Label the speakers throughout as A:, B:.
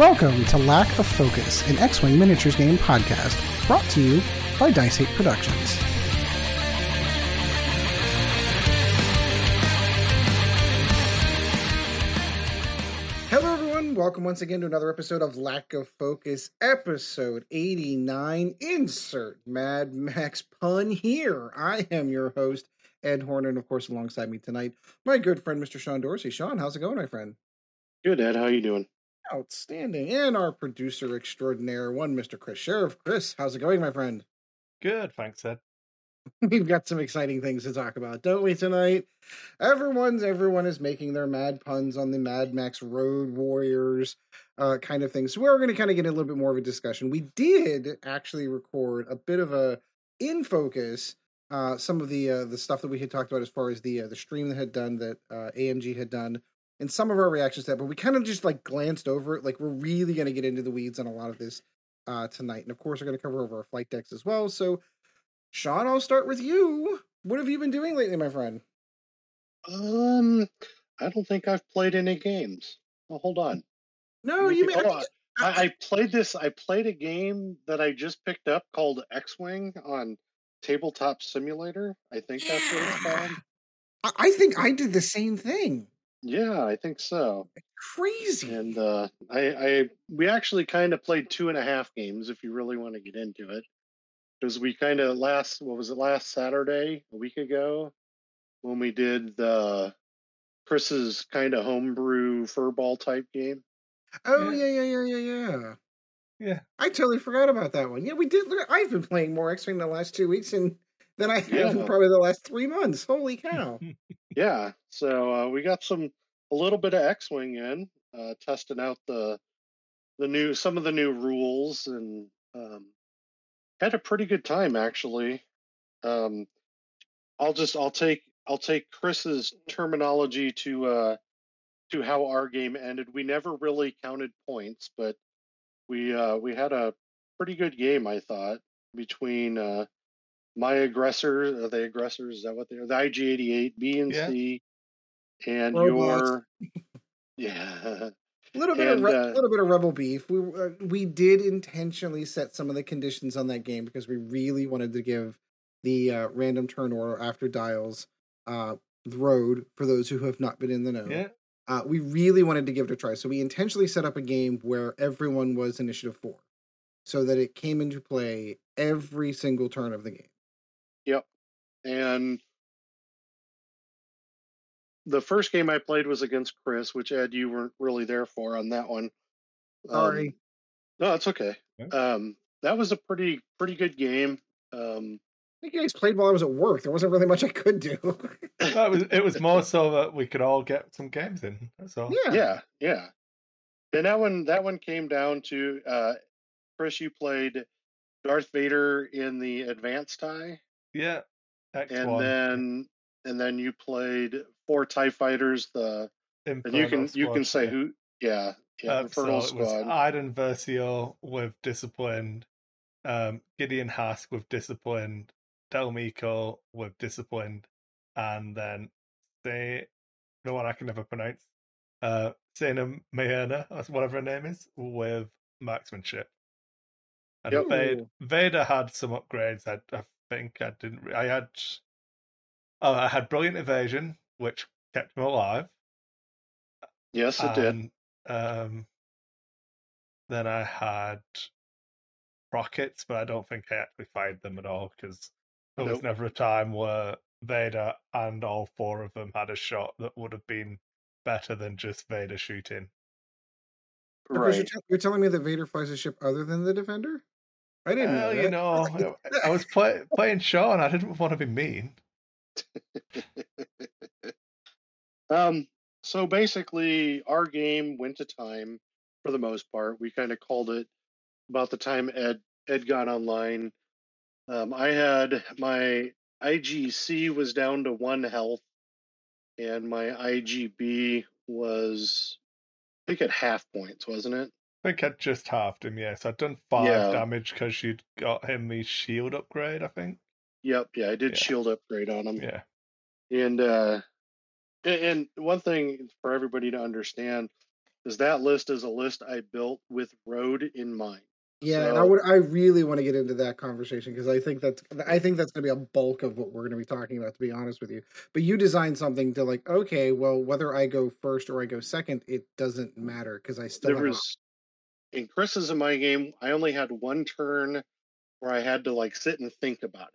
A: Welcome to Lack of Focus, an X Wing miniatures game podcast brought to you by Dice 8 Productions. Hello, everyone. Welcome once again to another episode of Lack of Focus, episode 89. Insert Mad Max pun here. I am your host, Ed Horner, and of course, alongside me tonight, my good friend, Mr. Sean Dorsey. Sean, how's it going, my friend?
B: Good, Ed. How are you doing?
A: Outstanding. And our producer extraordinaire, one Mr. Chris Sheriff. Chris, how's it going, my friend?
C: Good, thanks, Ed.
A: We've got some exciting things to talk about, don't we, tonight? Everyone's everyone is making their mad puns on the Mad Max Road Warriors uh, kind of thing. So we're going to kind of get a little bit more of a discussion. We did actually record a bit of a in focus uh, some of the uh, the stuff that we had talked about as far as the uh, the stream that had done that uh, AMG had done and some of our reactions to that, but we kind of just like glanced over it. Like we're really going to get into the weeds on a lot of this uh, tonight, and of course we're going to cover over our flight decks as well. So, Sean, I'll start with you. What have you been doing lately, my friend?
B: Um, I don't think I've played any games. Well, hold on.
A: No, you mean
B: oh, I, I played this. I played a game that I just picked up called X Wing on Tabletop Simulator. I think that's what it's called.
A: I think I did the same thing.
B: Yeah, I think so.
A: Crazy.
B: And uh, I, I we actually kind of played two and a half games if you really want to get into it, because we kind of last what was it last Saturday a week ago when we did the Chris's kind of homebrew furball type game.
A: Oh yeah, yeah, yeah, yeah, yeah.
C: Yeah,
A: I totally forgot about that one. Yeah, we did. I've been playing more X Wing the last two weeks, and than I have
B: Yeah.
A: in probably the last three months. Holy cow!
B: Yeah, so uh, we got some a little bit of X Wing in, uh, testing out the the new some of the new rules and um, had a pretty good time actually. Um, I'll just I'll take I'll take Chris's terminology to uh, to how our game ended. We never really counted points, but we uh, we had a pretty good game I thought between uh, my aggressor, uh, the aggressors, is that what they are? The IG88, B and
C: Yeah.
B: C, and
A: Robots.
B: your yeah.
A: A little bit of a
B: uh,
A: little bit of rebel beef. We uh, we did intentionally set some of the conditions on that game because we really wanted to give the uh, random turn order after dials uh, the road for those who have not been in the know.
C: yeah,
A: Uh, we really wanted to give it a try, so we intentionally set up a game where everyone was initiative four, so that it came into play every single turn of the game.
B: Yep. And the first game I played was against Chris, which Ed, you weren't really there for on that one. Um,
A: Sorry.
B: no, it's okay.
C: Yeah.
B: Um, that was a pretty pretty good game. Um,
A: I think you guys played while I was at work. There wasn't really much I could do.
C: No, it was it was more so that we could all get some games in. That's all.
A: yeah.
B: yeah, yeah. And that one that one came down to uh, Chris. You played Darth Vader in the advanced tie,
C: Yeah,
B: and
C: one.
B: then and then you played four Tie Fighters. The and you can you can say who. Yeah, yeah.
C: Um, so
B: Inferno
C: it was
B: Squad.
C: Iden Versio with disciplined, um, Gideon Hask with disciplined, Del Meeko with disciplined, and then say the one I can never pronounce, uh, Seyn Marana, or whatever her name is, with marksmanship. And
B: Yep.
C: Vader, Vader had some upgrades. I, I think I didn't. I had. Oh, I had brilliant evasion, which kept him alive.
B: Yes, it did.
C: Um, then I had rockets, but I don't think I actually fired them at all because there was never a time where Vader and all four of them had a shot that would have been better than just Vader shooting.
A: Of course, You're,
B: Right.
A: tell- you're telling me that Vader flies a ship other than the Defender? I didn't know.
C: Well,
A: that.
C: you know, I was play, playing Sean. I didn't want to be mean.
B: Um, so basically, our game went to time for the most part. We kind of called it about the time Ed Ed got online. Um, I had my IGC was down to one health, and my IGB was I think at half points, wasn't it?
C: I think I'd just halved him, yes. I'd done five
B: Yeah.
C: damage because you'd got him the shield upgrade, I think.
B: Yep, yeah, I did
C: Yeah.
B: shield upgrade on him.
C: Yeah.
B: And uh, and one thing for everybody to understand, is that list is a list I built with road in mind.
A: Yeah, and I would I really want to get into that conversation because I think that's I think that's going to be a bulk of what we're going to be talking about. To be honest with you, but you designed something to like, okay, well, whether I go first or I go second, it doesn't matter because I still
B: there
A: have a-
B: was in Chris's in my game, I only had one turn where I had to like sit and think about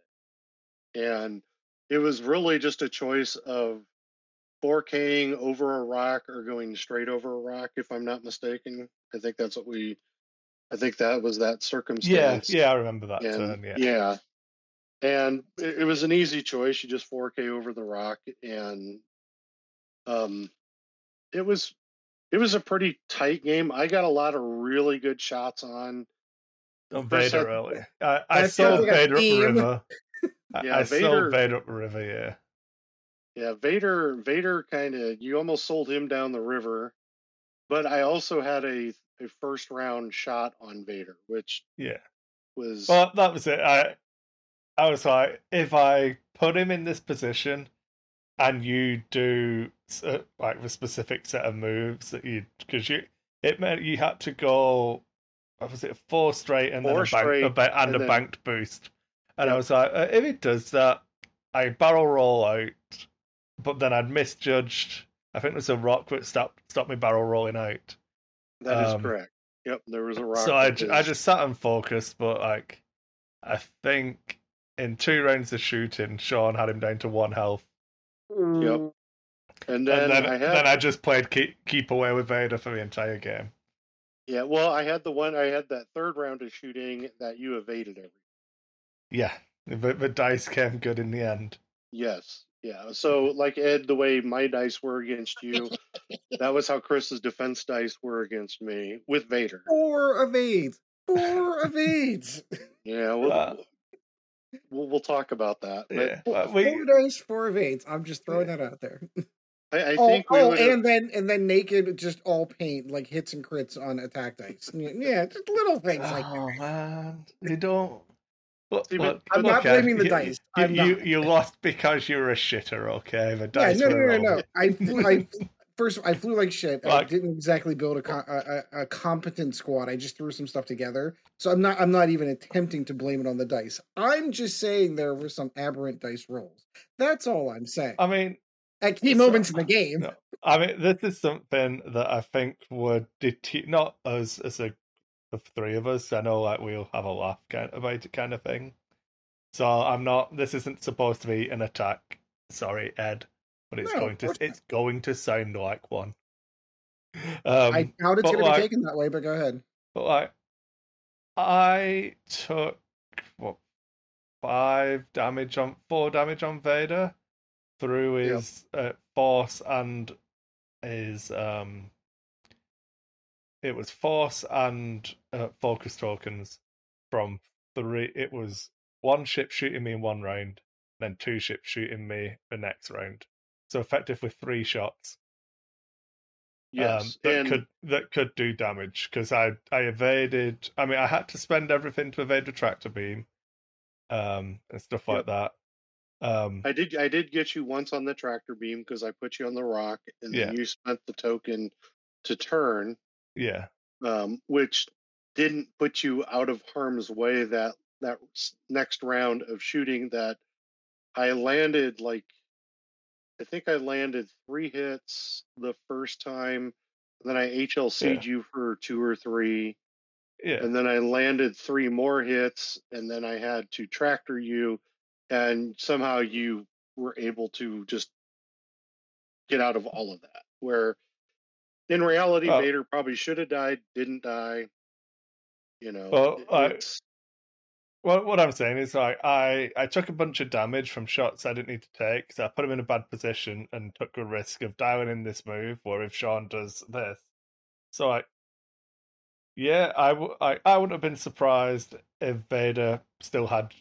B: it. And it was really just a choice of 4King over a rock or going straight over a rock, if I'm not mistaken. I think that's what we I think that was that circumstance.
C: yeah, yeah, I remember that
B: and,
C: turn. Yeah.
B: And it, it was an easy choice. You just 4K over the rock and um it was it was a pretty tight game. I got a lot of really good shots on.
C: Oh, on
B: Chris
C: Vader early. I, I
A: That
C: sold
A: like
C: Vader up river.
B: Yeah,
C: I
B: Vader-
C: sold Vader river. Yeah.
B: Yeah, Vader Vader kind of you almost sold him down the river, but I also had a a first round shot on Vader, which
C: Yeah.
B: was
C: Well, that was it. I I was like, if I put him in this position, and you do s- like the specific set of moves that you because you it meant you had to go. What was it four straight and
B: Four
C: then a, bank, a ba- and,
B: and
C: a
B: then-
C: banked boost, and I was like, uh, if it does that, I barrel roll out, but then I'd misjudged. I think there's a rock that stopped stopped me barrel rolling out.
B: that is
C: um,
B: correct. Yep, there was a rock.
C: So I, I just sat and focused, but like I think in two rounds of shooting, Sean had him down to one health,
B: Yep. and then,
C: and then
B: I had
C: then I just played keep keep away with Vader for the entire game.
B: yeah. Well, I had the one. I had that third round of shooting that you evaded every.
C: Yeah, the, the dice came good in the end.
B: Yes. Yeah. So, like Ed, the way my dice were against you, that was how Chris's defense dice were against me with Vader.
A: four evades, four evades.
B: Yeah. We'll,
C: Uh,
B: we'll, we'll talk about that. But
C: Yeah,
A: Four,
C: uh, we,
A: four dice, four evades. I'm just throwing that out there.
B: I, I
A: oh,
B: think we
A: oh
B: would have-
A: and then and then naked, just all paint like hits and crits on attack dice. Yeah, yeah, just little things like
C: oh
A: that.
C: man, you don't. Look,
B: See, but
C: look,
A: I'm not
C: look,
A: blaming the
C: you-
A: dice.
C: You, you, you lost because you're a shitter. Okay, the
A: Yeah,
C: dice
A: no, no,
C: were
A: no, no, no. I I first I flew like shit. I didn't exactly build a, co- a, a competent squad. I just threw some stuff together. So I'm not I'm not even attempting to blame it on the dice. I'm just saying there were some aberrant dice rolls. That's all I'm saying.
C: I mean,
A: At key
C: uh,
A: moments in the game.
C: no. I mean, this is something that I think would deter not us as a the three of us. I know, like we'll have a laugh kind about it, kind of thing. So I'm not. This isn't supposed to be an attack. Sorry, Ed, but it's
A: No,
C: going to.
A: course not.
C: It's going to sound like one. Um,
A: I doubt it's going to be taken that way, but go ahead.
C: But like, I took what five damage on four damage on Vader through
B: Yep.
C: his uh, force and his um. It was force and uh, focus tokens from three. It was one ship shooting me in one round, then two ships shooting me the next round. So effective with three shots um, that
B: and
C: could that could do damage because I I evaded. I mean, I had to spend everything to evade the tractor beam, um, and stuff like that. Um,
B: I did I did get you once on the tractor beam because I put you on the rock, and then
C: Yeah.
B: you spent the token to turn,
C: yeah,
B: um, which didn't put you out of harm's way. That that next round of shooting that I landed like I think I landed three hits the first time, then I HLC'd you for two or three,
C: yeah,
B: and then I landed three more hits, and then I had to tractor you, and somehow you were able to just get out of all of that. Where in reality,
C: Well-
B: Vader probably should have died, didn't die. You know,
C: Well, I- Well, what I'm saying is, like, I I took a bunch of damage from shots I didn't need to take, so I put him in a bad position and took a risk of dialing in this move. Where if Sean does this, so like, yeah, I w- I I wouldn't have been surprised if Vader still had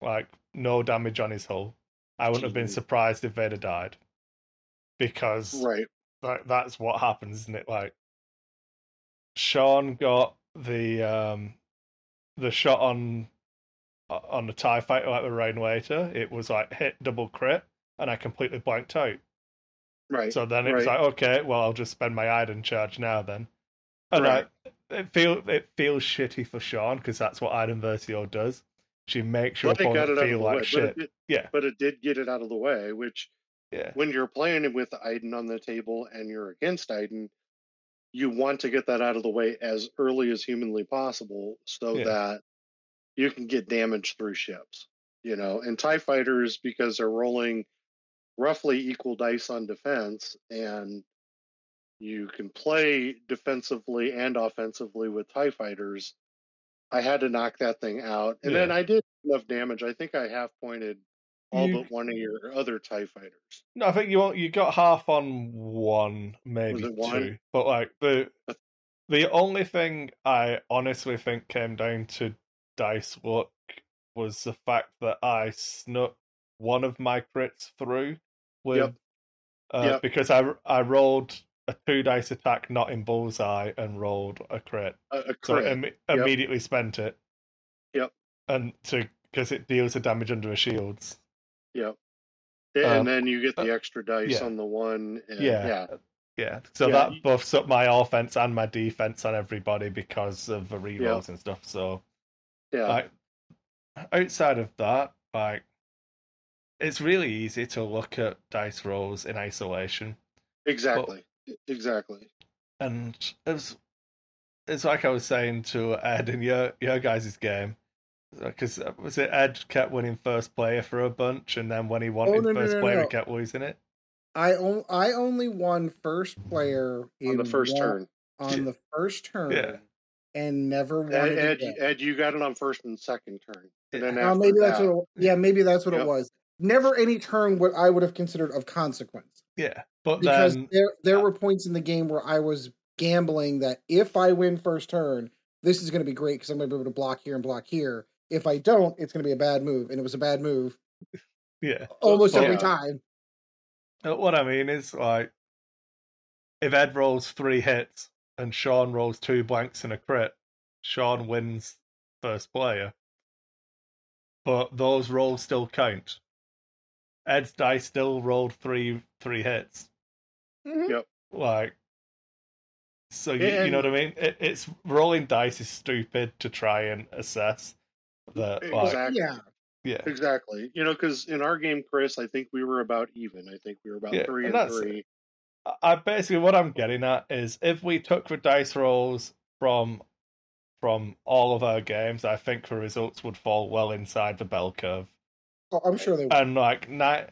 C: like no damage on his hull. I wouldn't have been surprised if Vader died, because
B: right.
C: like that's what happens, isn't it? Like Sean got the um the shot on on the Tie Fighter like the rain later. It was like hit double crit, and I completely blanked out.
B: Right.
C: So then it was
B: right.
C: like, okay, well, I'll just spend my Iden charge now then. And
B: Right.
C: I, it feel it feels shitty for Sean because that's what Iden Versio does. She makes your
B: But
C: opponent
B: it out of
C: feel like
B: way. But
C: shit.
B: it, did,
C: Yeah,
B: but it did get it out of the way, which
C: yeah,
B: when you're playing with Iden on the table and you're against Iden, you want to get that out of the way as early as humanly possible so
C: Yeah.
B: that you can get damage through ships. You know, and TIE fighters, because they're rolling roughly equal dice on defense and you can play defensively and offensively with TIE fighters. I had to knock that thing out. And then I did enough damage. I think I half pointed all
C: You-
B: but one of your other TIE fighters.
C: No, I think you you got half on one, maybe
B: it one?
C: two. But like the the only thing I honestly think came down to dice luck was the fact that I snuck one of my crits through with
B: Yep.
C: uh,
B: Yep.
C: because I I rolled a two dice attack not in bullseye and rolled a crit,
B: A, a
C: so I
B: crit.
C: imme- immediately spent it.
B: Yep.
C: And to because it deals the damage under the shields.
B: Yep. And
C: Um,
B: then you get the extra dice
C: yeah.
B: on the one. And,
C: Yeah.
B: yeah.
C: Yeah, so
B: Yeah,
C: that buffs up my offense and my defense on everybody because of the rerolls and stuff. So,
B: Yeah.
C: like, outside of that, like, it's really easy to look at dice rolls in isolation,
B: exactly. Exactly.
C: and it's it's like I was saying to Ed in your your guys' game, uh, because uh, was it Ed kept winning first player for a bunch, and then when he wanted
A: Oh, no, no,
C: first
A: no,
C: player,
A: no.
C: he kept losing it.
A: I on, I only won first player in
B: On the first
A: one-
B: turn.
A: on the first turn,
C: Yeah.
A: And never won
B: Ed, Ed,
A: again.
B: Ed, you got it on first and second turn. And then after
A: maybe that's
B: that,
A: what. It, yeah, maybe that's what
B: Yep.
A: it was. Never any turn what I would have considered of consequence
C: Yeah, but
A: because
C: then
A: there there were points in the game where I was gambling that if I win first turn, this is going to be great because I'm going to be able to block here and block here. If I don't, it's going to be a bad move, and it was a bad move
C: yeah,
A: almost
C: But-
A: every
B: Yeah.
A: time.
C: Uh, What I mean is, like, if Ed rolls three hits and Sean rolls two blanks and a crit, Sean wins first player. But those rolls still count. Ed's dice still rolled three three hits.
A: Mhm.
C: Like, so you, you know what I mean? It, it's rolling dice is stupid to try and assess the like,
A: Yeah,
C: yeah,
B: Exactly. You know, because in our game, Chris, I think we were about even. I think we were about
C: Yeah,
B: three
C: and
B: and,
C: that's-
B: three.
C: I basically what I'm getting at is if we took the dice rolls from from all of our games, I think the results would fall well inside the bell curve.
A: oh, I'm sure they. would.
C: And like night,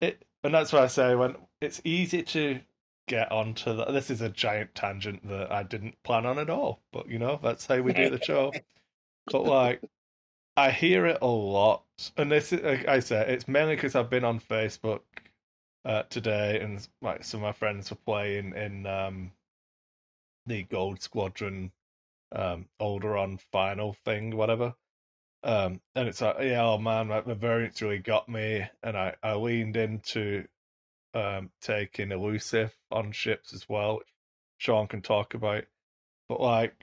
C: it and that's why I say when it's easy to get onto the, this is a giant tangent that I didn't plan on at all, but you know that's how we do the show. But like, I hear it a lot, and this is like I say it's mainly because I've been on Facebook uh, today, and like some of my friends were playing in um, the Gold Squadron um, Alderaan final thing, whatever. Um, and it's like, yeah, oh man, like, the variants really got me, and I, I leaned into um, taking elusive on ships as well, which Sean can talk about. But like,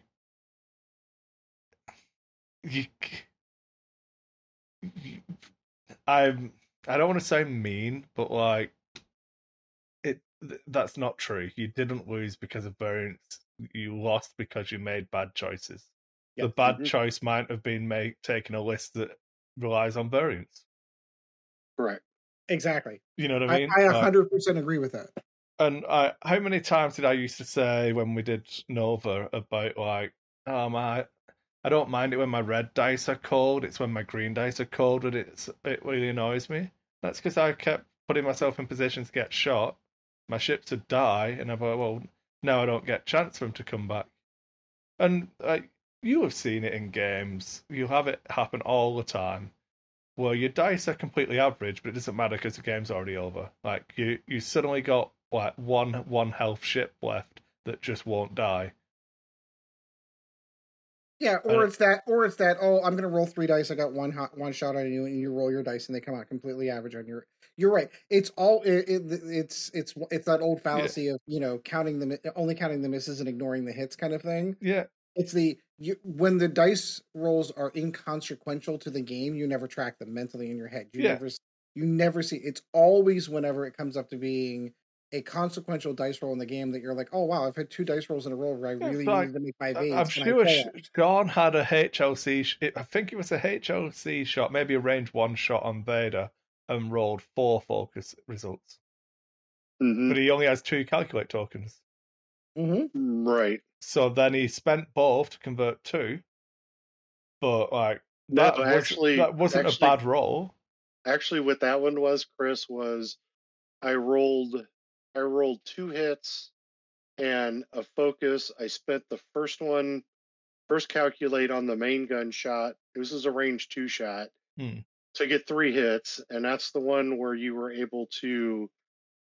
C: you, you I'm, I don't want to say mean, but like, th- that's not true. You didn't lose because of variants. You lost because you made bad choices. The
A: Yep.
C: bad
B: Mhm.
C: choice might have been make, taking a list that relies on variants.
B: Correct.
A: Exactly.
C: You know what I
A: I,
C: mean?
A: I
C: Like,
A: 100% agree with that.
C: and I, how many times did I used to say when we did Nova about like, oh my, I don't mind it when my red dice are cold. It's when my green dice are cold that it's it really annoys me. That's because I kept putting myself in positions to get shot. My ships would die, and I'm like, uh, well, now I don't get a chance for them to come back. And like you have seen it in games, you have it happen all the time. Where your dice are completely average, but it doesn't matter because the game's already over. Like you, you suddenly got like one one health ship left that just won't die.
A: Yeah, or it's that, or it's that. Oh, I'm gonna roll three dice. I got one hot, one shot on you, and you roll your dice, and they come out completely average on your. You're right. It's all. It, it, it's it's it's that old fallacy of you know counting the only counting the misses and ignoring the hits kind of thing.
C: Yeah,
A: It's the you, when the dice rolls are inconsequential to the game, you never track them mentally in your head. You
C: Yeah.
A: never you never see. It's always whenever it comes up to being a consequential dice roll in the game that you're like, oh wow, I've had two dice rolls in a row where I
C: Yeah,
A: really
C: like,
A: needed to make my
C: I-
A: eights.
C: I'm
A: and I
C: sure Sh- Sean had a HLC. Sh- I think it was a HLC shot, maybe a range one shot on Vader, and rolled four focus results.
B: Mhm.
C: But he only has two calculate tokens.
A: Mhm.
B: Right.
C: So then he spent both to convert two. But like
B: No,
C: that wasn't,
B: actually-
C: that wasn't
B: actually-
C: a bad roll.
B: Actually, what that one was, Chris, was I rolled I rolled two hits and a focus. I spent the first one first calculate on the main gun shot. This is a range two shot
C: Hmm.
B: to get three hits, and that's the one where you were able to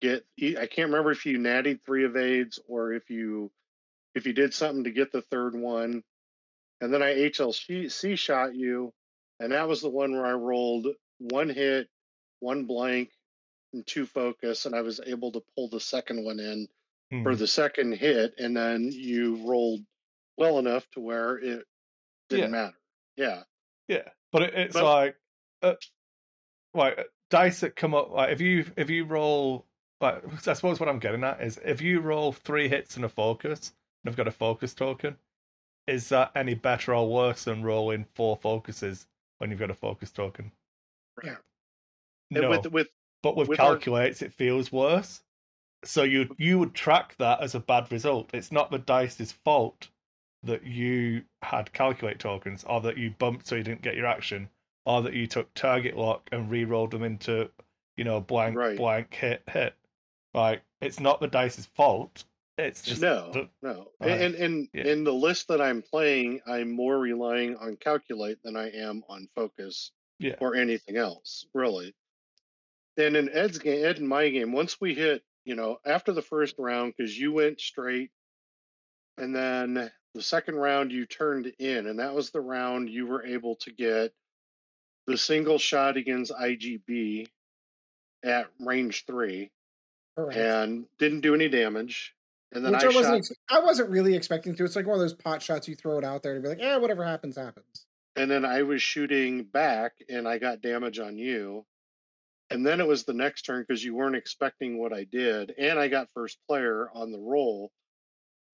B: get. I can't remember if you natted three evades or if you if you did something to get the third one. And then I HLC shot you, and that was the one where I rolled one hit, one blank, and two focus, and I was able to pull the second one in
C: Hmm.
B: for the second hit, and then you rolled well enough to where it didn't
C: Yeah.
B: matter. Yeah.
C: Yeah, but it, it's
B: But-
C: like, uh, like uh, dice that come up. Like if you if you roll, like I suppose what I'm getting at is if you roll three hits and a focus, and I've got a focus token, is that any better or worse than rolling four focuses when you've got a focus token?
A: Yeah.
B: And
C: No,
B: with with
C: but with,
B: with our-
C: calculates, it feels worse. So you you would track that as a bad result. It's not the dice's fault that you had calculate tokens, or that you bumped so you didn't get your action, or that you took target lock and re-rolled them into, you know, blank
B: Right.
C: blank hit hit. Like it's not the dice's fault. It's just
B: no, no.
C: Right.
B: And and
C: Yeah.
B: in the list that I'm playing, I'm more relying on calculate than I am on focus
C: Yeah.
B: or anything else, really. And in Ed's game, Ed and my game, once we hit, you know, after the first round, because you went straight, and then the second round you turned in, and that was the round you were able to get the single shot against IGB at range three and didn't do any damage. And then
A: Which
B: I,
A: I, wasn't.
B: shot
A: I wasn't really expecting to. It's like one of those pot shots you throw it out there to be like, yeah, whatever happens, happens.
B: and then I was shooting back and I got damage on you. And then it was the next turn because you weren't expecting what I did. And I got first player on the roll.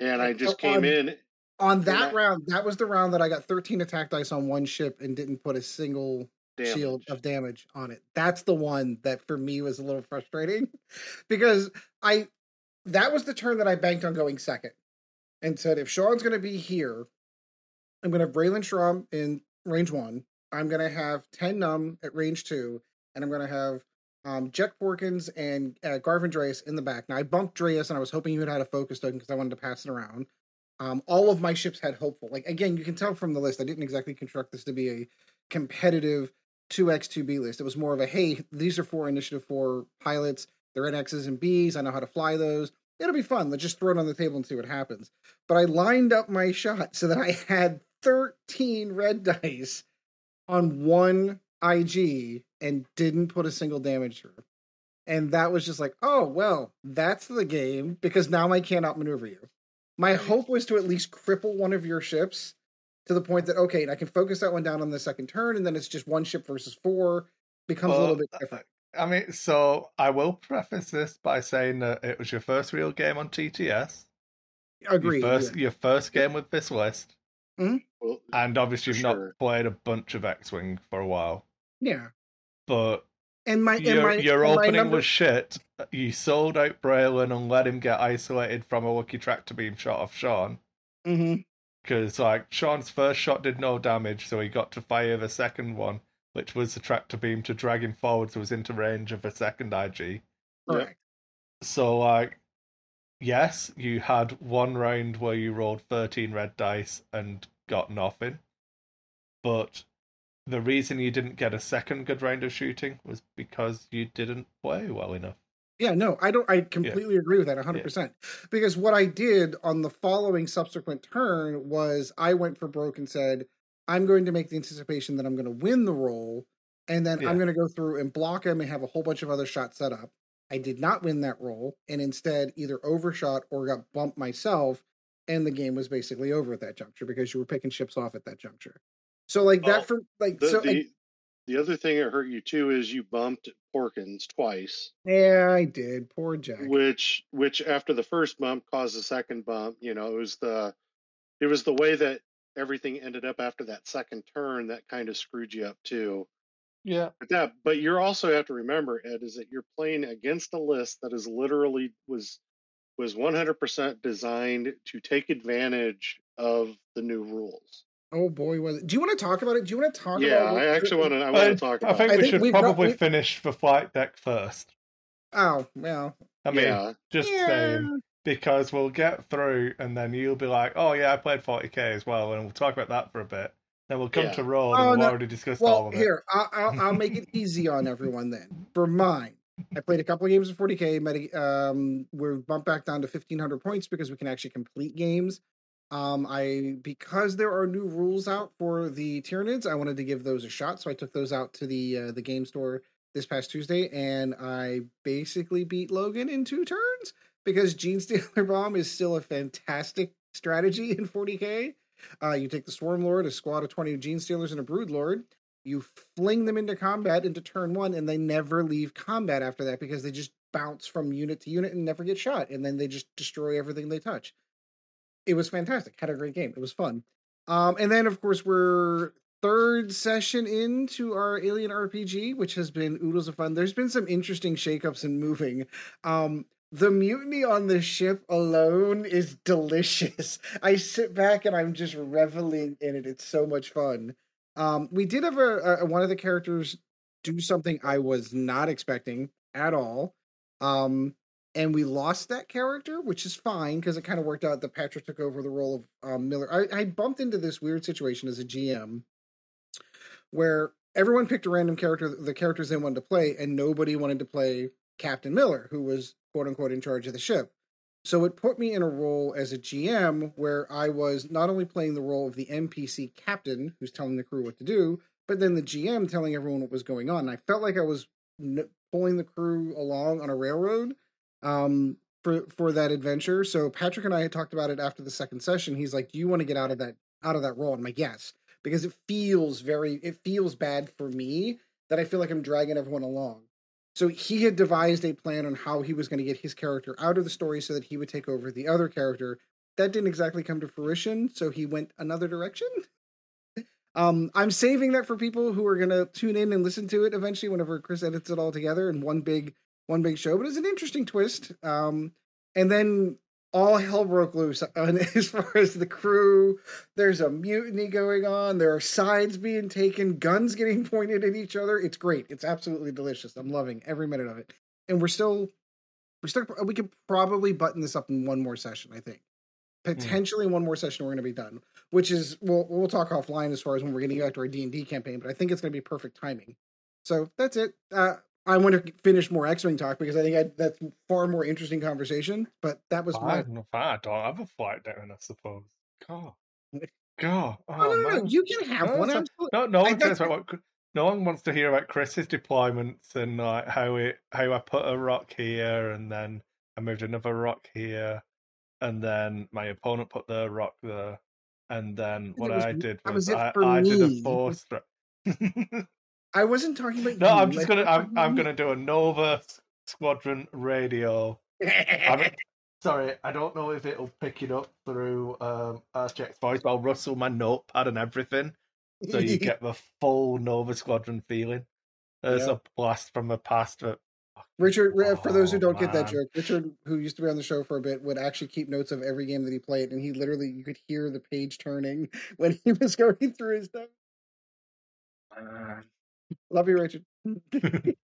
B: And I just came
A: on-
B: in.
A: On that
B: that-
A: round, that was the round that I got 13 attack dice on one ship and didn't put a single shield of damage on it. That's the one that for me was a little frustrating because I that was the turn that I banked on going second and said if Sean's going to be here, I'm going to have Braylen Stramm in range one. I'm going to have Ten Numb at range two, and I'm going to have um, Jek Porkins and uh, Garven Dreis in the back. Now I bumped Dreas, and I was hoping would have had a focus token because I wanted to pass it around. Um, all of my ships had hopeful. Like again, you can tell from the list, I didn't exactly construct this to be a competitive 2x 2b list. It was more of a hey, these are four initiative four pilots. They're X's and B's. I know how to fly those. It'll be fun. Let's just throw it on the table and see what happens. But I lined up my shot so that I had 13 red dice on one IG and didn't put a single damage through. And that was just like, oh, well, that's the game because now I can't outmaneuver you. My hope was to at least cripple one of your ships to the point that, okay, I can focus that one down on the second turn, and then it's just one ship versus four. Becomes a little bit uh, uh, different.
C: I mean, so I will preface this by saying that it was your first real game on TTS.
A: Agreed.
C: Your first, your first game with this list, mm-hmm.
B: Well,
C: and obviously you've not played a bunch of X-wing for a while.
A: Yeah.
C: But
A: And my and
C: your,
A: my
C: your opening
A: number-
C: was shit. You sold out Braylen and let him get isolated from a Wookiee tractor beam shot off Sean.
A: Mm-hmm.
C: Because like Sean's first shot did no damage, so he got to fire the second one, which was the tractor beam to drag him forward, so it was into range of a second IG.
A: correct.
C: So like, yes, you had one round where you rolled thirteen red dice and got nothing, but the reason you didn't get a second good round of shooting was because you didn't play well enough.
A: Yeah, no, I don't. I completely agree with that 100%. Because what I did on the following subsequent turn was I went for broke and said, I'm going to make the anticipation that I'm going to win the roll, and then
C: Yeah.
A: I'm going to go through and block him and have a whole bunch of other shots set up. I did not win that roll, and instead either overshot or got bumped myself, and the game was basically over at that juncture because you were picking ships off at that juncture. So like that for like
B: the,
A: so
B: the, the other thing that hurt you too is you bumped Porkins twice,
A: Yeah, I did. Poor Jack.
B: which which after the first bump caused the second bump. You know, it was the it was the way that everything ended up after that second turn that kind of screwed you up too.
C: Yeah.
B: But that, but you're also have to remember, Ed, is that you're playing against a list that is literally was was 100% designed to take advantage of the new rules.
A: Oh boy, was it? Do you want to talk about it? Do you want to talk
B: Yeah,
A: about? what-
B: I actually want to. I want to talk
C: I
B: about.
C: think
A: I
C: we
A: think
C: should
A: we've got-
C: probably
A: we-
C: finish the flight deck first.
A: Oh well.
C: I mean,
B: yeah,
C: just
A: Yeah.
C: saying because we'll get through, and then you'll be like, "Oh yeah, I played 40k as well," and we'll talk about that for a bit. Then we'll come
B: Yeah.
C: to roll,
A: Oh,
C: and we'll
A: no.
C: already discussed all
A: Well,
C: of it.
A: here I'll, I'll I'll make it easy on everyone then. For mine, I played a couple of games of 40k. Meta, um, we're bumped back down to 1500 points because we can actually complete games. Um, I because there are new rules out for the Tyranids, I wanted to give those a shot, so I took those out to the uh, the game store this past Tuesday, and I basically beat Logan in two turns because Gene Stealer Bomb is still a fantastic strategy in 40k. Uh, you take the Swarmlord, a squad of 20 Genestealers, and a Broodlord. You fling them into combat into turn one, and they never leave combat after that because they just bounce from unit to unit and never get shot, and then they just destroy everything they touch. It was fantastic. Had a great game. It was fun. Um, and then, of course, we're third session into our Alien RPG, which has been oodles of fun. There's been some interesting shakeups and moving. Um, the mutiny on the ship alone is delicious. I sit back and I'm just reveling in it. It's so much fun. Um, we did have a, a one of the characters do something I was not expecting at all. Um, and we lost that character, which is fine because it kind of worked out that Patrick took over the role of um, Miller. I, I bumped into this weird situation as a GM where everyone picked a random character, the characters they wanted to play, and nobody wanted to play Captain Miller, who was quote unquote in charge of the ship. So it put me in a role as a GM where I was not only playing the role of the NPC captain who's telling the crew what to do, but then the GM telling everyone what was going on. And I felt like I was n- pulling the crew along on a railroad um, for for that adventure. So Patrick and I had talked about it after the second session. He's like, "Do you want to get out of that out of that role?" I'm like, "Yes," because it feels very it feels bad for me that I feel like I'm dragging everyone along. So he had devised a plan on how he was going to get his character out of the story so that he would take over the other character. That didn't exactly come to fruition, so he went another direction. Um, I'm saving that for people who are going to tune in and listen to it eventually whenever Chris edits it all together in one big one big show. But it's an interesting twist. Um, and then all hell broke loose as far as the crew. There's a mutiny going on. There are sides being taken, guns getting pointed at each other. It's great. It's absolutely delicious. I'm loving every minute of it. And we're still, we're still, we could probably button this up in one more session. I think potentially one more session we're going to be done. Which is we'll we'll talk offline as far as when we're going getting back to our D and D campaign. But I think it's going to be perfect timing. So that's it. Uh, I want to finish more X Wing talk because I think I, that's far more interesting conversation. But that was my
C: I don't have a flight down, I suppose. God. God. Oh,
A: Oh, no, no, no. You can have
C: No,
A: one.
C: No, no one cares about what. No one wants to hear about Chris's deployments and like how it how I put a rock here and then I moved another rock here and then my opponent put their rock there and then what
A: was-
C: I did was,
A: was
C: I, I did a force.
A: I wasn't talking about you.
C: no,
A: you.
C: I'm just
A: I-
C: gonna I'm I'm gonna do a Nova Squadron radio. I'm, sorry, I don't know if it'll pick it up through um Jack's voice, but I'll rustle my notepad and everything. so you get the full Nova Squadron feeling. There's
A: Yeah.
C: a blast from the past. That,
A: Richard, uh, for those who
C: Oh,
A: don't get that joke, Richard, who used to be on the show for a bit, would actually keep notes of every game that he played, and he literally you could hear the page turning when he was going through his stuff. Love you, Richard.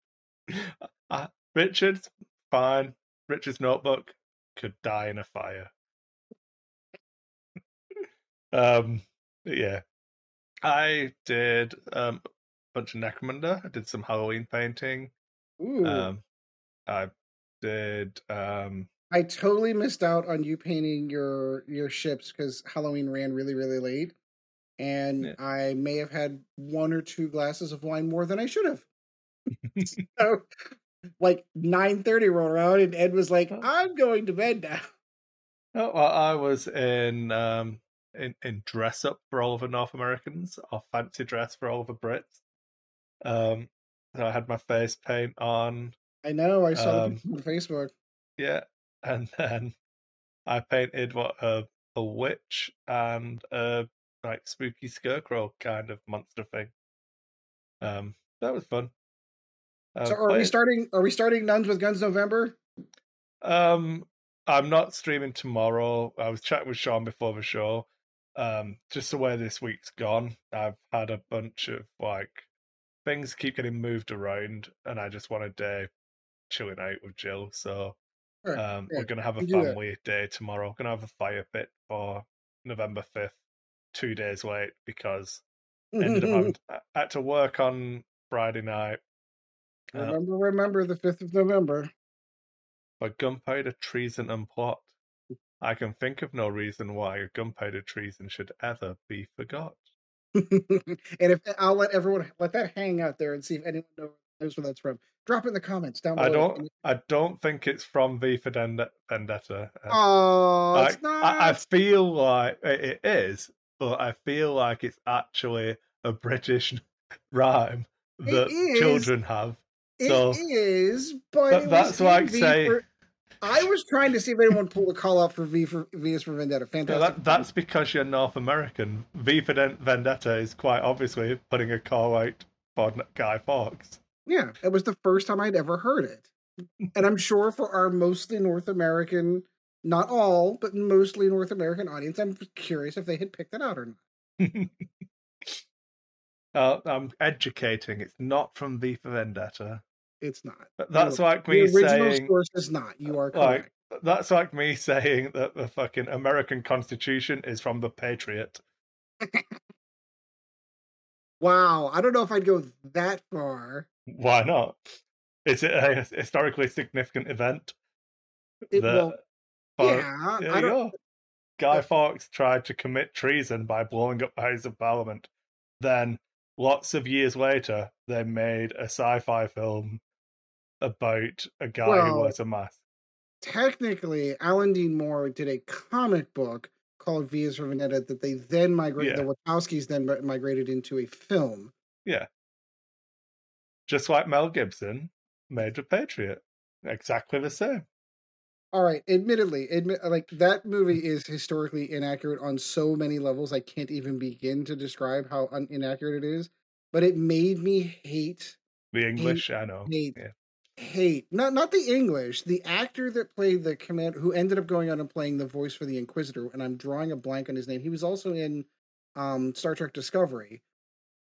C: uh, Richard's fine. Richard's notebook could die in a fire. um, yeah, I did um, a bunch of Necromunda. I did some Halloween painting.
A: Ooh,
C: Um, I did. Um,
A: I totally missed out on you painting your your ships because Halloween ran really really late, and
C: Yeah.
A: I may have had one or two glasses of wine more than I should have. so, like nine thirty rolled around, and Ed was like,
C: Oh.
A: "I'm going to bed now."
C: Oh, well, I was in um in, in dress up for all of the North Americans, or fancy dress for all of the Brits. Um, so I had my face paint on.
A: I know. I saw
C: Um,
A: the on Facebook.
C: Yeah, and then I painted what a a witch and a like spooky scarecrow kind of monster thing. Um, that was fun. Uh,
A: So are we starting? Are we starting Nuns with Guns November?
C: Um, I'm not streaming tomorrow. I was chatting with Sean before the show. Um, just the way this week's gone, I've had a bunch of like things keep getting moved around, and I just want a day chilling out with Jill. So
A: Right,
C: um, we're gonna have a
A: you do that.
C: family day tomorrow. Gonna have a fire pit for November fifth, two days late because ended up having I had to work on Friday night. Uh,
A: remember, remember the fifth of November.
C: For gunpowder treason and plot, I can think of no reason why gunpowder treason should ever be forgot.
A: and if I'll let everyone let that hang out there and see if anyone knows where that's from. Drop it in the comments down below.
C: I don't. I don't think it's from V for Vendetta. Uh,
A: Oh,
C: like,
A: it's not.
C: I, I feel like it is, but I feel like it's actually a British rhyme
A: It
C: that
A: is.
C: children have.
A: It
C: so-
A: is, but
C: But
A: it
C: that's
A: why V
C: say-
A: for- I was trying to see if anyone pulled a call out for V for V is for Vendetta. Fantastic.
C: that, that's because you're North American. V for Vendetta is quite obviously putting a call out for Guy Fawkes.
A: Yeah, it was the first time I'd ever heard it. and I'm sure for our mostly North American, not all, but mostly North American audience, I'm curious if they had picked it out or not.
C: Uh, I'm educating. It's not from V for Vendetta.
A: It's not.
C: That's
A: No,
C: like me The
A: original
C: saying,
A: source is not. You are
C: like,
A: correct.
C: that's like me saying that the fucking American Constitution is from the Patriot.
A: Wow, I don't know if I'd go that far.
C: Why not? Is it a historically significant event?
A: It
C: that-
A: will. Yeah,
C: there
A: I
C: you
A: don't.
C: go. Guy Fawkes tried to commit treason by blowing up the House of Parliament. Then, lots of years later, they made a sci-fi film about a guy who
A: Well,
C: wears a mask.
A: Technically, Alan Dean Moore did a comic book called V is for Vendetta that they then migrated.
C: Yeah.
A: The Wachowskis then migrated into a film.
C: Yeah, just like Mel Gibson made The Patriot. Exactly the same.
A: All right, admittedly, admit like that movie is historically inaccurate on so many levels. I can't even begin to describe how un- inaccurate it is. But it made me hate,
C: The English, I know.
A: hate,
C: Yeah.
A: hate. Not not the English. The actor that played the command, who ended up going on and playing the voice for the Inquisitor, and I'm drawing a blank on his name. He was also in um, Star Trek Discovery.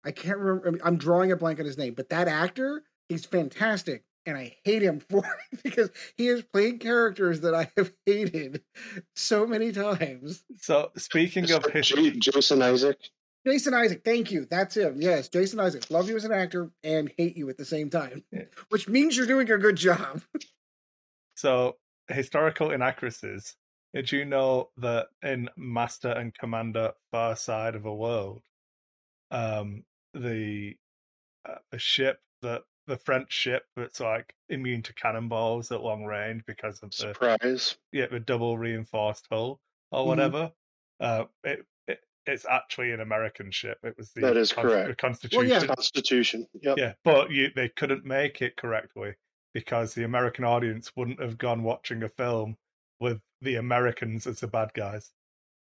A: I can't remember. I mean, I'm drawing a blank on his name, but that actor, he's fantastic, and I hate him for it because he has played characters that I have hated so many times.
C: So, speaking of his,
B: Jason Isaac.
A: Jason Isaac, thank you. That's him. Yes, Jason Isaac. Love you as an actor and hate you at the same time,
C: Yeah.
A: which means you're doing a good job.
C: so historical inaccuracies. Did you know that in Master and Commander Far Side of the World, um, the uh, the ship that the French ship that's like immune to cannonballs at long range because of the
B: Surprise.
C: yeah the double reinforced hull or
A: Mhm.
C: whatever. Uh, it, it it's actually an American ship. It was the
B: That is
C: Con-
B: correct.
C: The Constitution.
A: yeah.
B: Constitution. Yep.
C: Yeah, but you, they couldn't make it correctly because the American audience wouldn't have gone watching a film with the Americans as the bad guys.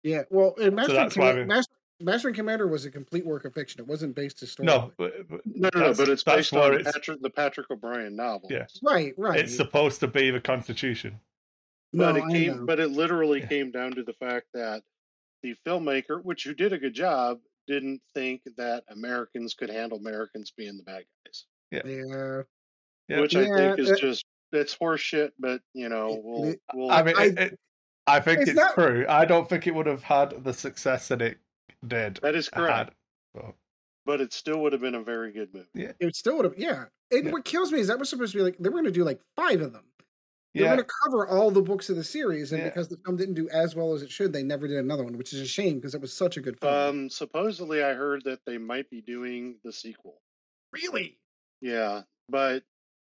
A: Yeah, well, and Master, and
C: that's why
A: Command-
C: we-
A: Master, Master and Commander was a complete work of fiction. It wasn't based historically.
C: No, but, but
B: No, no, no, but it's based on
C: it's,
B: Patrick, the Patrick O'Brian novel.
C: Yeah.
A: right, right.
C: it's supposed to be the Constitution.
B: But
A: no,
B: it came, but it literally
C: Yeah.
B: came down to the fact that the filmmaker, which who did a good job, didn't think that Americans could handle Americans being the bad guys.
A: yeah,
C: Yeah.
B: Which I think is just it's horseshit. But you know, we'll, we'll
C: I mean,
A: I-
C: it, it, I think
A: It's
C: it's,
A: not-
C: true. I don't think it would have had the success that it did.
B: that is correct.
C: Had. But,
B: But it still would have been a very good movie. Yeah.
A: it still would have. Yeah, and
C: Yeah.
A: what kills me is that was supposed to be like they were going to do like five of them. They're
C: yeah,
A: going to cover all the books of the series, and
C: Yeah.
A: because the film didn't do as well as it should, they never did another one, which is a shame because it was such a good film.
B: Um, supposedly, I heard that they might be doing the sequel.
A: really?
B: Yeah, but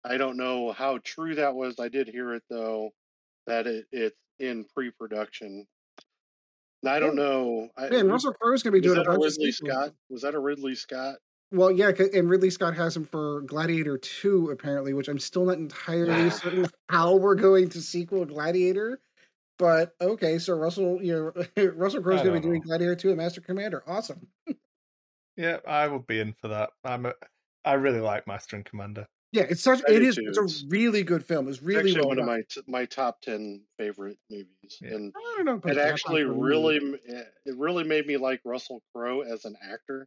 B: I don't know how true that was. I did hear it though that it, it's in pre-production. And I don't know. I,
A: Man,
B: was
A: Russell Crowe's going to be doing a
B: that a
A: bunch of
B: Ridley
A: sequels.
B: Scott? Was that a Ridley Scott
A: Well, yeah, and Ridley Scott has him for Gladiator 2, apparently, which I'm still not entirely certain how we're going to sequel Gladiator. But okay, so Russell, you know, Russell Crowe's
C: I
A: going to be doing
C: know.
A: Gladiator 2 at Master Commander. Awesome.
C: Yeah, I would be in for that. I'm a, I really like Master and Commander.
A: Yeah, it's such.
B: I
A: It
B: too.
A: It's a really good film. It's really
B: actually
A: well
B: one of my t- my top ten favorite movies,
C: Yeah.
B: and
A: I don't know.
B: it actually
A: not for me.
B: really it really made me like Russell Crowe as an actor.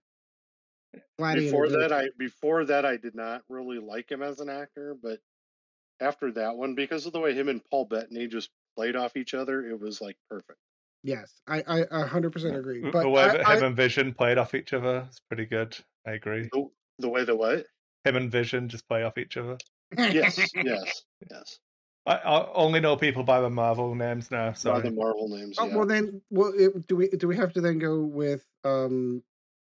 A: Gladiator
B: Before that, I before that I did not really like him as an actor, but after that one, because of the way him and Paul Bettany just played off each other, it was like perfect.
A: Yes, I I a hundred percent agree. But
C: the way
A: I,
C: that
A: I,
C: him and Vision played off each other is pretty good. I agree.
B: The, the way the what?
C: Him and Vision just play off each other.
B: Yes, yes, yes.
C: I, I only know people by the Marvel names now.
B: By the Marvel names.
A: Oh, well then, well, it, do we do we have to then go with um,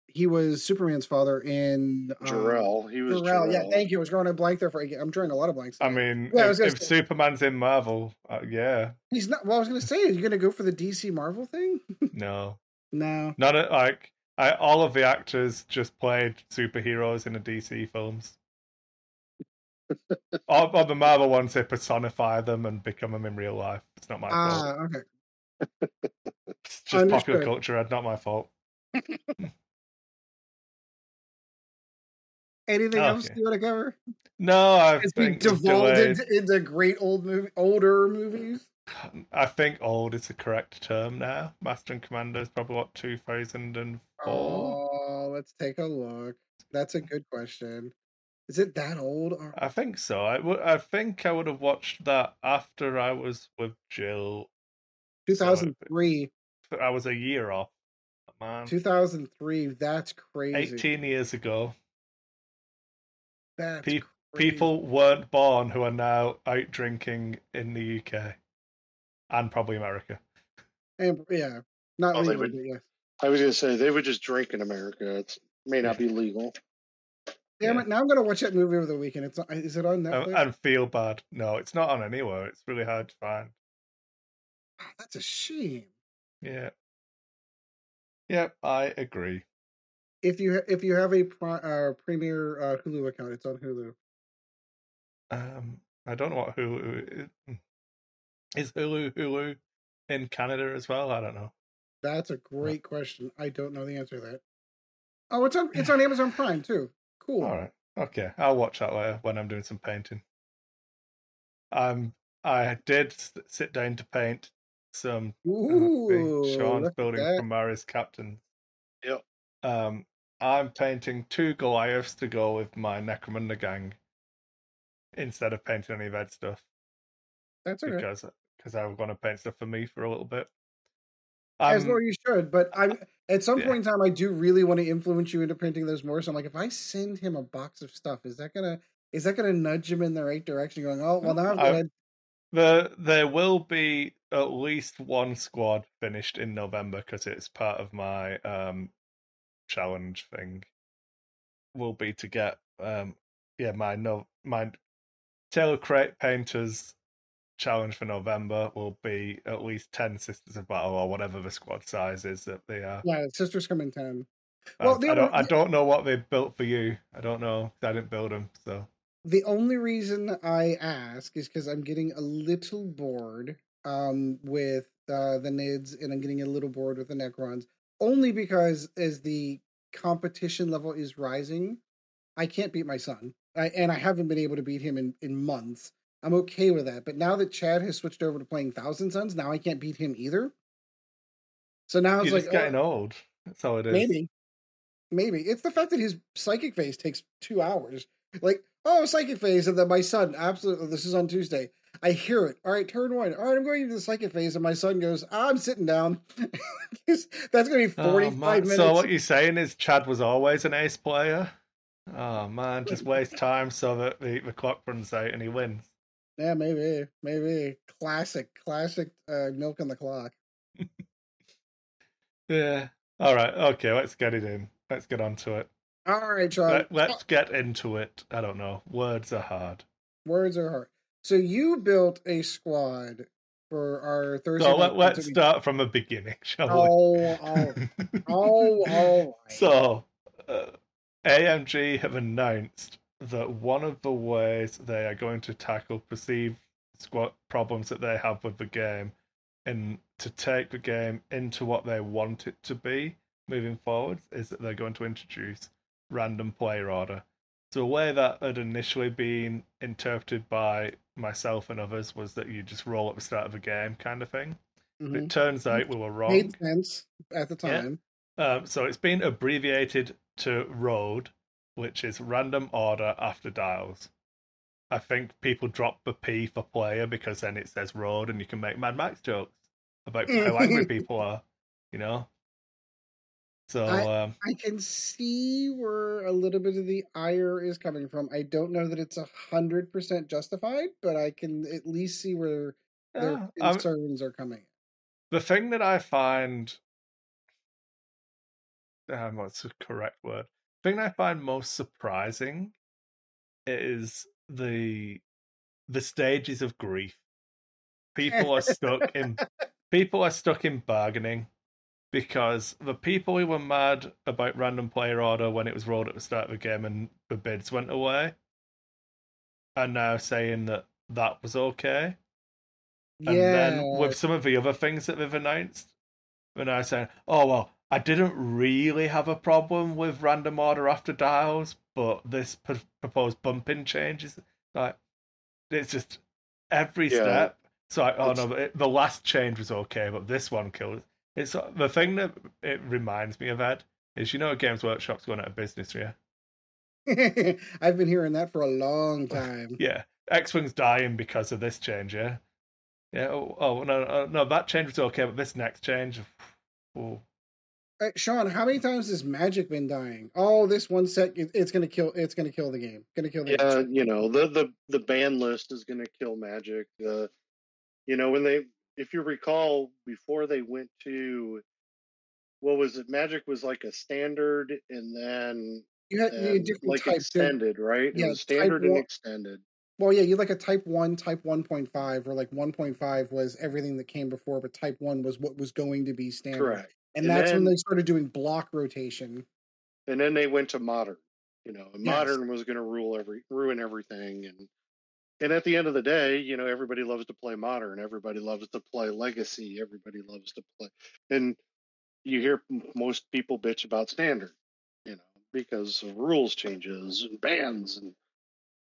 A: he was Superman's father in um,
B: Jor-El. He was
A: Jor-El.
B: Jor-El.
A: Yeah, thank you. I was drawing a blank there for. I'm drawing a lot of blanks.
C: I mean,
A: Yeah,
C: if,
A: was gonna
C: if Superman's in Marvel, uh, yeah,
A: he's not. Well, I was going to say, are you going to go for the DC Marvel thing?
C: no,
A: no.
C: not a, like I, all of the actors just played superheroes in the DC films. all, the Marvel ones, they personify them and become them in real life. It's not my fault.
A: Ah, okay.
C: It's just popular culture. Ed, Not my fault.
A: Anything else you want to cover?
C: No, I
A: As
C: been
A: devolved into, into great old movie, older movies.
C: I think old is the correct term now. Master and Commander is probably what two thousand and four.
A: Oh, let's take a look. That's a good question. Is it that old? Or...
C: I think so. I would. I think I would have watched that after I was with Jill.
A: 2003.
C: I was a year off. Man,
A: 2003. That's crazy.
C: eighteen years ago,
A: That's
C: pe-
A: crazy.
C: people weren't born who are now out drinking in the UK and probably America.
A: And, yeah, not
B: Oh, they
A: legal,
B: would-
A: but yes.
B: I was gonna say they would just drink in America. It may not be legal.
A: Damn
C: Yeah.
A: it! Now I'm gonna watch that movie over the weekend. It's not, is it on
C: And,
A: Netflix?
C: and feel bad. No, it's not on anywhere. It's really hard to find.
A: Ah, That's a shame.
C: Yeah. Yep, I agree.
A: If you ha- if you have a pri- uh, Premier uh, Hulu account, it's on Hulu.
C: Um, I don't know what Hulu is. Is Hulu Hulu in Canada as well? I don't know.
A: That's a great question. I don't know the answer to that. Oh, it's on it's on Amazon Prime too. Cool.
C: All right. Okay, I'll watch that later when I'm doing some painting. Um, I did sit down to paint some uh,
A: Ooh,
C: thing Sean's building
A: that.
C: from Maris Captain.
B: Yep.
C: Um, I'm painting two Goliaths to go with my Necromunda gang instead of painting any red stuff
A: That's okay.
C: because because I want to paint stuff for me for a little bit.
A: As
C: Um,
A: though you should, but I'm at some
C: Yeah.
A: point in time, I do really want to influence you into painting those more. So I'm like, if I send him a box of stuff, is that gonna is that gonna nudge him in the right direction? Going, oh well, now I've
C: I-
A: got to.
C: The there will be at least one squad finished in November because it's part of my um challenge thing. Will be to get um yeah my no my Taylor Crate Painters challenge for November will be at least ten Sisters of Battle or whatever the squad size is that they are.
A: Yeah, sisters come in ten.
C: I-
A: Well,
C: I,
A: the
C: don't I don't know what they built for you. I don't know. I didn't build them, so
A: The only reason I ask is because I'm getting a little bored um, with uh, the Nids, and I'm getting a little bored with the Necrons. Only because as the competition level is rising, I can't beat my son, I, and I haven't been able to beat him in in months. I'm okay with that, but now that Chad has switched over to playing Thousand Sons, now I can't beat him either. So now it's like
C: oh, getting
A: oh,
C: old. That's how it is.
A: maybe, maybe it's the fact that his psychic phase takes two hours. Like, oh, psychic phase, and then my son absolutely. This is on Tuesday. I hear it. All right, turn one. All right, I'm going into the psychic phase, and my son goes, "I'm sitting down." That's going to be
C: Oh,
A: 45
C: man.
A: minutes.
C: So what you're saying is Chad was always an ace player? Oh man, just waste time so that the, the clock runs out and he wins.
A: Yeah, maybe, maybe classic, classic uh, milk on the clock.
C: Yeah. All right. Okay. Let's get it in. Let's get on to it.
A: All right, Sean.
C: Let, let's get into it. I don't know. Words are hard.
A: Words are hard. So you built a squad for our Thursday.
C: So let, let's start from the beginning, shall
A: Oh, oh,
C: we?
A: oh, all right.
C: So, uh, AMG have announced that one of the ways they are going to tackle perceived squad problems that they have with the game and to take the game into what they want it to be moving forward is that they're going to introduce random player order. So a way that had initially been interpreted by myself and others was that you just roll at the start of a game kind of thing.
A: Mhm.
C: It turns out we were wrong.
A: Made sense at the
C: Yeah.
A: time.
C: Um, so it's been abbreviated to ROAD, which is random order after dials. I think people drop the P for player because then it says road and you can make Mad Max jokes about how angry people are, you know? So, um,
A: I can see where a little bit of the ire is coming from. I don't know that it's a hundred percent justified, but I can at least see where their
C: yeah, I'm-
A: concerns are coming.
C: the thing that I find, um, what's the correct word? Thing I find most surprising is the the stages of grief. People are stuck in people are stuck in bargaining because the people who were mad about random player order when it was rolled at the start of the game and the bids went away are now saying that that was okay. And
A: yeah,
C: then with some of the other things that they've announced, they're now saying, "Oh well, I didn't really have a problem with random order after dials, but this p- proposed bumping changes like it's just every
B: Yeah.
C: step." So I, oh
B: It's-
C: no, it, the last change was okay, but this one killed. it. It's uh, the thing that it reminds me of Ed is you know Games Workshop's going out of business, yeah.
A: I've been hearing that for a long time.
C: Yeah, X Wing's dying because of this change, yeah. Yeah. Oh, oh no, no, no, that change was okay, but this next change, oh,
A: Uh, Sean, how many times has Magic been dying? Oh, this one set, it's gonna kill. It's gonna kill the game. Gonna kill the
B: Yeah,
A: game.
B: you know the the the ban list is going to kill Magic. Uh, you know when they, if you recall, before they went to, what was it? Magic was like a standard, and then
A: You had, you had different
B: like
A: types.
B: Extended, right?
A: yeah,
B: standard and
A: one-
B: extended.
A: Well, yeah, you like a Type One, Type One point five, or like one point five was everything that came before, but Type One was what was going to be standard.
B: Correct.
A: And,
B: And
A: that's when they started doing block rotation.
B: And then they went to modern. You know, and
A: Yes.
B: modern was going to rule every ruin everything, and and at the end of the day, you know, everybody loves to play modern. Everybody loves to play legacy. Everybody loves to play, and you hear most people bitch about standard, you know, because of rules changes and bans and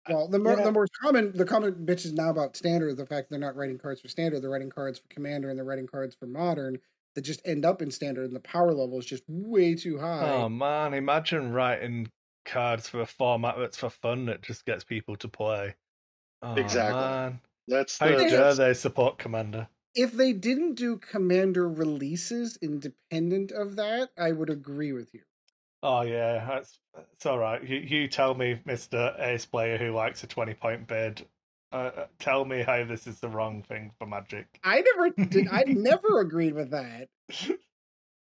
A: Well, the more
C: Yeah.
A: the more common the common bitch is now about standard. The fact they're not writing cards for standard, they're writing cards for commander, and they're writing cards for modern that just end up in standard, and the power level is just way too high.
C: oh man, imagine writing cards for a format that's for fun that just gets people to play. Oh,
B: Exactly.
C: Man.
B: that's
C: How
B: the
C: dare
B: that's-
C: they support Commander?
A: if they didn't do commander releases independent of that, I would agree with you.
C: Oh yeah, that's it's all right. You you tell me, Mister Ace player who likes a twenty point bid. Uh, uh, tell me how this is the wrong thing for Magic.
A: I never did. I never agreed with that.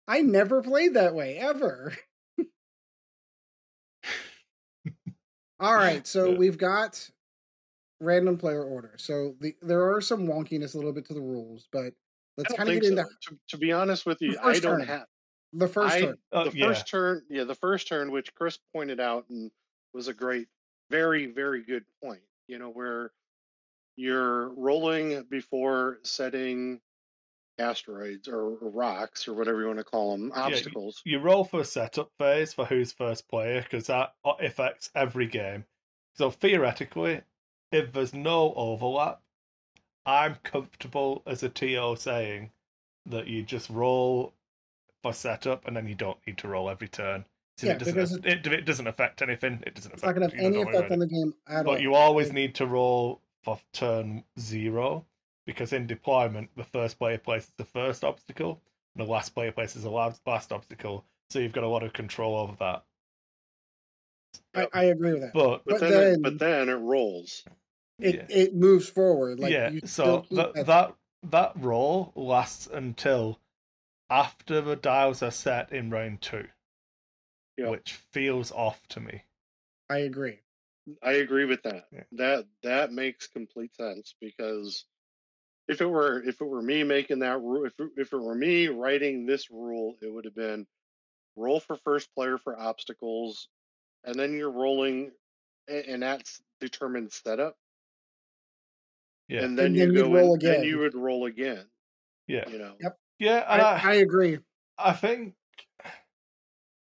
A: I never played that way ever. All right, so
C: Yeah.
A: we've got random player order. So the, there are some wonkiness a little bit to the rules, but let's kind of
B: think
A: get into
B: so. To, to be honest with you, I don't
A: turn.
B: have
A: the first
B: I,
A: turn.
C: Oh,
B: the
C: yeah.
B: first turn, yeah, the first turn, which Chris pointed out and was a great, very, very good point. You know, where you're rolling before setting asteroids or, or rocks or whatever you want to call them, obstacles.
C: You roll for a setup phase for who's first player because that affects every game. So theoretically, if there's no overlap, I'm comfortable as a TO saying that you just roll for setup and then you don't need to roll every turn. So
A: Yeah,
C: it doesn't
A: because
C: it, it doesn't affect anything. It doesn't
A: It's not going to have any effect on the game at all.
C: But you always need to roll for turn zero because in deployment, the first player places the first obstacle, and the last player places the last, last obstacle. So you've got a lot of control over that.
A: I, I agree with that.
C: But
B: But,
A: But
B: then,
A: then-
B: it, but then it rolls.
A: it
C: yeah,
A: it moves forward. Like
C: yeah.
A: you
C: So that,
A: that-
C: that that roll lasts until after the dials are set in round two,
B: Yeah.
C: which feels off to me.
A: I agree.
B: I agree with that.
C: Yeah.
B: That that makes complete sense because if it were if it were me making that rule, if it, if it were me writing this rule, it would have been roll for first player for obstacles, and then you're rolling, a- and that's determined setup,
C: Yeah.
B: and then
A: And
B: you
A: then you'd
B: go
A: roll
B: in, then
A: again.
B: you would roll again.
C: Yeah.
B: You know,
A: Yep.
C: Yeah,
A: I,
C: I,
A: I agree.
C: I think,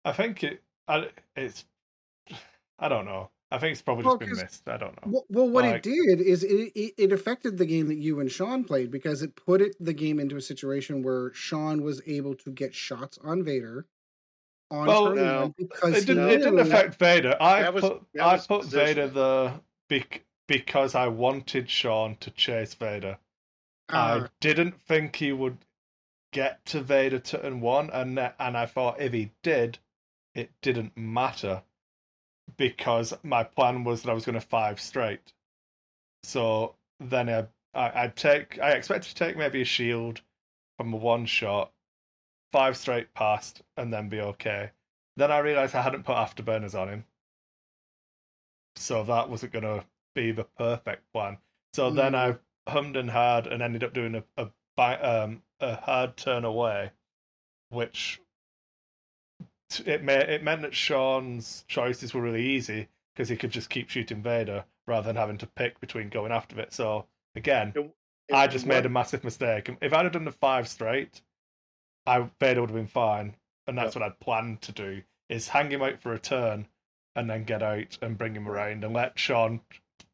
C: I think it, I, it's, I don't know. I think it's probably
A: Well,
C: just been
A: 'cause-
C: missed. I don't know.
A: Well, well what
C: Like-
A: it did is it, it it affected the game that you and Sean played because it put it the game into a situation where Sean was able to get shots on Vader on
C: Well,
A: turn
B: No.
A: because
C: It didn't, it didn't
A: knew-
C: affect Vader. I
B: was-
C: put I
B: was
C: put Vader
B: positioning.
C: the bec- because I wanted Sean to chase Vader. I
A: uh,
C: didn't think he would get to Vader turn one, and and I thought if he did, it didn't matter because my plan was that I was going to five straight. So then I, I I'd take I expected to take maybe a shield from a one shot, five straight past, and then be okay. Then I realized I hadn't put afterburners on him, so that wasn't going to be the perfect plan. So then I hummed and hard and ended up doing a a, um, a hard turn away, which it may, it meant that Sean's choices were really easy because he could just keep shooting Vader rather than having to pick between going after it. So again,
B: It-
C: I just
B: what-
C: made a massive mistake. If I'd have done the five straight, I Vader would have been fine, and that's what I'd planned to do: is hang him out for a turn, and then get out and bring him around and let Sean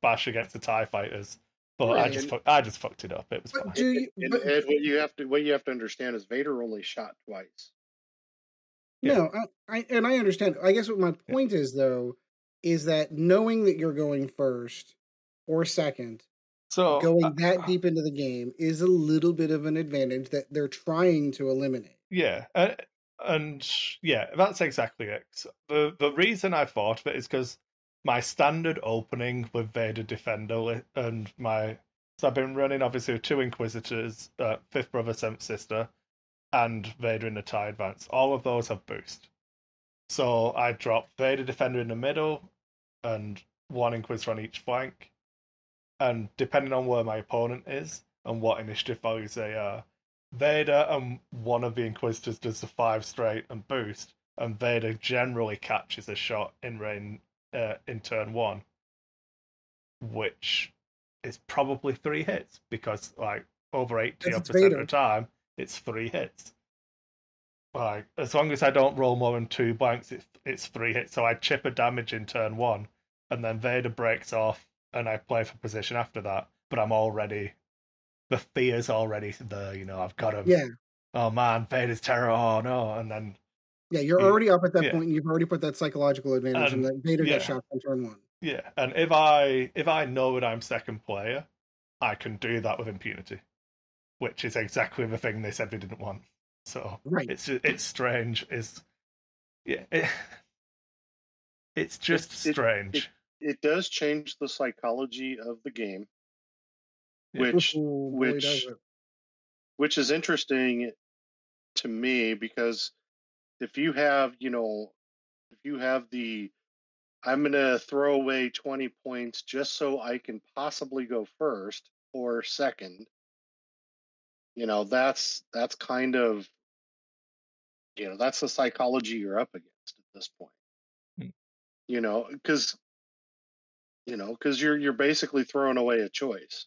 C: bash against the Tie Fighters. But I just fuck, I just fucked it up. It was
A: but
C: fine.
A: do you? But,
B: Ed, what you have to what you have to understand is Vader only shot twice.
C: Yeah.
A: No, I, I and I understand. I guess what my point is though is that knowing that you're going first or second,
C: So
A: going
C: uh,
A: that deep into the game is a little bit of an advantage that they're trying to eliminate.
C: Yeah, uh, and yeah, that's exactly it. So the the reason I thought of it is because my standard opening with Vader Defender li- and my so I've been running obviously with two Inquisitors, uh, Fifth Brother, Seventh Sister, and Vader in the Tie Advance. All of those have boost. So I drop Vader Defender in the middle and one Inquisitor on each flank. And depending on where my opponent is and what initiative values they are, Vader and one of the Inquisitors does the five straight and boost, and Vader generally catches a shot in rain uh, in turn one, which is probably three hits because like over eighty percent of the time it's three hits. Like as long as I don't roll more than two blanks, it's it's three hits. So I chip a damage in turn one, and then Vader breaks off, and I play for position after that. But I'm already the fear's already there. You know, I've got him.
A: Yeah,
C: Oh man, Vader's terror. Oh no, and then
A: yeah, you're
C: Yeah.
A: already up at that
C: Yeah.
A: point, and you've already put that psychological advantage, and that Vader
C: yeah.
A: gets shot on turn one.
C: yeah, and if I if I know that I'm second player, I can do that with impunity, which is exactly the thing they said they didn't want. So
A: Right.
C: it's it's strange. Is yeah, it, it's just
B: It- it-
C: strange.
B: It does change the psychology of the game,
C: Yeah.
B: which
A: Ooh,
B: which-
A: does
B: which is interesting to me because if you have you know if you have the i'm going to throw away 20 points just so i can possibly go first or second you know that's that's kind of you know that's the psychology you're up against at this point
C: Hmm.
B: you know because you know because you're you're basically throwing away a choice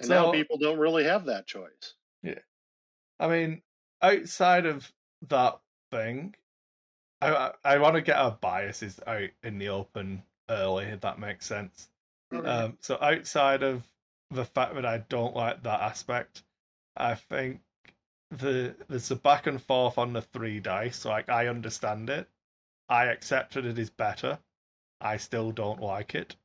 B: and now people don't really have that choice yeah
C: I mean, outside of that thing, I I, I want to get our biases out in the open early, if that makes sense.
A: Okay.
C: Um, so outside of the fact that I don't like that aspect, I think the there's a back and forth on the three dice. Like I understand it, I accept that it is better. I still don't like it.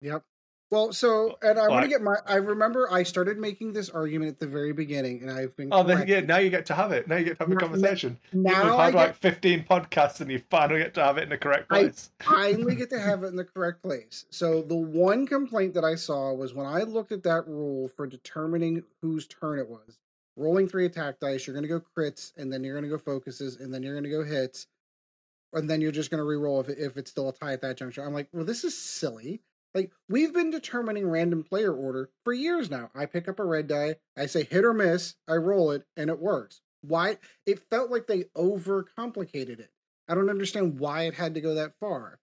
A: Yep. Well, so oh, and I want to get my. I remember I started making this argument at the very beginning, and I've been.
C: Oh, then yeah, now you get to have it. Now you get to have a conversation.
A: now
C: We've
A: I
C: had
A: get,
C: like 15 podcasts, and you finally get to have it in the correct place.
A: I- finally get to have it in the correct place. So the one complaint that I saw was when I looked at that rule for determining whose turn it was. Rolling three attack dice, you're going to go crits, and then you're going to go focuses, and then you're going to go hits, and then you're just going to re-roll if it, if it's still a tie at that juncture. I'm like, well, this is silly. Like we've been determining random player order for years now. I pick up a red die, I say hit or miss, I roll it, and it works. Why? It felt like they overcomplicated it. I don't understand why it had to go that far.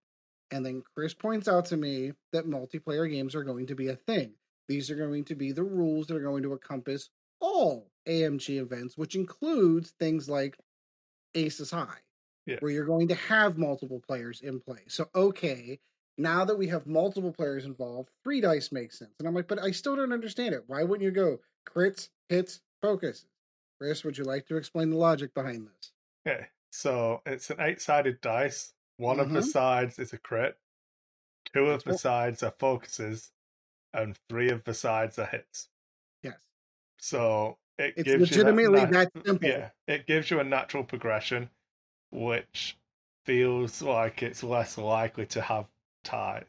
A: And then Chris points out to me that multiplayer games are going to be a thing. These are going to be the rules that are going to encompass all AMG events, which includes things like Aces High,
C: Yeah.
A: where you're going to have multiple players in play. So, okay, now that we have multiple players involved, three dice makes sense. And I'm like, but I still don't understand it. Why wouldn't you go crits, hits, focuses? Chris, would you like to explain the logic behind this?
C: Okay, so it's an eight-sided dice. One of the
A: Mhm.
C: sides is a crit, two of the
A: Cool.
C: sides are focuses, and three of the sides are hits.
A: Yes.
C: So it
A: It's
C: gives
A: legitimately
C: you that,
A: that simple.
C: Yeah, it gives you a natural progression, which feels like it's less likely to have ties.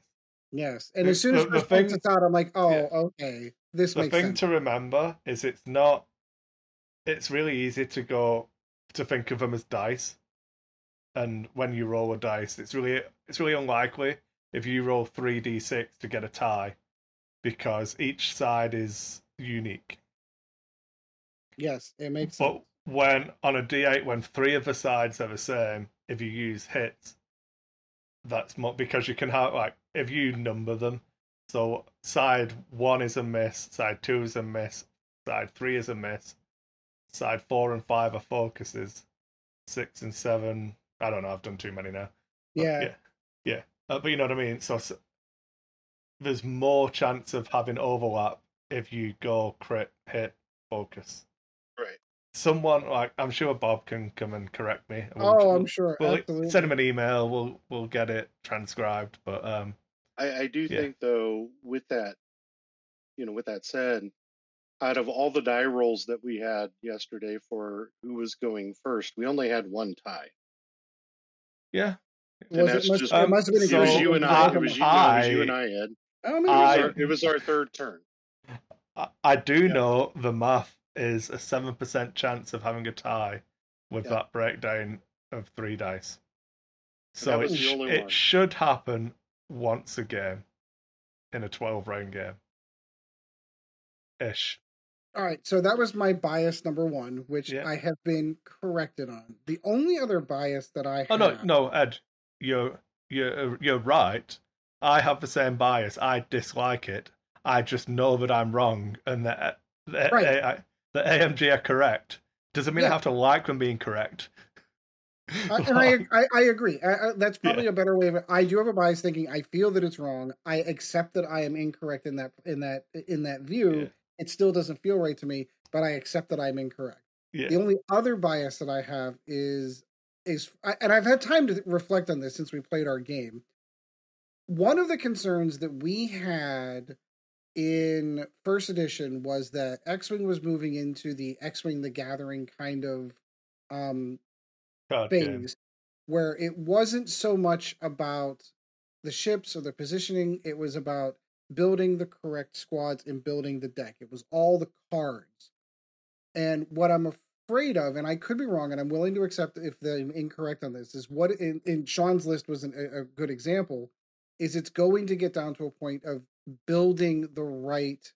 A: Yes. And
C: The-
A: as soon as
C: the-
A: Chris
C: the
A: points
C: thing-
A: this out, I'm like, oh,
C: yeah.
A: okay. This makes
C: the
A: makes
C: thing
A: sense.
C: to remember is it's not. It's really easy to go to think of them as dice, and when you roll a dice, it's really it's really unlikely if you roll three d six to get a tie, because each side is unique.
A: Yes, it makes sense.
C: But when on a d8, when three of the sides are the same, if you use hits, that's more because you can have like if you number them. So side one is a miss, side two is a miss, side three is a miss, side four and five are focuses, six and seven. I don't know. I've done too many now.
A: Yeah.
C: yeah, yeah. Uh, but you know what I mean. So, s there's more chance of having overlap if you go crit, hit, focus. Someone like I'm sure Bob can come and correct me.
A: Oh,
C: we'll,
A: I'm sure.
C: we'll
A: Absolutely.
C: send him an email. We'll we'll get it transcribed. But um,
B: I, I do
C: Yeah.
B: think though, with that, you know, with that said, out of all the die rolls that we had yesterday for who was going first, we only had one tie.
C: yeah,
B: And
A: Was it,
B: that's
A: must,
B: just-
A: it must have been
C: so
B: it was you and
A: both
B: I. It was
A: them.
B: you. No, it was you
C: I-
B: and I, Ed.
A: Oh, maybe
B: It was,
C: I-
B: our, it was our third turn.
C: I, I do
B: Yeah.
C: know the math is a seven percent chance of having a tie with
B: Yeah.
C: that breakdown of three dice. So it, sh- it should happen once a game in a twelve round game. Ish.
A: All right, so that was my bias number one, which
C: Yeah.
A: I have been corrected on. The only other bias that I
C: Oh no,
A: have,
C: no, Ed, you're you're you're right. I have the same bias. I dislike it. I just know that I'm wrong, and that that,
A: Right.
C: A- that AMG are correct. Doesn't mean I have to like them being correct.
A: I, and I, I, I agree. I, I, that's probably
C: Yeah.
A: a better way of it. I do have a bias thinking. I feel that it's wrong. I accept that I am incorrect in that in that in that view.
C: Yeah.
A: It still doesn't feel right to me, but I accept that I'm incorrect.
C: yeah,
A: The only other bias that I have is is I- and I've had time to reflect on this since we played our game. One of the concerns that we had in first edition was that X-wing was moving into the X-wing the Gathering kind of um phase where it wasn't so much about the ships or the positioning, it was about building the correct squads and building the deck. It was all the cards. And what I'm afraid of, and I could be wrong, and I'm willing to accept if I'm incorrect on this, is what in, in Sean's list was an, a good example, is it's going to get down to a point of building the right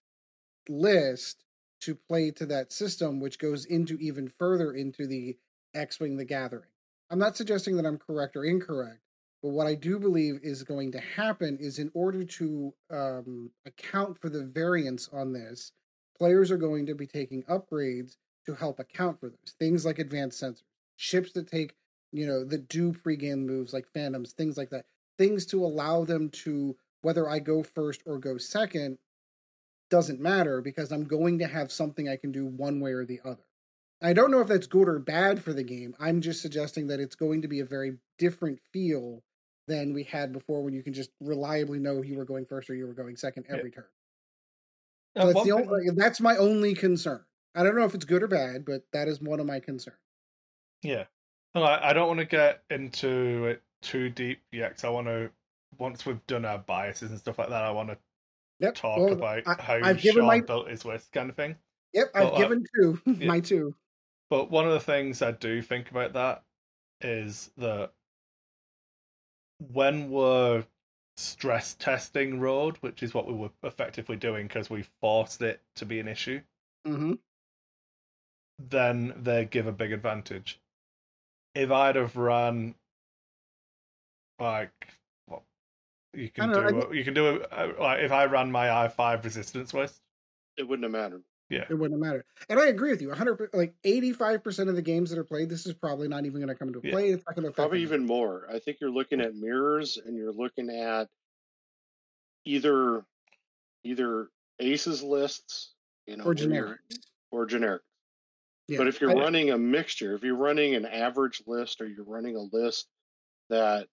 A: list to play to that system, which goes into even further into the X-Wing the Gathering. I'm not suggesting that I'm correct or incorrect, but what I do believe is going to happen is in order to um, account for the variance on this, players are going to be taking upgrades to help account for those things like advanced sensors, ships that take, you know, that do pregame moves like phantoms, things like that, things to allow them to whether I go first or go second doesn't matter because I'm going to have something I can do one way or the other. I don't know if that's good or bad for the game. I'm just suggesting that it's going to be a very different feel than we had before when you can just reliably know you were going first or you were going second
C: Yeah.
A: every turn.
C: Uh,
A: So that's the only, that's my only concern. I don't know if it's good or bad, but that is one of my concerns.
C: Yeah. I, I don't want to get into it too deep yet. I want to, once we've done our biases and stuff like that, I want to
A: Yep.
C: talk
A: well,
C: about
A: I-
C: how
A: I've
C: Sean
A: my-
C: built his list, kind of thing.
A: Yep, I've
C: Well, uh,
A: given two.
C: yeah.
A: My two.
C: But one of the things I do think about that is that when we're stress testing road, which is what we were effectively doing because we forced it to be an issue,
A: hmm
C: then they give a big advantage. If I'd have run like you can
A: don't know,
C: a- you can do a, a- like if I ran my I five resistance list.
B: It wouldn't have mattered.
C: Yeah,
A: It wouldn't matter. And I agree with you. 100 like 85% of the games that are played, this is probably not even going to come into
C: Yeah.
A: play. It's not going to
B: Probably
A: anything.
B: even more. I think you're looking at mirrors and you're looking at either either aces lists, you know,
A: or generic.
B: or generic.
A: Yeah.
B: But if you're
A: I-
B: running a mixture, if you're running an average list or you're running a list that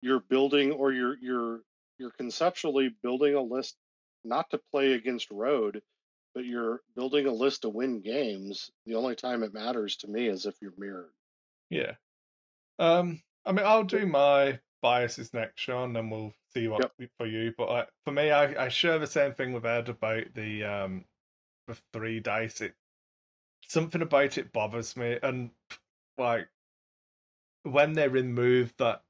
B: you're building or you're you're you're conceptually building a list not to play against road, but you're building a list to win games, the only time it matters to me is if you're mirrored.
C: yeah. Um, I mean, I'll do my biases next, Sean, and we'll see what for you. But like, for me, I, I share the same thing with Ed about the um the three dice. It something about it bothers me, and like when they remove that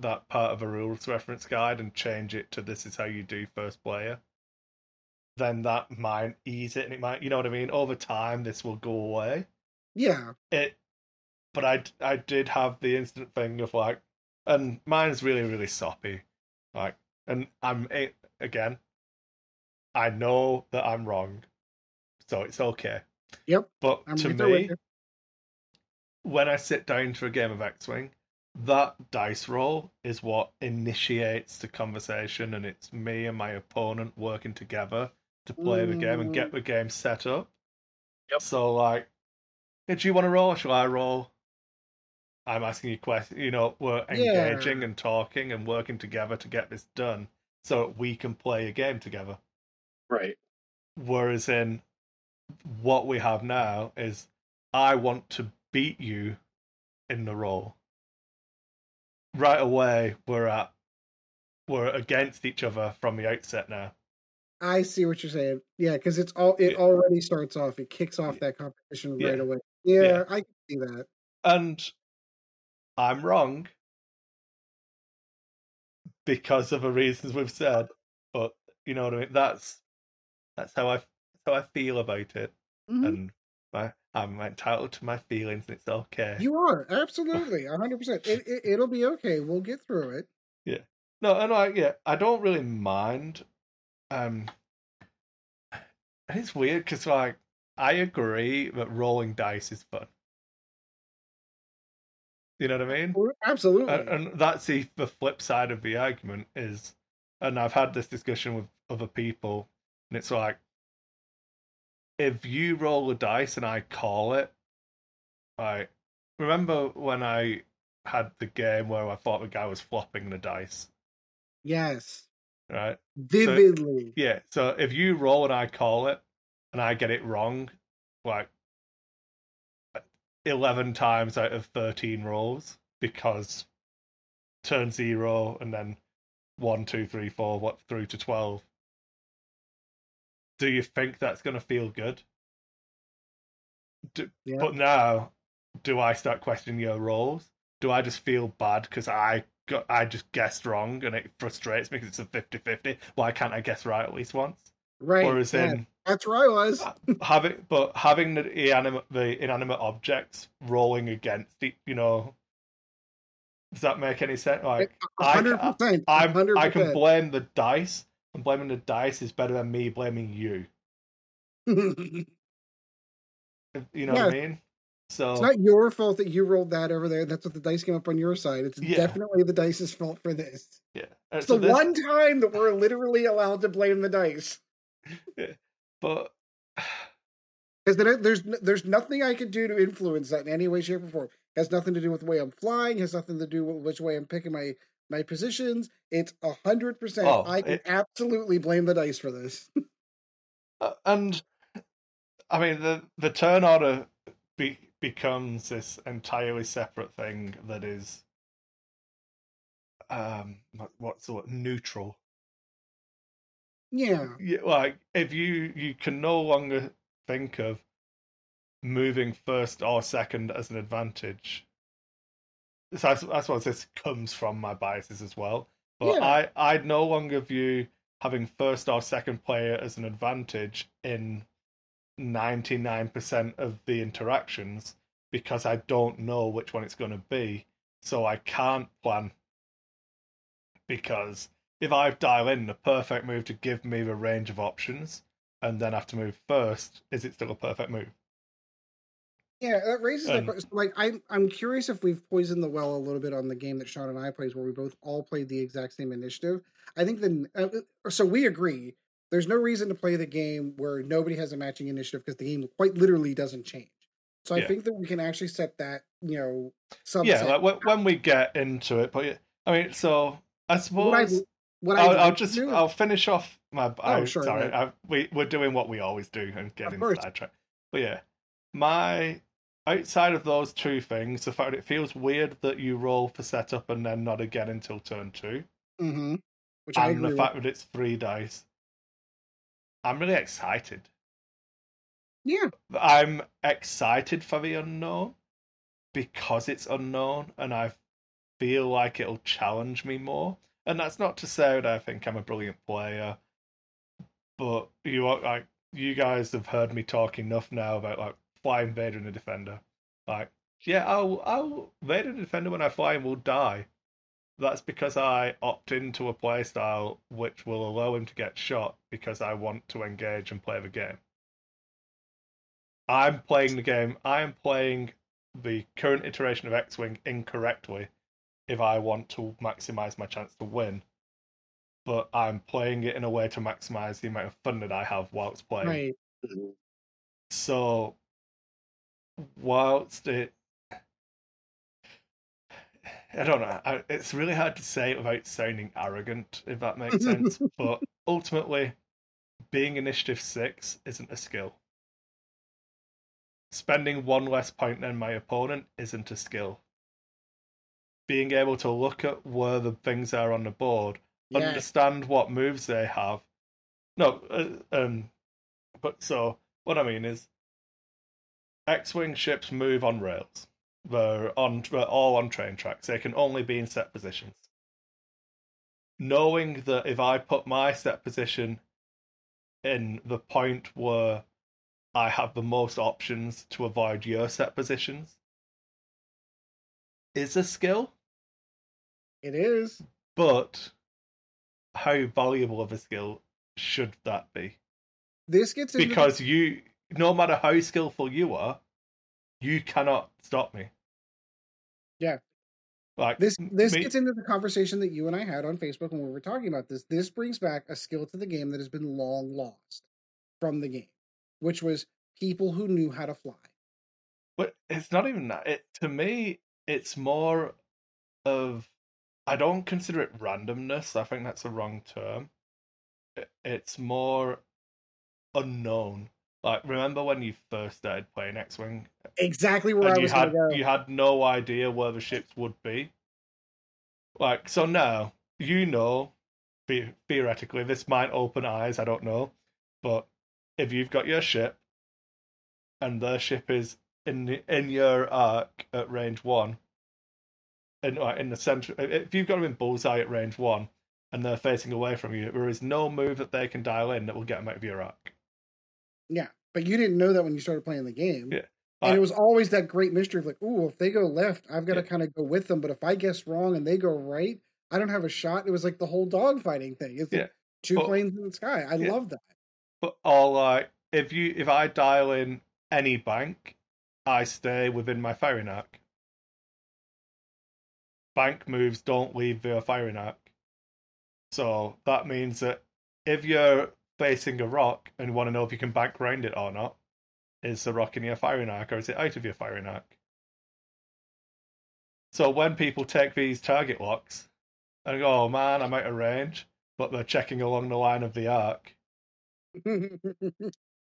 C: that part of a rules reference guide and change it to this is how you do first player, then that might ease it, and it might, you know what I mean. Over time, this will go away.
A: yeah.
C: It, but I I did have the instant thing of like, and mine's really really soppy, like, and I'm it, again. I know that I'm wrong, so it's okay.
A: Yep.
C: But
A: I'm
C: to
A: right there with
C: me, when I sit down for a game of X Wing, that dice roll is what initiates the conversation, and it's me and my opponent working together to play the game and get the game set up.
B: Yep.
C: So, like, did you want to roll? Or shall I roll? I'm asking you questions. You know, we're
A: Yeah.
C: engaging and talking and working together to get this done, so we can play a game together.
B: Right.
C: Whereas in what we have now is I want to beat you in the role. Right away we're at we're against each other from the outset now.
A: I see what you're saying. Yeah, because it's all it
C: Yeah.
A: already starts off. It kicks off that competition right
C: Yeah.
A: away. Yeah,
C: Yeah.
A: I can see that.
C: And I'm wrong because of the reasons we've said. But you know what I mean? That's that's how I that's how I feel about it.
A: Mhm.
C: And I, I'm entitled to my feelings and it's okay.
A: You are absolutely 100. percent It, it it'll be okay. We'll get through it. Yeah.
C: No, and I yeah, I don't really mind. Um, and it's weird because like I agree that rolling dice is fun. You know what I mean?
A: Absolutely.
C: And, and that's the the flip side of the argument is, and I've had this discussion with other people, and it's like, if you roll a dice and I call it, like, remember when I had the game where I thought the guy was flopping the dice,
A: yes,
C: right?
A: vividly.
C: Yeah, so if you roll and I call it, and I get it wrong, like eleven times out of thirteen rolls, because turn zero and then one, two, three, four, what through to twelve. Do you think that's going to feel good? Do,
A: Yeah.
C: But now, do I start questioning your rolls? Do I just feel bad because I got I just guessed wrong and it frustrates me because it's a 50-50? Why can't I guess right at least once?
A: right.
C: Whereas
A: yeah,
C: in
A: that's where I was.
C: having but having the inanimate the inanimate objects rolling against it, you know, does that make any sense? Like I,
A: hundred percent.
C: I'm,
A: hundred
C: I can blame the dice, and blaming the dice is better than me blaming you. You know what I mean? So
A: It's not your fault that you rolled that over there. That's what the dice came up on your side. It's
C: Yeah.
A: definitely the dice's fault for this.
C: yeah, And
A: It's
C: so
A: the
C: this-
A: one time that we're literally allowed to blame the dice.
C: But
A: Because there's there's nothing I can do to influence that in any way, shape, or form. It has nothing to do with the way I'm flying. Has nothing to do with which way I'm picking my my positions. It's a hundred percent.
C: Oh,
A: I can
C: it-
A: absolutely blame the dice for this.
C: Uh, and I mean the the turn order be, becomes this entirely separate thing that is um what- what's the word neutral.
A: yeah,
C: Yeah, like if you you can no longer think of moving first or second as an advantage. So that's, that's what this comes from my biases as well. But
A: Yeah.
C: I I no longer view having first or second player as an advantage in 99% of the interactions because I don't know which one it's going to be. So I can't plan because if I dial in the perfect move to give me the range of options and then have to move first, is it still a perfect move?
A: Yeah, that raises that
C: And-
A: Like, I'm I'm curious if we've poisoned the well a little bit on the game that Sean and I plays, where we both all played the exact same initiative. I think the uh, so we agree. There's no reason to play the game where nobody has a matching initiative because the game quite literally doesn't change. So I think that we can actually set that, you know, subset.
C: Yeah, like when, when we get into it, but I mean, so I
A: what I
C: suppose
A: what
C: I'll,
A: I'd
C: I'll just
A: do-
C: I'll finish off my. I,
A: sure,
C: sorry. I, we we're doing what we always do and getting sidetracked. But yeah, my outside of those two things, the fact it feels weird that you roll for setup and then not again until turn two,
A: Mhm. which I
C: and the
A: with.
C: fact that it's three dice. I'm really excited.
A: Yeah,
C: I'm excited for the unknown because it's unknown and I feel like it'll challenge me more. And that's not to say that I think I'm a brilliant player, but you are like you guys have heard me talk enough now about like flying Vader and a defender. Like, yeah, I'll I'll Vader and a defender when I fly him will die. That's because I opt into a playstyle which will allow him to get shot because I want to engage and play the game. I'm playing the game. I am playing the current iteration of X Wing incorrectly if I want to maximize my chance to win. But I'm playing it in a way to maximize the amount of fun that I have whilst playing.
A: right.
B: Mhm.
C: So, whilst it. I don't know. I, it's really hard to say it without sounding arrogant, if that makes sense. but ultimately, being initiative six isn't a skill. Spending one less point than my opponent isn't a skill. Being able to look at where the things are on the board,
A: Yeah.
C: understand what moves they have. No, uh, um, but so what I mean is, X-wing ships move on rails. They're on they're all on train tracks. They can only be in set positions. Knowing that if I put my set position in the point where I have the most options to avoid your set positions is a skill,
A: It is.
C: but how valuable of a skill should that be?
A: This gets into the-
C: Because you, no matter how skillful you are, you cannot stop me.
A: Yeah.
C: Like
A: This this
C: me-
A: gets into the conversation that you and I had on Facebook when we were talking about this. This brings back a skill to the game that has been long lost from the game, which was people who knew how to fly.
C: But it's not even that. It to me, it's more of I don't consider it randomness. I think that's the wrong term. It- It's more unknown. Like remember when you first started playing X Wing
A: Exactly where I
C: you
A: was
C: had
A: going to go.
C: you had no idea where the ships would be. Like so now you know, the- theoretically, this might open eyes. I don't know, but if you've got your ship, and their ship is in the, in your arc at range one, in like, in the center, if you've got them in bullseye at range one, and they're facing away from you, there is no move that they can dial in that will get them out of your arc.
A: Yeah, but you didn't know that when you started playing the game.
C: Yeah.
A: And
C: I-
A: it was always that great mystery of like, oh, if they go left, I've got to kind of go with them. But if I guess wrong and they go right, I don't have a shot. It was like the whole dog fighting thing. It's like
C: Yeah.
A: two
C: But-
A: planes in the sky. I
C: Yeah.
A: love that.
C: But or like uh, if you if I dial in any bank, I stay within my firing arc. Bank moves don't leave their firing arc. So that means that if you're facing a rock and want to know if you can bank round it or not, is the rock in your firing arc or is it out of your firing arc? So when people take these target locks and go, oh man, I'm out of range, but they're checking along the line of the arc,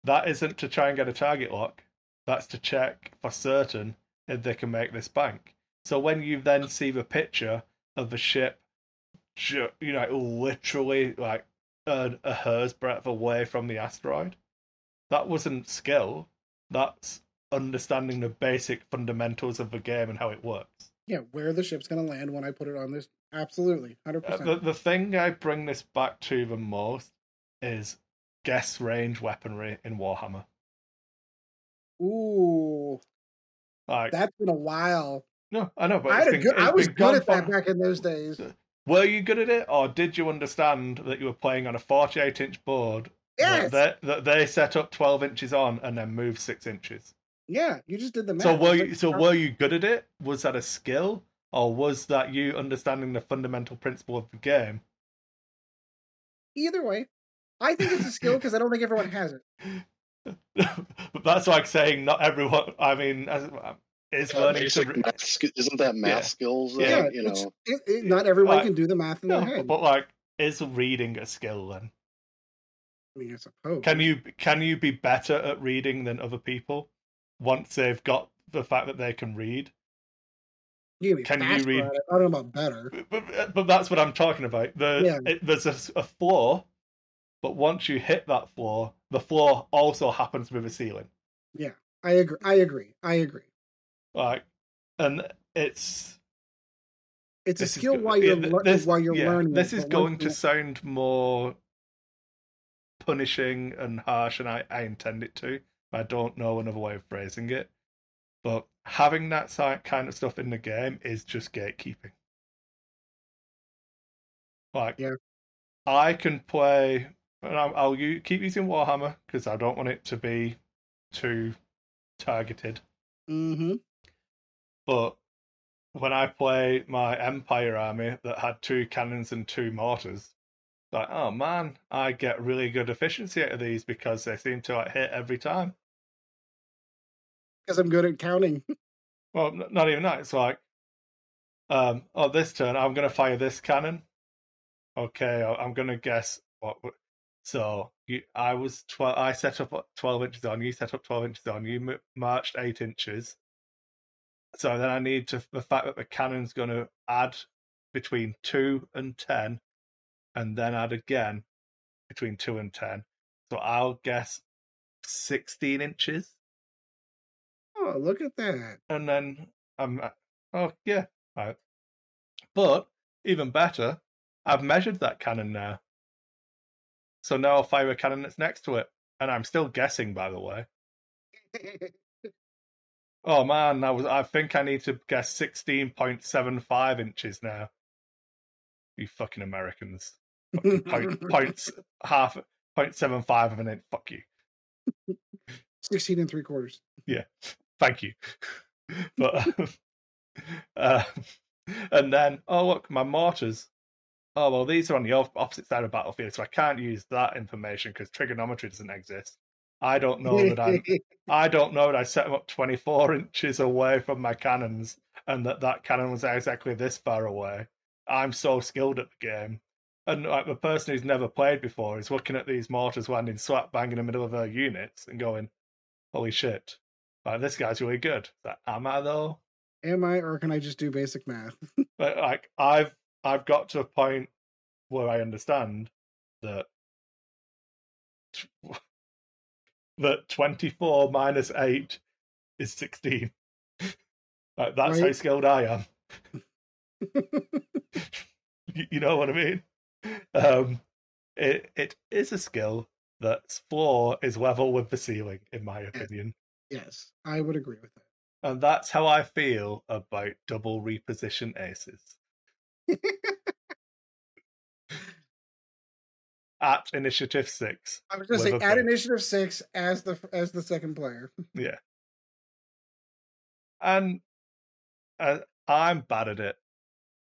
C: that isn't to try and get a target lock. That's to check for certain if they can make this bank. So when you then see the picture of the ship, you know, literally like a, a hair's breadth away from the asteroid, that wasn't skill. That's understanding the basic fundamentals of the game and how it works.
A: yeah, where the ship's going to land when I put it on this. Absolutely. 100%.
C: Uh, the the thing I bring this back to the most is guess range weaponry in Warhammer.
A: Ooh,
C: Like
A: that's been a while.
C: No, I know, but
A: I, had a good, I was good at that back in those days.
C: Were you good at it, or did you understand that you were playing on a 48 inch board
A: Yes.
C: that, they, that they set up 12 inches on and then moved six inches?
A: Yeah, you just did the math.
C: So were you so were you good at it? Was that a skill, or was that you understanding the fundamental principle of the game?
A: either way, I think it's a skill because I don't think everyone has it.
C: but that's like saying not everyone. I mean, as, is
B: Uh,
C: learning to.
B: basic
C: re-
B: math sk- isn't that math
C: Yeah.
B: skills? though,
C: Yeah,
B: you know.
A: it, it- not everyone
C: Right.
A: can do the math in
C: No,
A: their head.
C: but like, is reading a skill then?
A: I mean, I suppose.
C: Can you can you be better at reading than other people once they've got the fact that they can read?
A: You can, be
C: can you read-
A: I don't know about better.
C: But, but, but that's what I'm talking about. The
A: Yeah.
C: it, there's a, a floor, but once you hit that floor, the floor also happens with a ceiling.
A: Yeah, I agree. I agree. I agree.
C: Like, and it's
A: It's a
C: is
A: skill
C: go-
A: while you're lear-
C: this-
A: while you're
C: yeah,
A: learning.
C: This is going to sound more punishing and harsh, and I, I intend it to. I don't know another way of phrasing it, but having that kind of stuff in the game is just gatekeeping. Like,
A: Yeah.
C: I can play, and I'll, I'll keep using Warhammer because I don't want it to be too targeted.
A: Mhm.
C: But when I play my Empire army that had two cannons and two mortars, like, oh man, I get really good efficiency out of these because they seem to like hit every time.
A: because I'm good at counting.
C: Well, n- not even that. It's like, um, oh, this turn I'm going to fire this cannon. Okay, I'm going to guess what. So you, I was twelve. I set up twelve inches on. You set up twelve inches on. You m- marched eight inches. So then I need to the fact that the cannon's going to add between two and ten, and then add again between two and ten. So I'll guess sixteen inches
A: Oh, look at that!
C: and then I'm uh, oh yeah, right. But even better, I've measured that cannon now. So now I'll fire a cannon that's next to it, and I'm still guessing, by the way. Oh man, I was I think I need to guess sixteen point seven five inches now. You fucking Americans. Fucking point, points half point seven five of an inch. Fuck you.
A: Sixteen and three quarters.
C: Yeah, thank you. but uh, and then oh look, my mortars. Oh well, these are on the opposite side of the battlefield, so I can't use that information because trigonometry doesn't exist. I don't know that I I don't know that I set them up 24 inches away from my cannons and that that cannon was exactly this far away. I'm so skilled at the game. And like the person who's never played before is looking at these mortars landing slap bang in the middle of their units and going, "Holy shit! Like this guy's really good." Like, am I though?
A: Am I, or can I just do basic math?
C: But like I've I've got to a point where I understand that that 24 minus 8 is 16. Like that's how skilled I am. You- you know what I mean? Um, it it is a skill that's floor is level with the ceiling, in my opinion,
A: yes, I would agree with that.
C: and that's how I feel about double reposition aces. At initiative six,
A: I was just to say
C: With a
A: initiative six as the as the second player.
C: yeah, and uh, I'm bad at it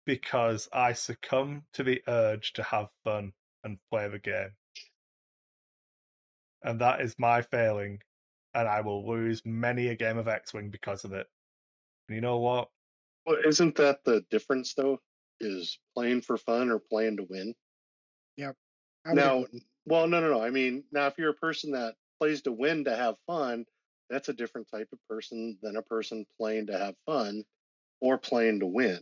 C: because I succumb to the urge to have fun and play the game. And that is my failing, and I will lose many a game of X Wing because of it. And you know what?
B: Well, isn't that the difference though? Is playing for fun or playing to win?
A: I
B: Now, well, no, no, no. I mean, now if you're a person that plays to win to have fun, that's a different type of person than a person playing to have fun or playing to win.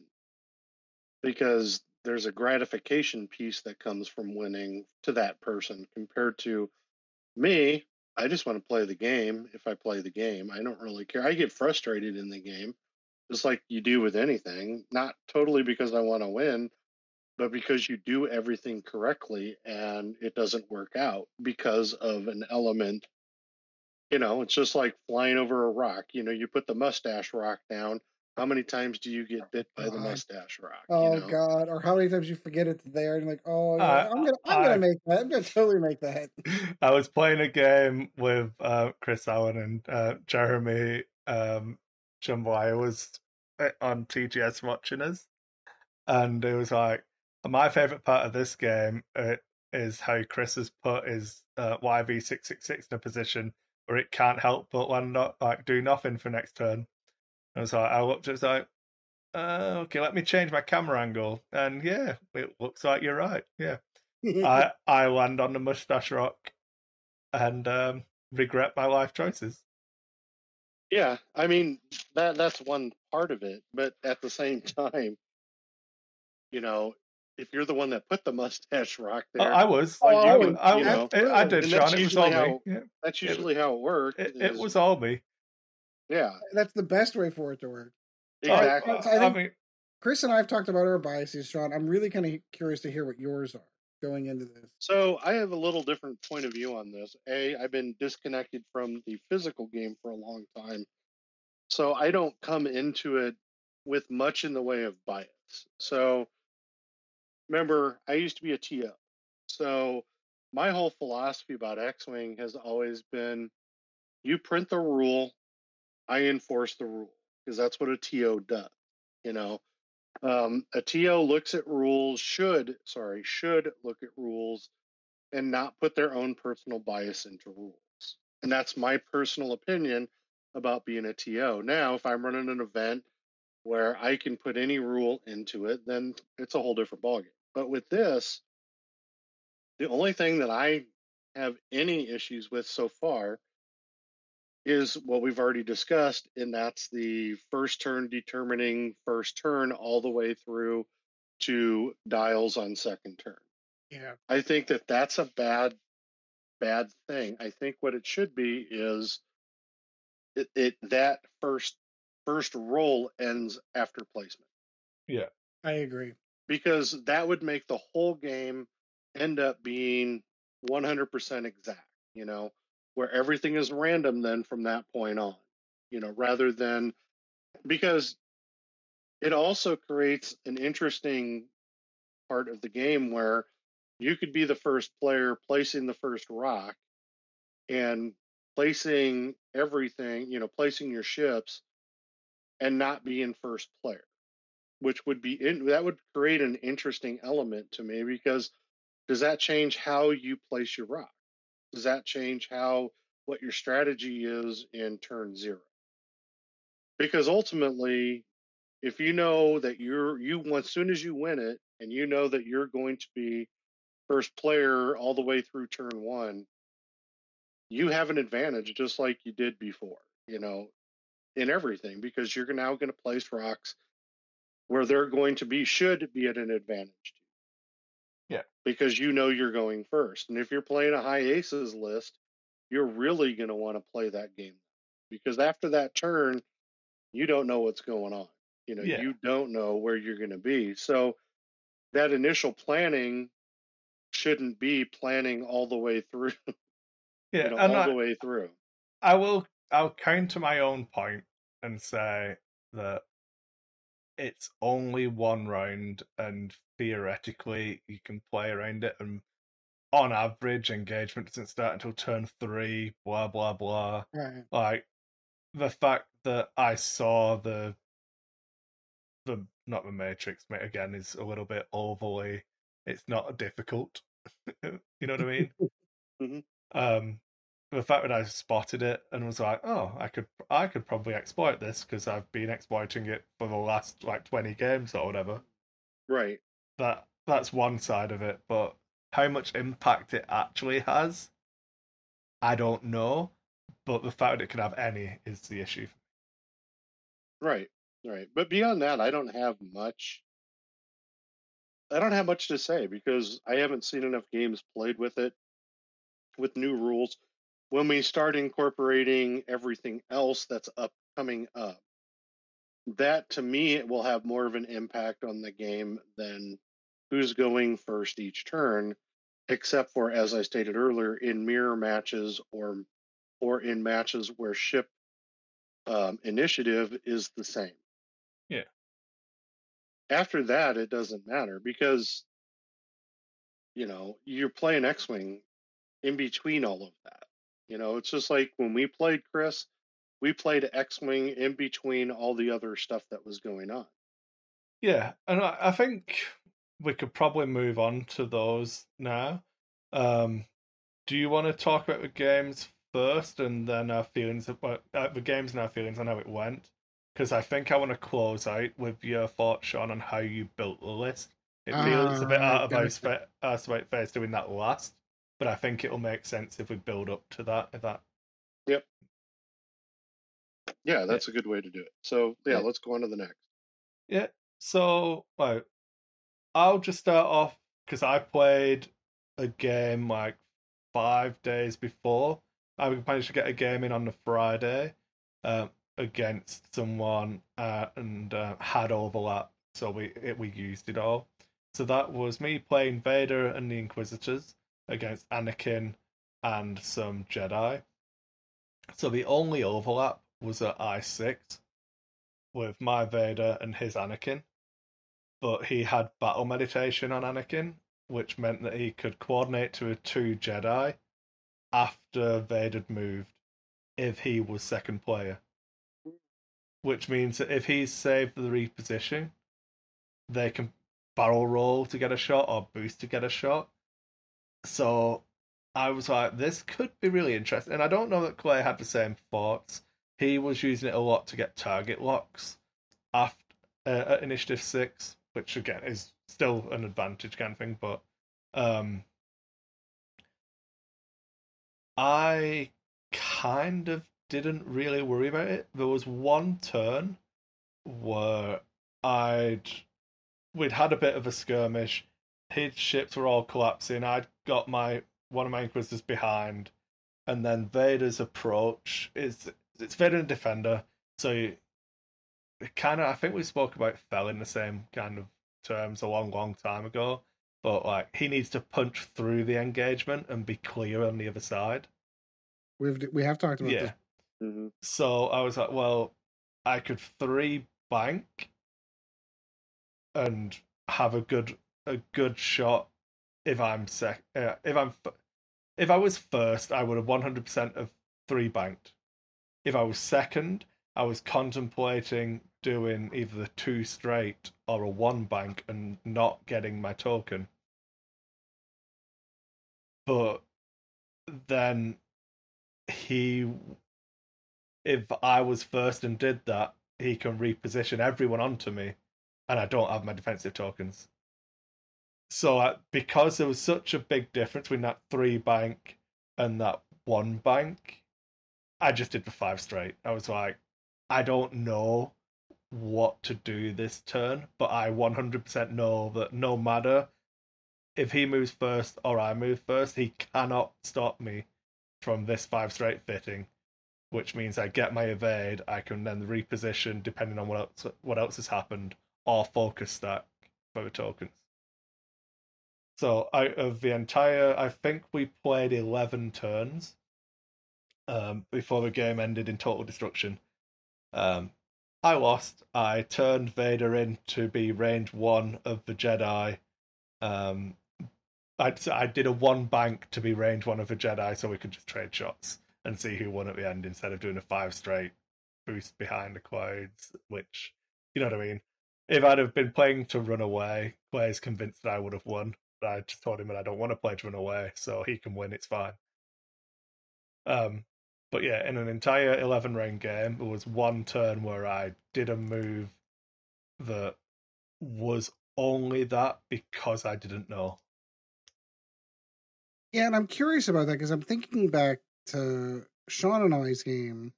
B: Because there's a gratification piece that comes from winning to that person compared to me. I just want to play the game. If I play the game, I don't really care. I get frustrated in the game, just like you do with anything. Not totally because I want to win, but because you do everything correctly and it doesn't work out because of an element. You know, it's just like flying over a rock. You know, you put the mustache rock down. how many times do you get bit by the mustache rock?
A: Oh
B: you know?
A: God! Or how many times you forget it's there and like, oh, yeah,
C: I-
A: I'm gonna, I'm
C: I-
A: gonna make that. I'm gonna totally make that.
C: I was playing a game with uh, Chris Allen and uh, Jeremy um, Jambalaya was uh, on TGS watching us, and it was like my favorite part of this game uh, is how Chris has put his uh, YV six six six in a position where it can't help but land not like do nothing for next turn. And so I looked, it's like, uh, okay, let me change my camera angle, and yeah, it looks like you're right. Yeah. I I land on the mustache rock and um, regret my life choices.
B: Yeah, I mean that that's one part of it, but at the same time, you know, if you're the one that put the mustache rock there,
C: I was.
A: Oh,
C: I,
A: I would-
C: I,
B: you know,
C: I, I did,
B: and
C: Sean.
B: that's
C: It was all
B: usually
C: me.
B: how-
C: Yeah.
B: that's
C: it-
B: usually how it works.
C: It, it
B: is-
C: was all me.
B: yeah,
A: That's the best way for it to work.
B: exactly.
A: so I think-
C: mean,
A: Chris and I have talked about our biases, Sean. I'm really kind of curious to hear what yours are going into this.
B: So I have a little different point of view on this. A, I've been disconnected from the physical game for a long time. So I don't come into it with much in the way of bias. So remember, I used to be a TO. So my whole philosophy about X Wing has always been you print the rule, I enforce the rule, because that's what a TO does. You know, um, a TO looks at rules, should, sorry, should look at rules and not put their own personal bias into rules. And that's my personal opinion about being a TO. Now, if I'm running an event where I can put any rule into it, then it's a whole different ballgame. But with this, the only thing that I have any issues with so far is what we've already discussed, and that's the first turn determining first turn all the way through to dials on second turn.
A: Yeah.
B: I think that that's a bad, bad thing. I think what it should be is it, it that first first roll ends after placement Yeah,
A: I agree.
B: Because that would make the whole game end up being 100% exact. You know, where everything is random then from that point on. You know, rather than because it also creates an interesting part of the game where you could be the first player placing the first rock and placing everything, you know, placing your ships and not being first player, which would be in, that would create an interesting element to me because does that change how you place your rock? Does that change how what your strategy is in turn zero? Because ultimately, if you know that you're you as soon as you win it and you know that you're going to be first player all the way through turn one, you have an advantage just like you did before, you know, in everything because you're now going to place rocks where they're going to be should be at an advantage to you.
C: Yeah.
B: Because you know you're going first. And if you're playing a high aces list, you're really going to want to play that game because after that turn, you don't know what's going on. You know,
C: Yeah.
B: you don't know where you're going to be. So that initial planning shouldn't be planning all the way through,
C: yeah,
B: you know, all
C: I,
B: the way through.
C: I will. I'll counter my own point and say that it's only one round, and theoretically you can play around it. And on average, engagement doesn't start until turn three. Blah blah blah.
A: Right.
C: like the fact that I saw the the not the Matrix mate again is a little bit overly. It's not difficult. you know what I mean?
B: Mhm.
C: Um, the fact that I spotted it and was like, oh, I could I could probably exploit this because I've been exploiting it for the last like twenty games or whatever.
B: Right.
C: That that's one side of it, but how much impact it actually has, I don't know. But the fact that it can have any is the issue.
B: Right. Right. But beyond that, I don't have much. I don't have much to say because I haven't seen enough games played with it with new rules. When we start incorporating everything else that's up coming up, that to me it will have more of an impact on the game than who's going first each turn, except for as I stated earlier, in mirror matches or or in matches where ship um, initiative is the same.
C: Yeah.
B: After that, it doesn't matter because, you know, you're playing X Wing in between all of that. You know, it's just like when we played Chris, we played X Wing in between all the other stuff that was going on.
C: Yeah, and I, I think we could probably move on to those now. Um, do you want to talk about the games first, and then our feelings about uh, the games and our feelings on how it went? Because I think I want to close out with your thoughts, Sean, on how you built the list. It feels a bit
A: Ah,
C: out of our,
A: gotcha.
C: spa- our spa- doing that last, but I think it'll make sense if we build up to that. If that, Yep.
B: Yeah, that's a good way to do it. So, yeah,
C: Yeah.
B: let's go on to the next.
C: yeah. So, well, I'll just start off because I played a game like five days before. I managed to get a game in on the Friday um, against someone uh, and uh, had overlap, so we it, we used it all. So that was me playing Vader and the Inquisitors against Anakin and some Jedi. So the only overlap was at I six with my Vader and his Anakin, but he had battle meditation on Anakin, which meant that he could coordinate to a two Jedi after Vader moved if he was second player. Which means that if he's saved the reposition, they can barrel roll to get a shot or boost to get a shot. So I was like, this could be really interesting. And I don't know that Clay had the same thoughts. He was using it a lot to get target locks after uh, at Initiative Six, which again is still an advantage kind of thing. But um, I kind of didn't really worry about it. There was one turn where I'd we'd had a bit of a skirmish. His ships were all collapsing. I'd got my one of my inquisitors behind, and then Vader's approach is it's Vader and Defender, so you, kind of I think we spoke about fell in the same kind of terms a long, long time ago. But like he needs to punch through the engagement and be clear on the other side.
A: We've we have talked about
C: Yeah.
A: this.
B: hmm
C: So I was like, well, I could three bank and have a good a good shot if I'm sec. Uh, if I'm if I was first, I would have one hundred percent of three banked. If I was second, I was contemplating doing either the two straight or a one bank and not getting my token. But then he if I was first and did that, he can reposition everyone onto me, and I don't have my defensive tokens. So uh, because there was such a big difference between that three bank and that one bank, I just did the five straight. I was like, I don't know what to do this turn, but I 100% know that no matter if he moves first or I move first, he cannot stop me from this five straight fitting which means I get my evade. I can then reposition depending on what else what else has happened, or focus stack for the tokens. So out of the entire, I think we played eleven turns um, before the game ended in total destruction. Um, I lost. I turned Vader in to be range one of the Jedi. Um, I, I did a one bank to be range one of the Jedi, so we could just trade shots and see who won at the end instead of doing a five straight boost behind the clouds, which you know what I mean. If I'd have been playing to run away, Clay's convinced that I would have won. I told him that I don't want to to run away, so he can win. It's fine. Um, but yeah, in an entire eleven round game, there was one turn where I did a move that was only that because I didn't know.
A: Yeah, and I'm curious about that because I'm thinking back to Sean and I's game.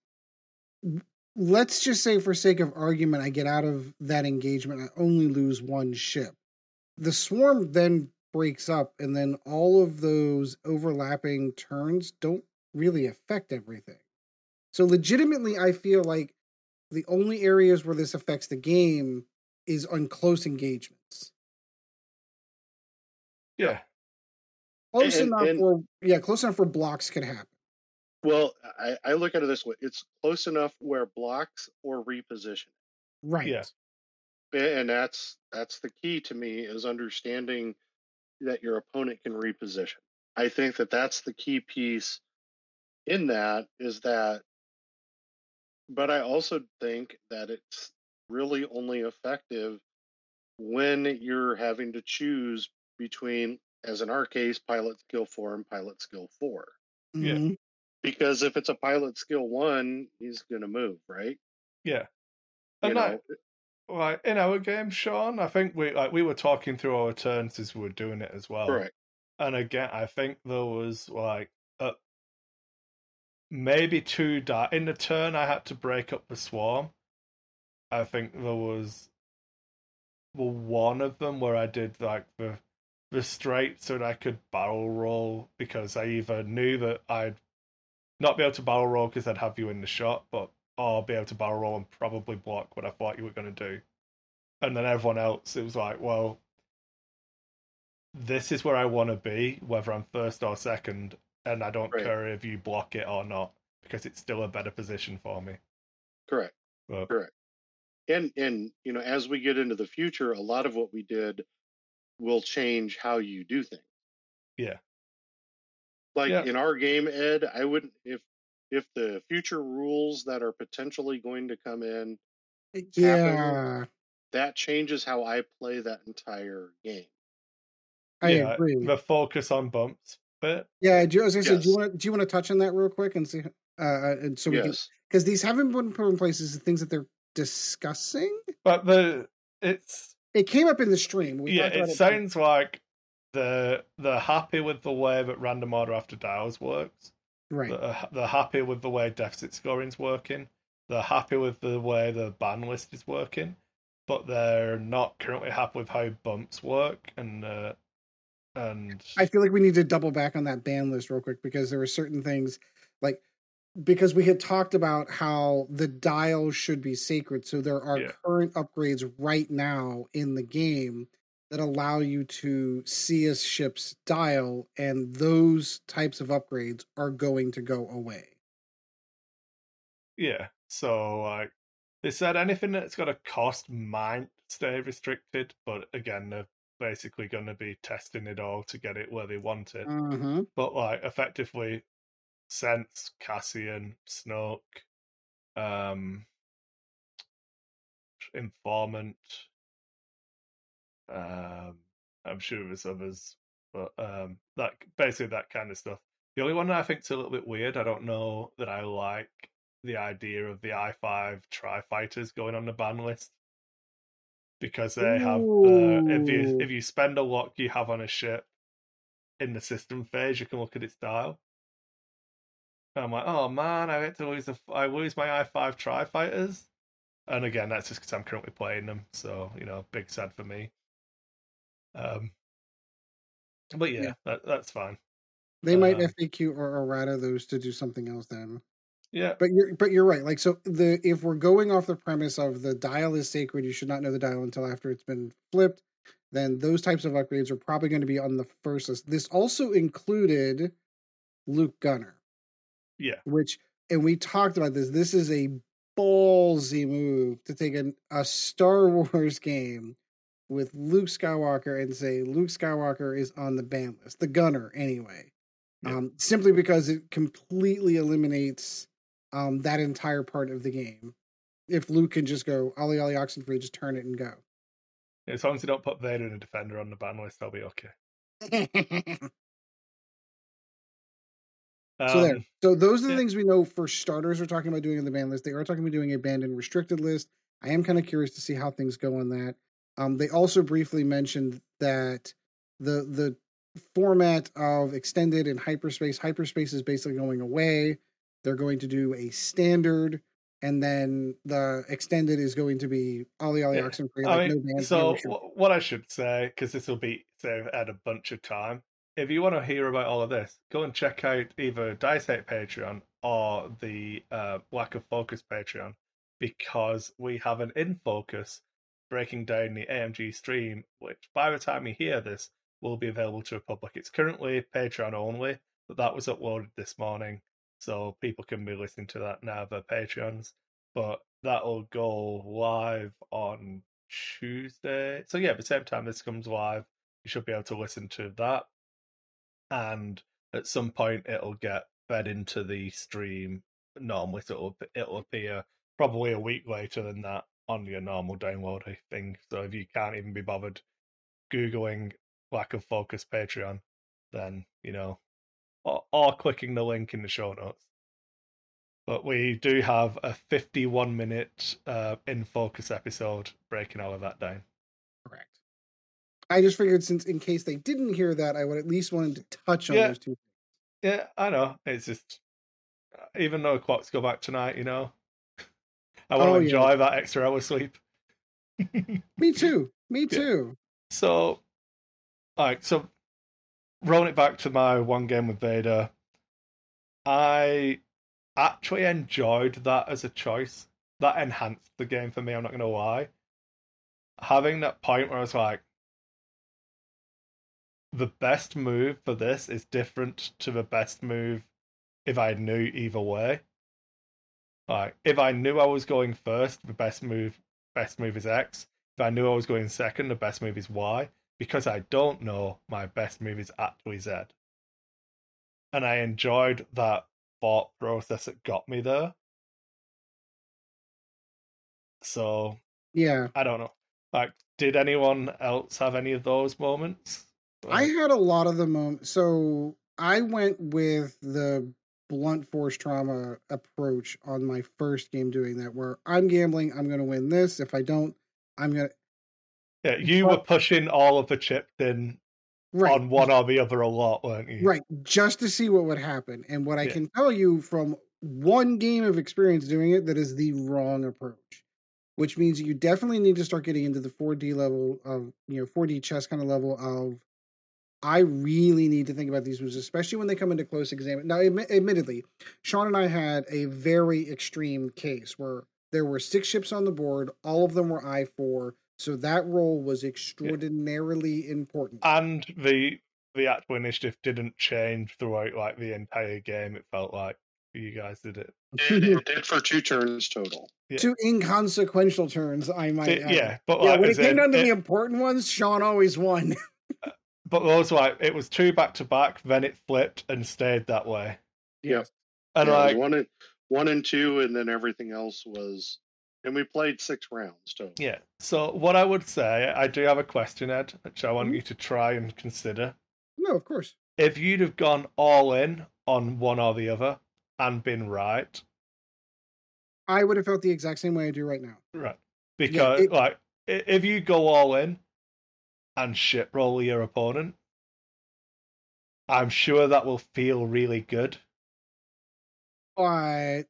A: Let's just say, for sake of argument, I get out of that engagement. I only lose one ship. The swarm then breaks up, and then all of those overlapping turns don't really affect everything. So, legitimately, I feel like the only areas where this affects the game is on close engagements.
C: Yeah,
A: Close
B: And-
A: enough
B: and-
A: where, yeah, close enough where blocks could happen.
B: Well, I, I look at it this way: it's close enough where blocks or reposition.
A: Right.
C: Yeah.
B: and that's that's the key to me is understanding that your opponent can reposition. I think that that's the key piece in that is that but I also think that it's really only effective when you're having to choose between as in our case pilot skill 4 and pilot skill 4
C: Yeah.
A: Mhm.
B: because if it's a pilot skill 1 he's going to move right
C: Yeah.
B: you
C: And
B: know
C: like, like in our game, Sean, I think we like we were talking through our turns as we were doing it as well.
B: correct
C: And again, I think there was like uh, maybe two die in the turn. I had to break up the swarm. I think there was well one of them where I did like the the straight so that I could barrel roll because I either knew that I'd not be able to barrel roll because I'd have you in the shot, but or be able to barrel roll and probably block what I thought you were going to do. And then everyone else, it was like, well, this is where I want to be, whether I'm first or second, and I don't
B: Right.
C: care if you block it or not because it's still a better position for me.
B: correct
C: But
B: Correct. and and you know as we get into the future a lot of what we did will change how you do things
C: yeah,
B: like
C: Yeah.
B: in our game ed i wouldn't if if the future rules that are potentially going to come in
A: Yeah,
B: that changes how i play that entire game
A: I
C: yeah,
A: agree.
C: the focus on bumps bit.
A: Yeah, do, I was gonna say, do you want to do you want to touch on that real quick and see, uh, uh, and so we can
B: yes
A: because these haven't been put in place as the things that they're discussing.
C: But the it's
A: It came up in the stream. We
C: yeah,
A: talked about
C: it sounds like the they're happy with the way that random order after dials works.
A: Right.
C: They're, they're happy with the way deficit scoring's working. They're happy with the way the ban list is working, but they're not currently happy with how bumps work. And uh, and
A: I feel like we need to double back on that ban list real quick because there were certain things like because we had talked about how the dial should be sacred. So there are
C: Yeah.
A: current upgrades right now in the game that allow you to see a ship's dial, and those types of upgrades are going to go away.
C: yeah, so like they said, anything that's got a cost might stay restricted, but again, they're basically going to be testing it all to get it where they want it.
A: Mm-hmm.
C: but like effectively sense cassian snoke um informant um i'm sure there's others but um that basically that kind of stuff the only one that i think's a little bit weird i don't know that i like the idea of the i5 tri fighters going on the ban list because they have uh, if you if you spend a lock you have on a ship in the system phase, you can look at its dial. And I'm like, oh man, I hate to lose the I lose my i5 tri fighters. And again, that's just because I'm currently playing them, so you know, big sad for me. Um, but yeah,
A: Yeah.
C: That, that's fine.
A: They might
C: Um,
A: FAQ or errata those to do something else then.
C: Yeah,
A: But you're but you're right. Like so the if we're going off the premise of the dial is sacred, you should not know the dial until after it's been flipped, then those types of upgrades are probably going to be on the first list. This also included Luke Gunner,
C: yeah,
A: which and we talked about this. This is a ballsy move to take an, a Star Wars game with Luke Skywalker and say Luke Skywalker is on the ban list, the Gunner anyway.
C: Yeah.
A: Um, simply because it completely eliminates um, that entire part of the game. If Luke can just go Ollie Ollie Oxenfree, just turn it and go.
C: as long as you don't put Vader and a defender on the ban list, they'll be okay.
A: so there.
C: Um,
A: So those are the
C: yeah.
A: things we know for starters. We're talking about doing in the ban list. They are talking about doing a banned and restricted list. I am kind of curious to see how things go on that. Um, they also briefly mentioned that the the format of extended and hyperspace. Hyperspace is basically going away. They're going to do a standard, and then the extended is going to be Ollie Ollie
C: Yeah.
A: Oxenfree.
C: I
A: Like
C: mean,
A: no
C: so wh- what I should say, because this will be save at a bunch of time. If you want to hear about all of this, go and check out either Dice Hate Patreon or the uh, Lack of Focus Patreon, because we have an in focus breaking down the AMG stream, which by the time you hear this will be available to the public. It's currently Patreon only, but that was uploaded this morning, so people can be listening to that now. Their Patreons, but that'll go live on Tuesday. So yeah, at the same time this comes live, you should be able to listen to that. And at some point it'll get fed into the stream normally, so it'll it'll appear probably a week later than that on your normal download thing. So if you can't even be bothered googling lack of focus Patreon, then you know, or, or clicking the link in the show notes. But we do have a 51 minute uh, in focus episode breaking all of that down.
A: Correct. I just figured since in case they didn't hear that, I would at least wanted to touch on
C: Yeah.
A: those two.
C: Yeah, I know. It's just uh, even though clocks go back tonight, you know, I want
A: Oh,
C: to
A: yeah.
C: enjoy that extra hour sleep.
A: Me too. Me
C: Yeah.
A: too.
C: So, like, so rolling it back to my one game with Vader, I actually enjoyed that as a choice. That enhanced the game for me. I'm not going to lie. Having that point where I was like, the best move for this is different to the best move if I knew either way. Like, if I knew I was going first, the best move best move is X. If I knew I was going second, the best move is Y. Because I don't know, my best move is actually Z. And I enjoyed that thought process that got me there. So
A: Yeah.
C: I don't know. Like, did anyone else have any of those moments?
A: I had a lot of the moments. So I went with the blunt force trauma approach on my first game doing that, where I'm gambling, I'm going to win this. If I don't, I'm going to.
C: yeah, you were pushing all of the chips in
A: Right.
C: on one or the other a lot, weren't you?
A: Right. Just to see what would happen. And what I
C: Yeah.
A: can tell you from one game of experience doing it, that is the wrong approach. Which means you definitely need to start getting into the 4D level of, you know, 4D chess kind of level of I really need to think about these moves, especially when they come into close exam. Now, admi- admittedly, Sean and I had a very extreme case where there were six ships on the board, all of them were I four, so that role was extraordinarily important.
C: And the the actual initiative didn't change throughout like the entire game. It felt like you guys did it.
B: It, it did for two turns total.
C: Yeah.
A: Two inconsequential turns, I might
C: It-
A: add.
C: yeah, but
A: yeah.
C: like,
A: When it came
C: in,
A: down to
C: it-
A: the important ones, Sean always won.
C: but those like it was two back to back, then it flipped and stayed that way.
B: Yeah.
C: And
B: Yeah,
C: like
B: one and one and two, and then everything else was. And we played six rounds total.
C: Yeah. So what I would say, I do have a question, Ed, which I want
A: Mhm.
C: you to try and consider.
A: no, of course.
C: If you'd have gone all in on one or the other and been right,
A: I would have felt the exact same way I do right now.
C: right? Because
A: it-
C: like if you go all in and shit roll your opponent, I'm sure that will feel really good.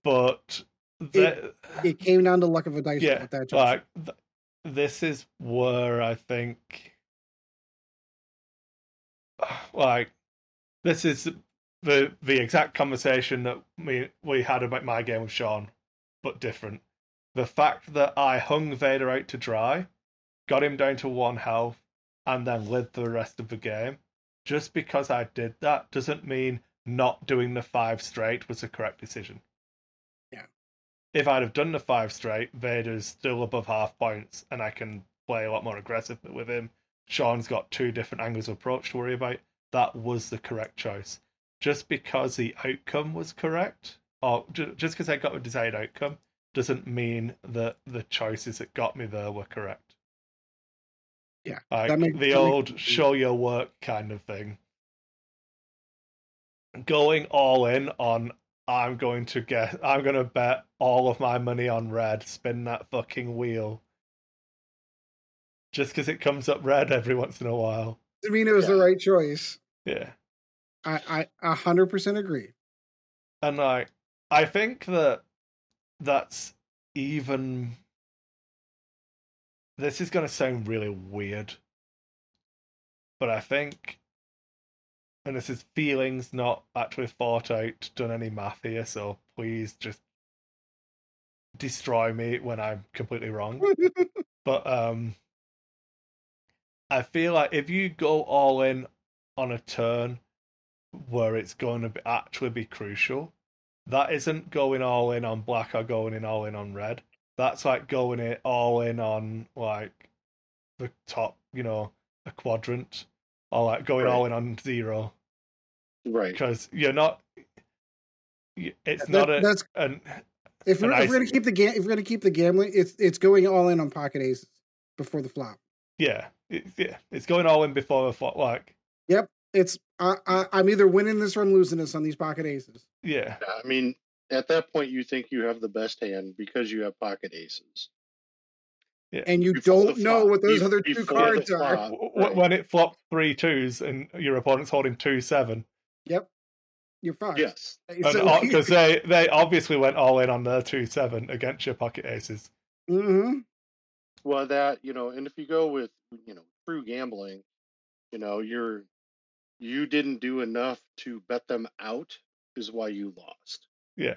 A: But
C: But the,
A: it came down to luck of a dice
C: yeah,
A: with that.
C: like th- this is where I think, like, this is the the exact conversation that we we had about my game with Sean, but different. The fact that I hung Vader out to dry, got him down to one health, and then lived the rest of the game. Just because I did that doesn't mean not doing the five straight was the correct decision Yeah. if I'd have done the five straight, Vader's still above half points, and I can play a lot more aggressive with him. Sean's got two different angles of approach to worry about. That was the correct choice. Just because the outcome was correct, or just because I got the desired outcome, doesn't mean that the choices that got me there were correct.
A: Yeah,
C: like
A: that makes-
C: the
A: that makes
C: old
A: sense.
C: show your work kind of thing. Going all in on I'm going to get I'm going to bet all of my money on red, spin that fucking wheel. Just because it comes up red every once in a while.
A: I mean, it was the right choice.
C: Yeah.
A: I I a hundred percent agree.
C: And like I think that that's even this is going to sound really weird. But I think and this is feelings not actually thought out, done any math here, so please just destroy me when I'm completely wrong. but um I feel like if you go all in on a turn where it's going to be, actually be crucial, that isn't going all in on black or going in all in on red. That's like going it all in on like the top, you know, a quadrant, or like going
B: Right.
C: all in on zero
B: Right.
C: because you're not. It's
A: That-
C: not a
A: that's
C: an
A: if we're,
C: And
A: if we're gonna keep the ga- if we're gonna keep the gambling, it's it's going all in on pocket aces before the flop.
C: yeah, it, yeah. It's going all in before the flop. Like yep,
A: It's I, I I'm either winning this or I'm losing this on these pocket aces.
C: yeah,
B: Yeah, I mean, at that point, you think you have the best hand because you have pocket aces.
A: And you
B: Before
A: don't know
B: flop.
A: what those other two cards are.
B: flop.
C: W-
B: right.
C: when it flopped three twos and your opponent's holding two seven,
A: Yep. You're fucked.
B: Yes.
A: So-
C: because they they obviously went all in on their two seven against your pocket aces.
A: Mhm.
B: Well, that you know, and if you go with you know true gambling, you know, you're you didn't do enough to bet them out is why you lost.
C: Yeah.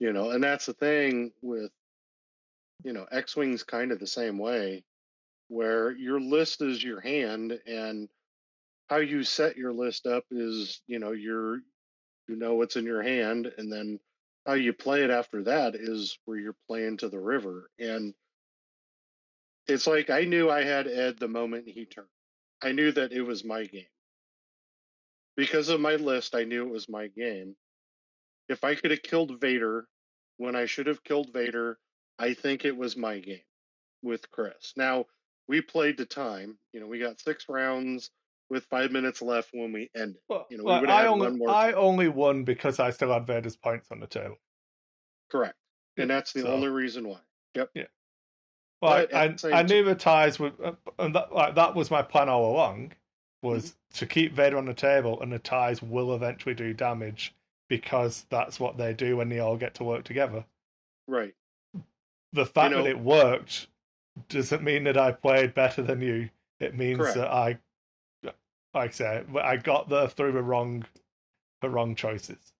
B: You know, and that's the thing with you know, X Wing's kind of the same way, where your list is your hand and how you set your list up is, you know, your you know what's in your hand, and then how you play it after that is where you're playing to the river. And it's like I knew I had Ed the moment he turned. I knew that it was my game. Because of my list, I knew it was my game. If I could have killed Vader when I should have killed Vader, I think it was my game with Chris. Now, we played to time. You know, we got six rounds with five minutes left when we ended.
C: Well,
B: You know, we
C: well, I only
B: one more
C: I only won because I still had Vader's points on the table.
B: Correct. And that's the
C: so-
B: only reason why.
C: Like,
B: But at
C: I,
B: the same
C: I
B: t-
C: knew the ties were, uh, and that, like that was my plan all along, was
B: Mm-hmm.
C: to keep Vader on the table, and the ties will eventually do damage because that's what they do when they all get to work together.
B: Right.
C: The fact
B: know-
C: that it worked doesn't mean that I played better than you. It means
B: Correct.
C: that I, like I say, I got there through the wrong, the wrong choices.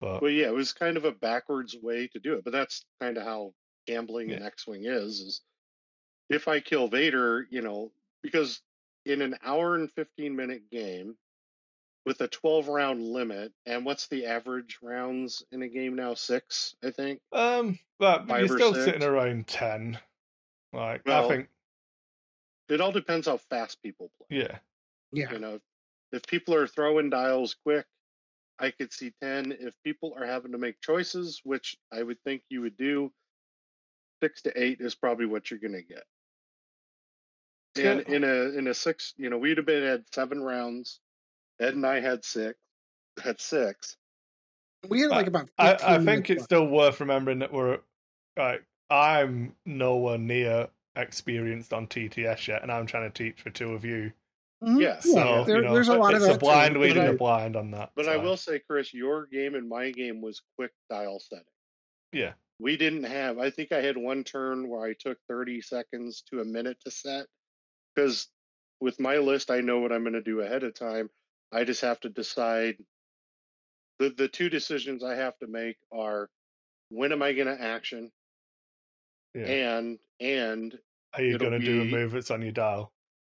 C: But
B: Well, yeah, it was kind of a backwards way to do it, but that's kind of how gambling
C: Yeah.
B: in X-wing is. Is if I kill Vader, you know, because in an hour and fifteen minute game with a twelve round limit, and what's the average rounds in a game now? Six, I think.
C: um, but
B: Five
C: you're still
B: six?
C: sitting around ten. Like I think,
B: It all depends how fast people play.
C: yeah.
A: Yeah.
B: You know, if people are throwing dials quick, I could see 10. If people are having to make choices, which I would think you would do, six to eight is probably what you're going to get. And
C: Yeah.
B: in a in a six, you know, we'd have been at seven rounds. Ed and I had six. Had six.
A: We had like about.
C: I, I think it's
A: left.
C: still worth remembering that we're like I'm nowhere near experienced on TTS yet, and I'm trying to teach for two of you.
A: Mhm.
B: Yeah,
C: So
A: there-
C: you know,
A: there's a lot of
C: it's
A: that.
C: a blind
A: too,
C: leading
A: but
C: a
A: I-
C: blind on that.
B: But I will say, Chris, your game and my game was quick dial setting.
C: Yeah.
B: We didn't have, I think I had one turn where I took 30 seconds to a minute to set. Because with my list, I know what I'm going to do ahead of time. I just have to decide. The, the two decisions I have to make are when am I going to action?
C: Yeah.
B: And, and
C: Are you going to do a move that's on your dial?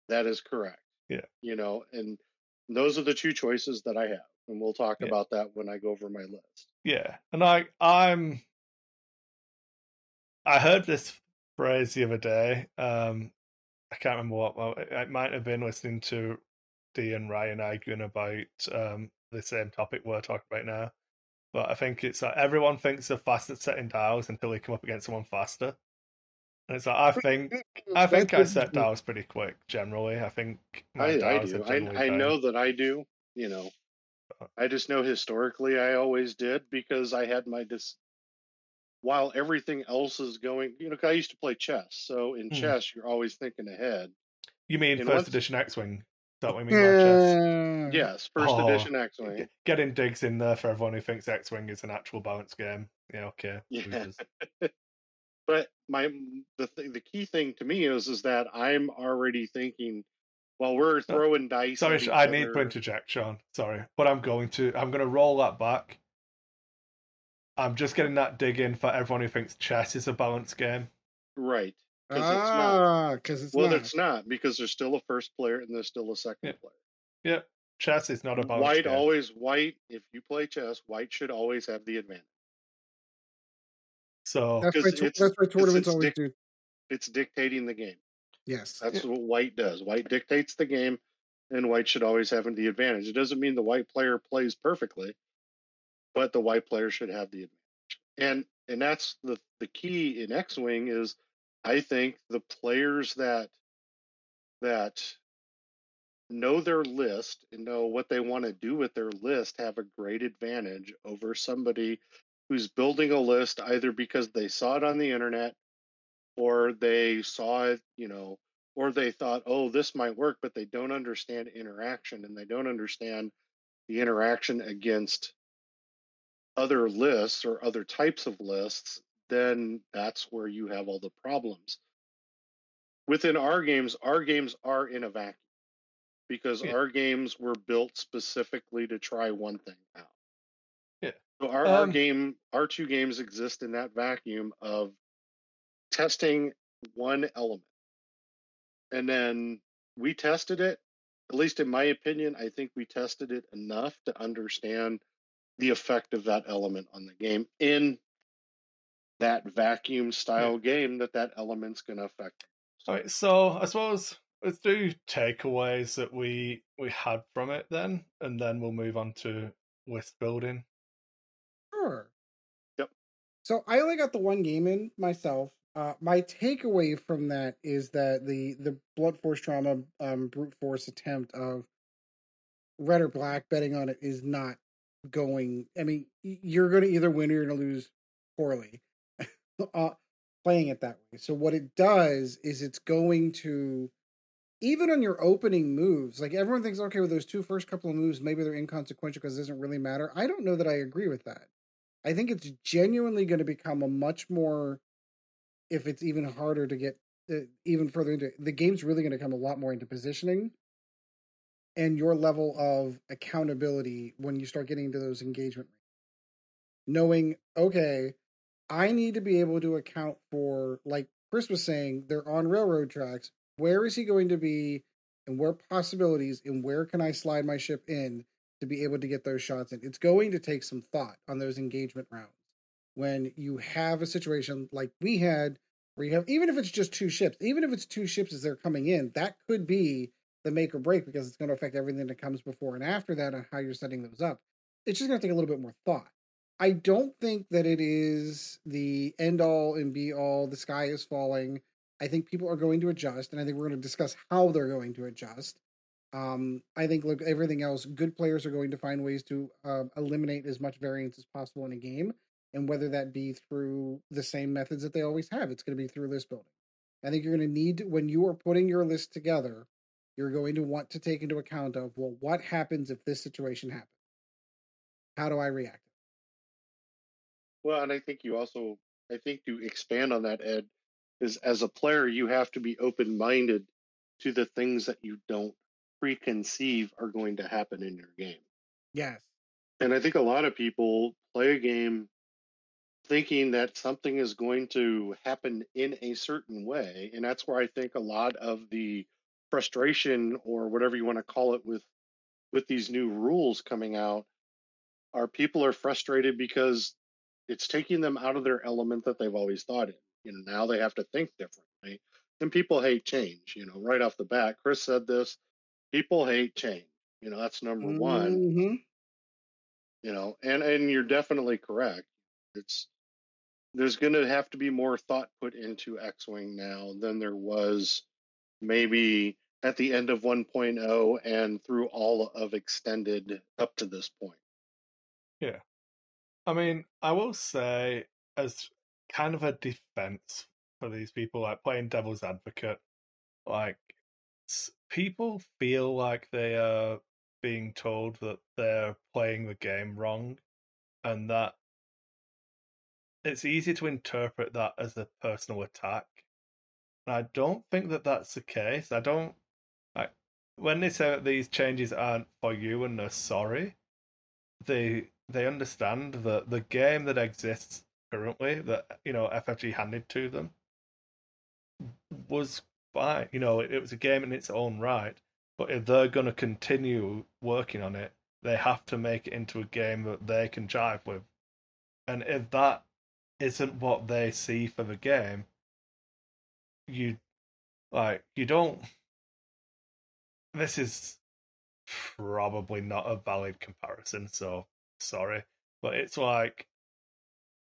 B: that is correct.
C: Yeah.
B: You know, and those are the two choices that I have. And we'll talk
C: Yeah.
B: about that when I go over my list.
C: Yeah, and I I'm I heard this phrase the other day. Um, I can't remember what. Well, it, it might have been listening to Dee and Ryan arguing about um, the same topic we're talking about now. But I think it's like everyone thinks they're fast at setting dials until they come up against someone faster. And it's like I think I think I set dials pretty quick generally. I think
B: I, I do. I, I know that I do. You know, I just know historically I always did because I had my dis. While everything else is going, you know, 'cause I used to play chess. So in
C: Hmm.
B: chess, you're always thinking ahead.
C: You mean
B: And
C: first
B: once-
C: edition X-wing? Is that what you mean by chess?
B: Yes, first
C: Oh,
B: edition X-wing.
C: Getting digs in there for everyone who thinks X Wing is an actual balance game. Yeah, okay.
B: Yeah. But my the th- the key thing to me is is that I'm already thinking, while we're uh, throwing dice.
C: Sorry,
B: at
C: Sh-
B: each
C: I need to interject, Sean. Sorry, but I'm going to. I'm going to roll that back. I'm just getting that dig in for everyone who thinks chess is a balanced game.
B: Right. 'Cause it's not.
A: Ah, because it's
B: well,
A: not.
B: it's not because there's still a first player and there's still a second
C: Yeah.
B: player.
C: Yep, chess is not about
B: White
C: game.
B: always white. If you play chess, white should always have the advantage.
C: So
A: That's why,
B: because it's-
A: that's why
B: it's-
A: tournaments
B: it's
A: always
B: dic-
A: do.
B: It's dictating the game.
A: Yes.
B: That's what white does. White dictates the game, and white should always have the advantage. It doesn't mean the white player plays perfectly, but the white player should have the advantage. And and that's the the key in X Wing is I think the players that that know their list and know what they want to do with their list have a great advantage over somebody who's building a list either because they saw it on the internet or they saw it, you know, or they thought, oh, this might work, but they don't understand interaction and they don't understand the interaction against other lists or other types of lists, then that's where you have all the problems. Within our games, our games are in a vacuum because
C: Yeah.
B: our games were built specifically to try one thing out.
C: Yeah.
B: So our, our
C: Um,
B: game, our two games exist in that vacuum of testing one element. And then we tested it, at least in my opinion, I think we tested it enough to understand the effect of that element on the game in that vacuum style game that that element's going to affect.
C: All right, so I suppose let's do takeaways that we we had from it then, and then we'll move on to list building.
A: Sure.
B: Yep.
A: So I only got the one game in myself. Uh, my takeaway from that is that the the blunt force trauma um, brute force attempt of red or black betting on it is not going. I mean, you're going to either win or you're going to lose poorly uh, playing it that way. So what it does is it's going to even on your opening moves, like everyone thinks, okay, with those two first couple of moves, maybe they're inconsequential because it doesn't really matter. I don't know that I agree with that. I think it's genuinely going to become a much more, if it's even harder to get uh, even further into it, the game's really going to come a lot more into positioning and your level of accountability when you start getting into those engagement. Knowing, okay, I need to be able to account for, like Chris was saying, they're on railroad tracks. Where is he going to be, and where possibilities, and where can I slide my ship in to be able to get those shots in? It's going to take some thought on those engagement rounds. When you have a situation like we had, where you have, even if it's just two ships, even if it's two ships as they're coming in, that could be the make or break because it's going to affect everything that comes before and after that and how you're setting those up. It's just going to take a little bit more thought. I don't think that it is the end all and be all. The sky is falling. I think people are going to adjust, and I think we're going to discuss how they're going to adjust. Um, I think, look, everything else, good players are going to find ways to uh, eliminate as much variance as possible in a game, and whether that be through the same methods that they always have, it's going to be through list building. I think you're going to need, when you are putting your list together, you're going to want to take into account of, well, what happens if this situation happens? How do I react?
B: Well, and I think you also, I think to expand on that, Ed, is as a player, you have to be open minded to the things that you don't preconceive are going to happen in your game.
A: Yes.
B: And I think a lot of people play a game thinking that something is going to happen in a certain way. And that's where I think a lot of the frustration or whatever you want to call it with with these new rules coming out are people are frustrated because it's taking them out of their element that they've always thought in. You know, now they have to think differently. And people hate change, you know, right off the bat. Chris said this, people hate change. You know, that's number one
A: Mhm.
B: you know and and you're definitely correct it's there's going to have to be more thought put into x-wing now than there was maybe at the end of 1.0 and through all of extended up to this point
C: I mean, I will say, as kind of a defense for these people, like playing devil's advocate, like people feel like they are being told that they're playing the game wrong, and that it's easy to interpret that as a personal attack. And I don't think that that's the case. I don't like when they say that these changes aren't for you and they're sorry. They they understand that the game that exists currently that you know FFG handed to them was fine. You know, it, it was a game in its own right. But if they're going to continue working on it, they have to make it into a game that they can jive with. And if that isn't what they see for the game, you Like you don't. This is probably not a valid comparison, so sorry, but it's like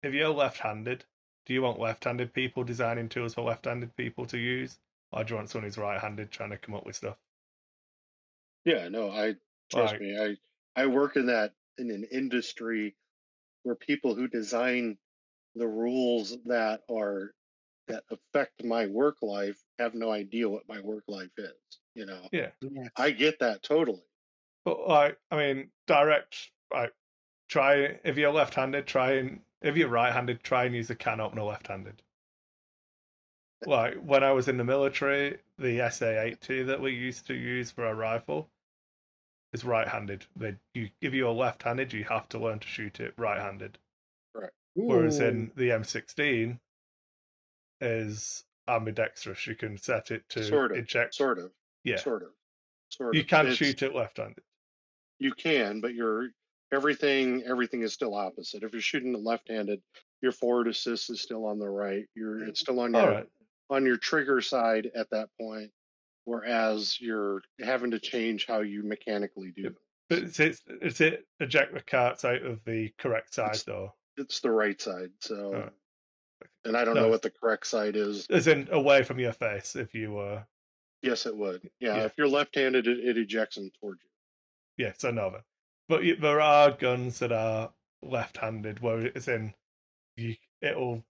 C: if you're left-handed, do you want left-handed people designing tools for left-handed people to use, or do you want someone who's right-handed trying to come up with stuff?
B: Yeah, no, I trust
C: Like,
B: me. I I work in that in an industry where people who design the rules that are that affect my work life have no idea what my work life is. You know,
C: yeah,
B: I get that totally.
C: but like, I mean, direct. Like, try if you're left-handed, try and if you're right-handed, try and use a can opener left-handed. Like when I was in the military, the SA-80 that we used to use for a rifle is right-handed. They, you, if you're left-handed, you have to learn to shoot it right-handed. Right.
A: Whereas
C: in the M16 is ambidextrous. You can set it to
B: Sort of,
C: eject.
B: sort of,
C: Yeah,
B: sort of, sort of.
C: you can
B: It's-
C: shoot it left-handed.
B: You can, but you're everything. Everything is still opposite. If you're shooting it left-handed, your forward assist is still on the right. You're it's mm-hmm. still on
C: All
B: your
C: right.
B: on your trigger side at that point, whereas you're having to change how you mechanically do it.
C: But it's, it's, it's it eject the carts out of the correct side
B: It's-
C: though.
B: It's the right side. So, and I don't
C: No.
B: know what the correct side is.
C: Is in away from your face if you were
B: Yes, it would. Yeah,
C: Yeah.
B: if you're left-handed, it, it ejects them towards you.
C: yeah, so no then. But there are guns that are left-handed where it's in you it'll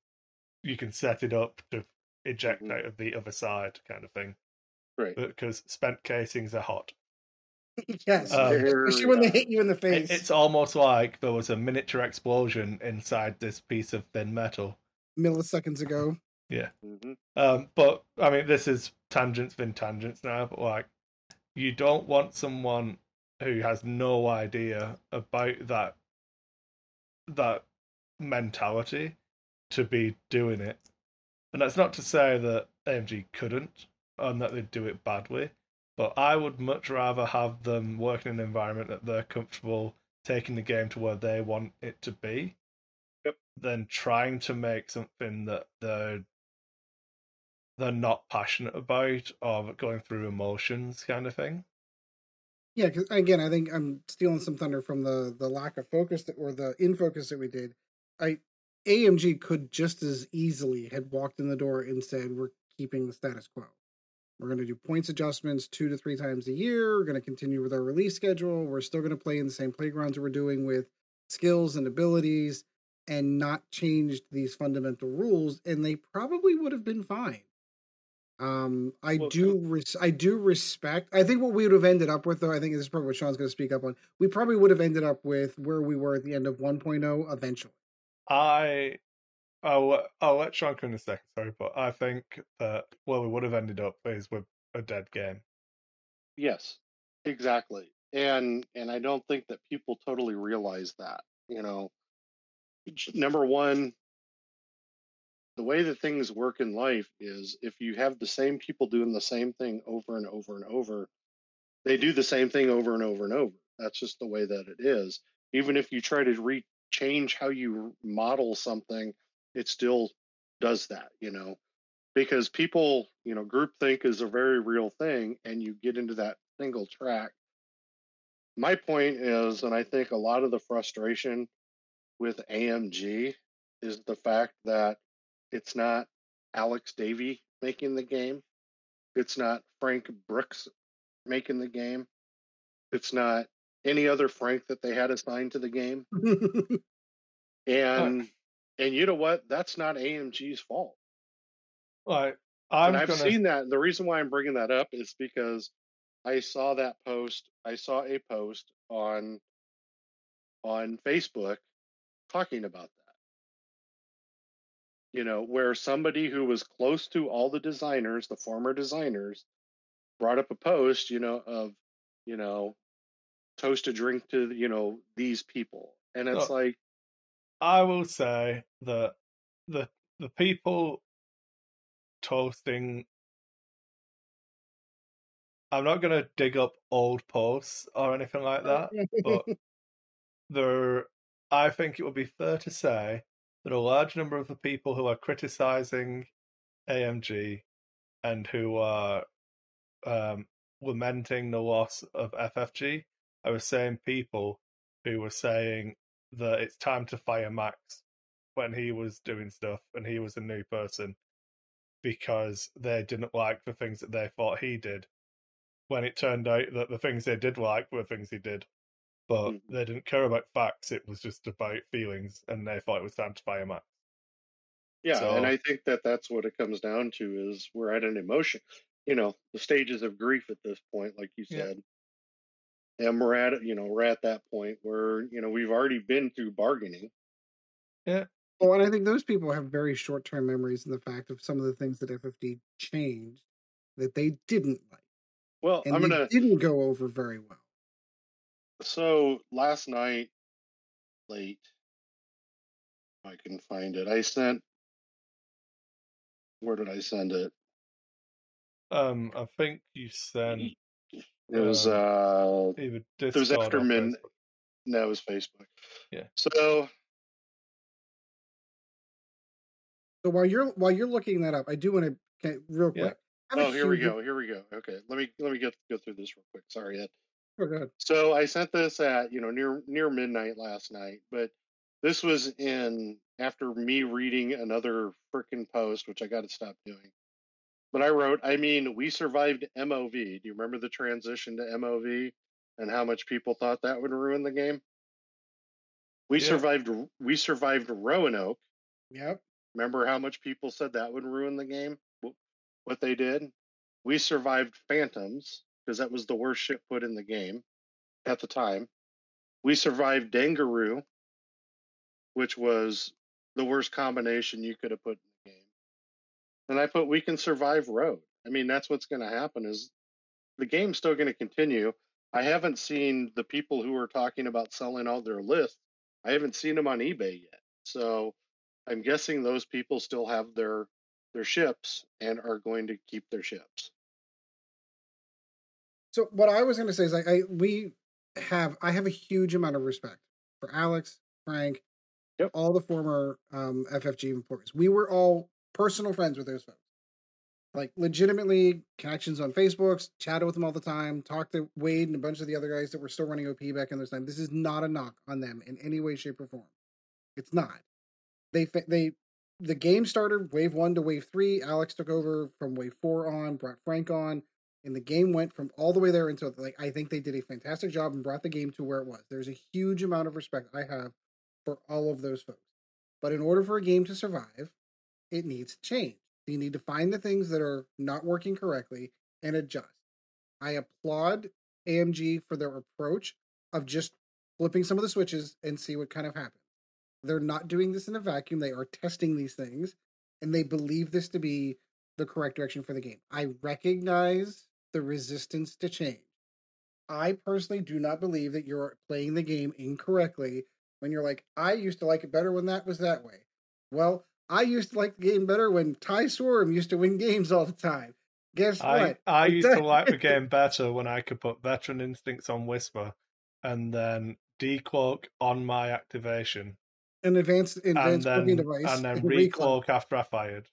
C: you can set it up to eject
B: Mhm.
C: out of the other side kind of thing.
B: Right.
C: Because spent casings are hot.
A: yes.
C: Um,
A: Especially when they hit you in the
C: It-
A: face.
C: it's almost like there was a miniature explosion inside this piece of thin metal.
A: milliseconds ago.
B: hmm
C: Um, but I mean, this is tangents within tangents now. But like, you don't want someone who has no idea about that that mentality to be doing it. And that's not to say that AMG couldn't and that they'd do it badly. But I would much rather have them work in an environment that they're comfortable taking the game to where they want it to be
B: Yep.
C: than trying to make something that they're they're not passionate about or going through emotions kind of thing.
A: Yeah, because again, I think I'm stealing some thunder from the the lack of focus that or the in focus that we did. I AMG could just as easily had walked in the door and said, "We're keeping the status quo. We're going to do points adjustments two to three times a year. We're going to continue with our release schedule. We're still going to play in the same playgrounds we're doing with skills and abilities, and not changed these fundamental rules." And they probably would have been fine. Um, I
C: Well,
A: do, res- I do respect. I think what we would have ended up with, though, I think this is probably what Sean's going to speak up on. We probably would have ended up with where we were at the end of 1.0 eventually.
C: I I'll let- I'll let Sean come in a second, sorry, but I think that where we would have ended up is with a dead game.
B: Yes, exactly. And and I don't think that people totally realize that. You know, number one, the way that things work in life is if you have the same people doing the same thing over and over and over, they do the same thing over and over and over. That's just the way that it is. Even if you try to re change how you model something, it still does that, you know, because people, you know, groupthink is a very real thing and you get into that single track. My point is, and I think a lot of the frustration with AMG is the fact that it's not Alex Davy making the game. It's not Frank Brooks making the game. It's not any other Frank that they had assigned to the game. And and you know what? That's not AMG's fault.
C: Like I'm
B: and I've
C: gonna
B: seen that. The reason why I'm bringing that up is because I saw that post. I saw a post on on Facebook talking about that. You know, where somebody who was close to all the designers, the former designers, brought up a post, you know, of, you know, toast a drink to, you know, these people. And it's
C: Oh.
B: like,
C: I will say that the the people toasting I'm not gonna dig up old posts or anything like that, but there I think it would be fair to say that a large number of the people who are criticizing AMG and who are um, lamenting the loss of FFG are the same people who were saying that it's time to fire Max when he was doing stuff and he was a new person because they didn't like the things that they thought he did. When it turned out that the things they did like were things he did, but
B: Mhm.
C: they didn't care about facts. It was just about feelings, and they thought it was time to fire Max.
B: Yeah,
C: So-
B: and I think that that's what it comes down to is we're at an emotion, you know, the stages of grief at this point, like you
C: Yeah.
B: said. And we're at you know we're at that point where you know we've already been through bargaining. Yeah.
A: Well, and I think those people have very short term memories in the fact of some of the things that FFG changed that they didn't like.
B: Well,
A: And
B: I'm gonna
A: didn't go over very well.
B: So last night late, I can find it. I sent. Where did I send it?
C: Um, I think you sent
B: It was
C: Um,
B: uh
C: either
B: it was after
C: or
B: min. No, it was Facebook.
C: Yeah.
B: So
A: So while you're while you're looking that up, I do want to real quick. I have a
B: oh, here we go. Here we go. Okay, let me let me get go through this real quick. Sorry, Ed.
A: Ahead.
B: So I sent this at you know near near midnight last night, but this was in after me reading another freaking post, which I got to stop doing. But I wrote, I mean, we survived MOV. Do you remember the transition to MOV and how much people thought that would ruin the game? We
C: Yeah.
B: survived. We survived Roanoke.
A: Yep.
B: Remember how much people said that would ruin the game? What they did? We survived Phantoms because that was the worst shit put in the game at the time. We survived Dengaroo, which was the worst combination you could have put in the game. And I put we can survive Road. I mean, that's what's going to happen is the game's still going to continue. I haven't seen the people who are talking about selling out their lists. I haven't seen them on eBay yet. So I'm guessing those people still have their their ships and are going to keep their ships.
A: So what I was going to say is, like, I we have I have a huge amount of respect for Alex, Frank,
B: Yep.
A: all the former um, FFG employees. We were all personal friends with those folks. Like legitimately connections on Facebooks, chatted with them all the time, talked to Wade and a bunch of the other guys that were still running OP back in those time. This is not a knock on them in any way, shape, or form. It's not. They they the game started wave one to wave three. Alex took over from wave four on, brought Frank on, and the game went from all the way there until like I think they did a fantastic job and brought the game to where it was. There's a huge amount of respect I have for all of those folks. But in order for a game to survive, it needs to change. You need to find the things that are not working correctly and adjust. I applaud AMG for their approach of just flipping some of the switches and see what kind of happens. They're not doing this in a vacuum. They are testing these things and they believe this to be the correct direction for the game. I recognize the resistance to change. I personally do not believe that you're playing the game incorrectly when you're like, I used to like it better when that was that way. Well, I used to like the game better when TIE Swarm used to win games all the time. Guess
C: I,
A: what?
C: I used to like the game better when I could put Veteran Instincts on Whisper and then decloak on my activation
A: An advanced
C: and
A: advanced
C: then
A: device.
C: and then
A: reclock.
C: recloak after I fired.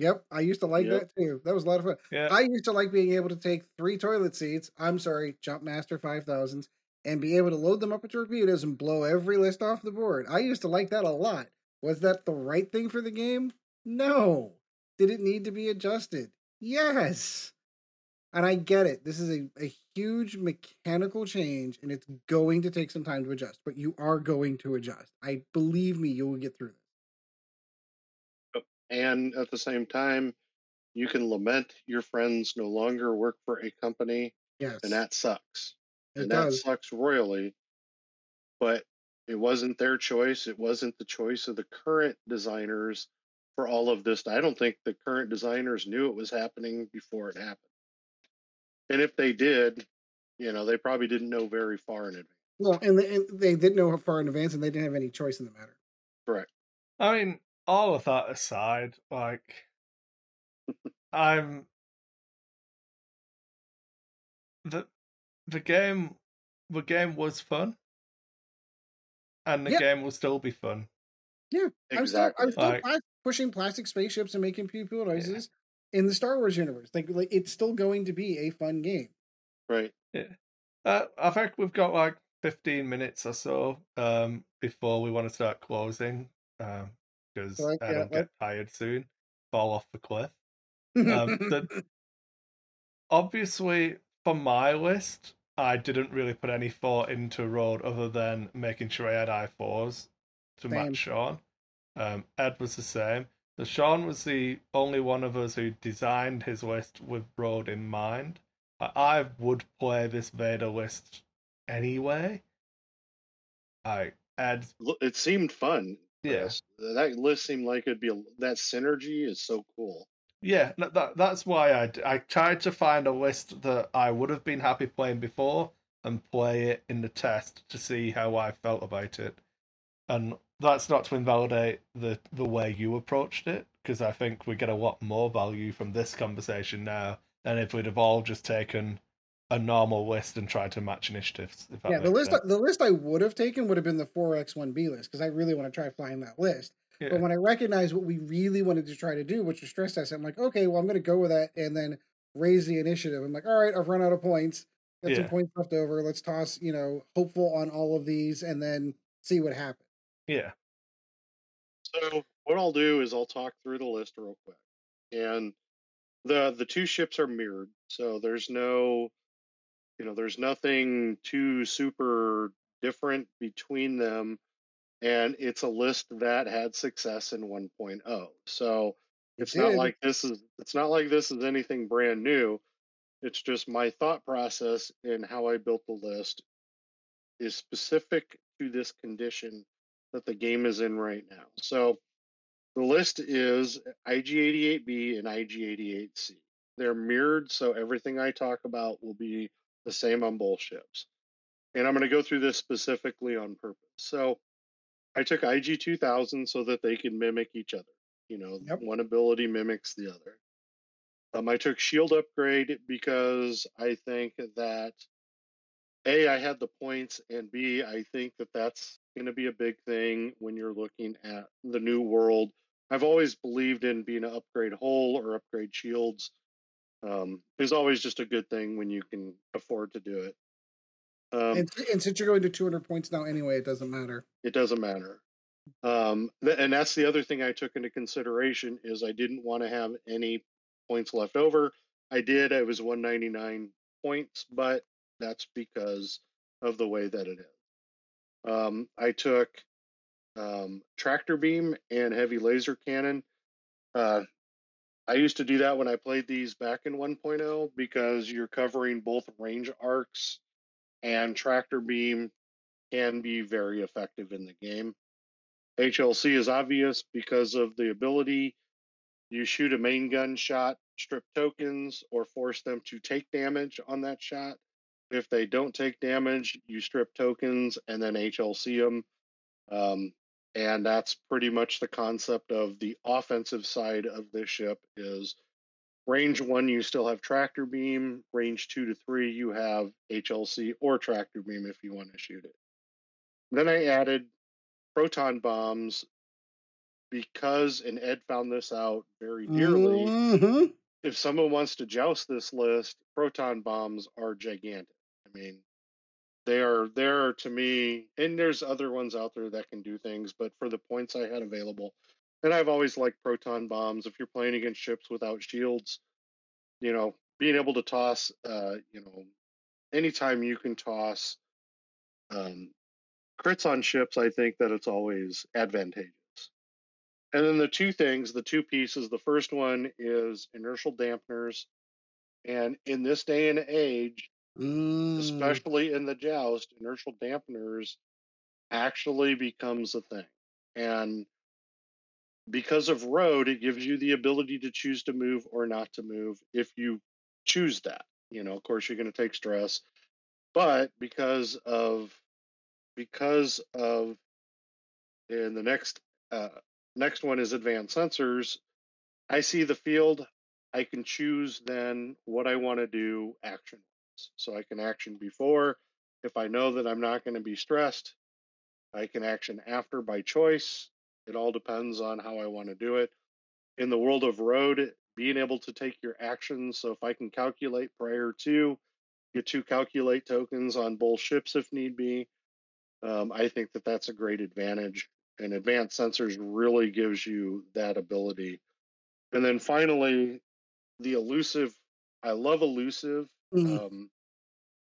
A: Yep, I used to like
B: Yep.
A: that too. That was a lot of fun.
C: Yeah,
A: I used to like being able to take three toilet seats, I'm sorry, Jumpmaster 5000s, and be able to load them up with torpedoes and blow every list off the board. I used to like that a lot. Was that the right thing for the game? No. Did it need to be adjusted? Yes. And I get it. This is a, a huge mechanical change and it's going to take some time to adjust, but you are going to adjust. I believe me, you will get through this.
B: And at the same time, you can lament your friends no longer work for a company,
A: Yes.
B: and that sucks.
A: it
B: and
A: does.
B: that sucks royally. But it wasn't their choice. It wasn't the choice of the current designers for all of this. I don't think the current designers knew it was happening before it happened. And if they did, you know, they probably didn't know very far in advance.
A: Well, and they, and they didn't know how far in advance, and they didn't have any choice in the matter.
B: Correct.
C: I mean, all of that aside, like, I'm the the game. The game was fun, and the
A: Yeah.
C: game will still be fun. Yeah.
A: I'm still, I'm still
C: Like-
A: pushing plastic spaceships and making pew pew noises. in the Star Wars universe. Like, like it's still going to be a fun game.
B: Right.
C: Uh, I think we've got like 15 minutes or so um, before we want to start closing because
A: So,
C: I
A: yeah,
C: don't get tired soon, fall off the cliff. Um, Obviously, for my list, I didn't really put any thought into road other than making sure I had i4s to
A: Same.
C: match Sean. Um, Ed was the same. So Sean was the only one of us who designed his list with road in mind. I, I would play this Vader list anyway. I Ed,
B: It seemed fun.
C: Yeah,
B: That list seemed like it'd be a, that synergy is so cool.
C: Yeah, that that's why I I tried to find a list that I would have been happy playing before and play it in the test to see how I felt about it. And that's not to invalidate the the way you approached it because I think we get a lot more value from this conversation now than if we'd have all just taken a normal list and try to match initiatives. If
A: yeah, the list
C: sense.
A: the list I would have taken would have been the 4x1b list because I really want to try flying that list.
C: Yeah.
A: But when I recognized what we really wanted to try to do, which was stress test, I'm like, okay, well, I'm going to go with that and then raise the initiative. I'm like, all right, I've run out of points. Got some points left over. Let's toss, you know, hopeful on all of these and then see what happens.
C: Yeah,
B: So what I'll do is I'll talk through the list real quick. And the the two ships are mirrored. So there's no you know, there's nothing too super different between them. And it's a list that had success in 1.0. So it's not like this is it's not like this is anything brand new. It's just my thought process in how I built the list is specific to this condition that the game is in right now. So the list is IG88B and IG88C. They're mirrored, so everything I talk about will be the same on both ships. And I'm going to go through this specifically on purpose. So I took IG2000 so that they can mimic each other. You know,
A: Yep.
B: one ability mimics the other. Um, I took shield upgrade because I think that a I had the points, and B I think that that's going to be a big thing when you're looking at the new world. I've always believed in being an upgrade hull or upgrade shields. Um, is always just a good thing when you can afford to do it. Um,
A: and, and since you're going to 200 points now anyway, it doesn't matter.
B: it doesn't matter. Um, th- and that's the other thing I took into consideration is I didn't want to have any points left over. I did. It was 199 points, but that's because of the way that it is. Um, I took um, tractor beam and heavy laser cannon. Uh, I used to do that when I played these back in 1.0 because you're covering both range arcs and tractor beam can be very effective in the game. HLC is obvious because of the ability you shoot a main gun shot, strip tokens, or force them to take damage on that shot. If they don't take damage, you strip tokens and then HLC them. Um, and that's pretty much the concept of the offensive side of this ship is range one you still have tractor beam. Range two to three you have hlc or tractor beam if you want to shoot it. Then i added proton bombs because and ed found this out very dearly
A: Mhm.
B: if someone wants to joust this list proton bombs are gigantic. I mean they are there to me and there's other ones out there that can do things but for the points i had available and i've always liked proton bombs if you're playing against ships without shields you know being able to toss uh you know anytime you can toss um crits on ships i think that it's always advantageous. And then the two things the two pieces the first one is inertial dampeners and in this day and age
A: Mm.
B: especially in the joust, inertial dampeners actually becomes a thing. And because of road, it gives you the ability to choose to move or not to move if you choose that. You know, of course, you're going to take stress, but because of because of and the next uh, next one is advanced sensors. I see the field. I can choose then what I want to do action so I can action before. If I know that I'm not going to be stressed, I can action after by choice. It all depends on how I want to do it. In the world of road, being able to take your actions. So if I can calculate prior to, get two calculate tokens on both ships if need be. Um, I think that that's a great advantage. And advanced sensors really gives you that ability. And then finally, the elusive. I love elusive
A: Mhm.
B: um,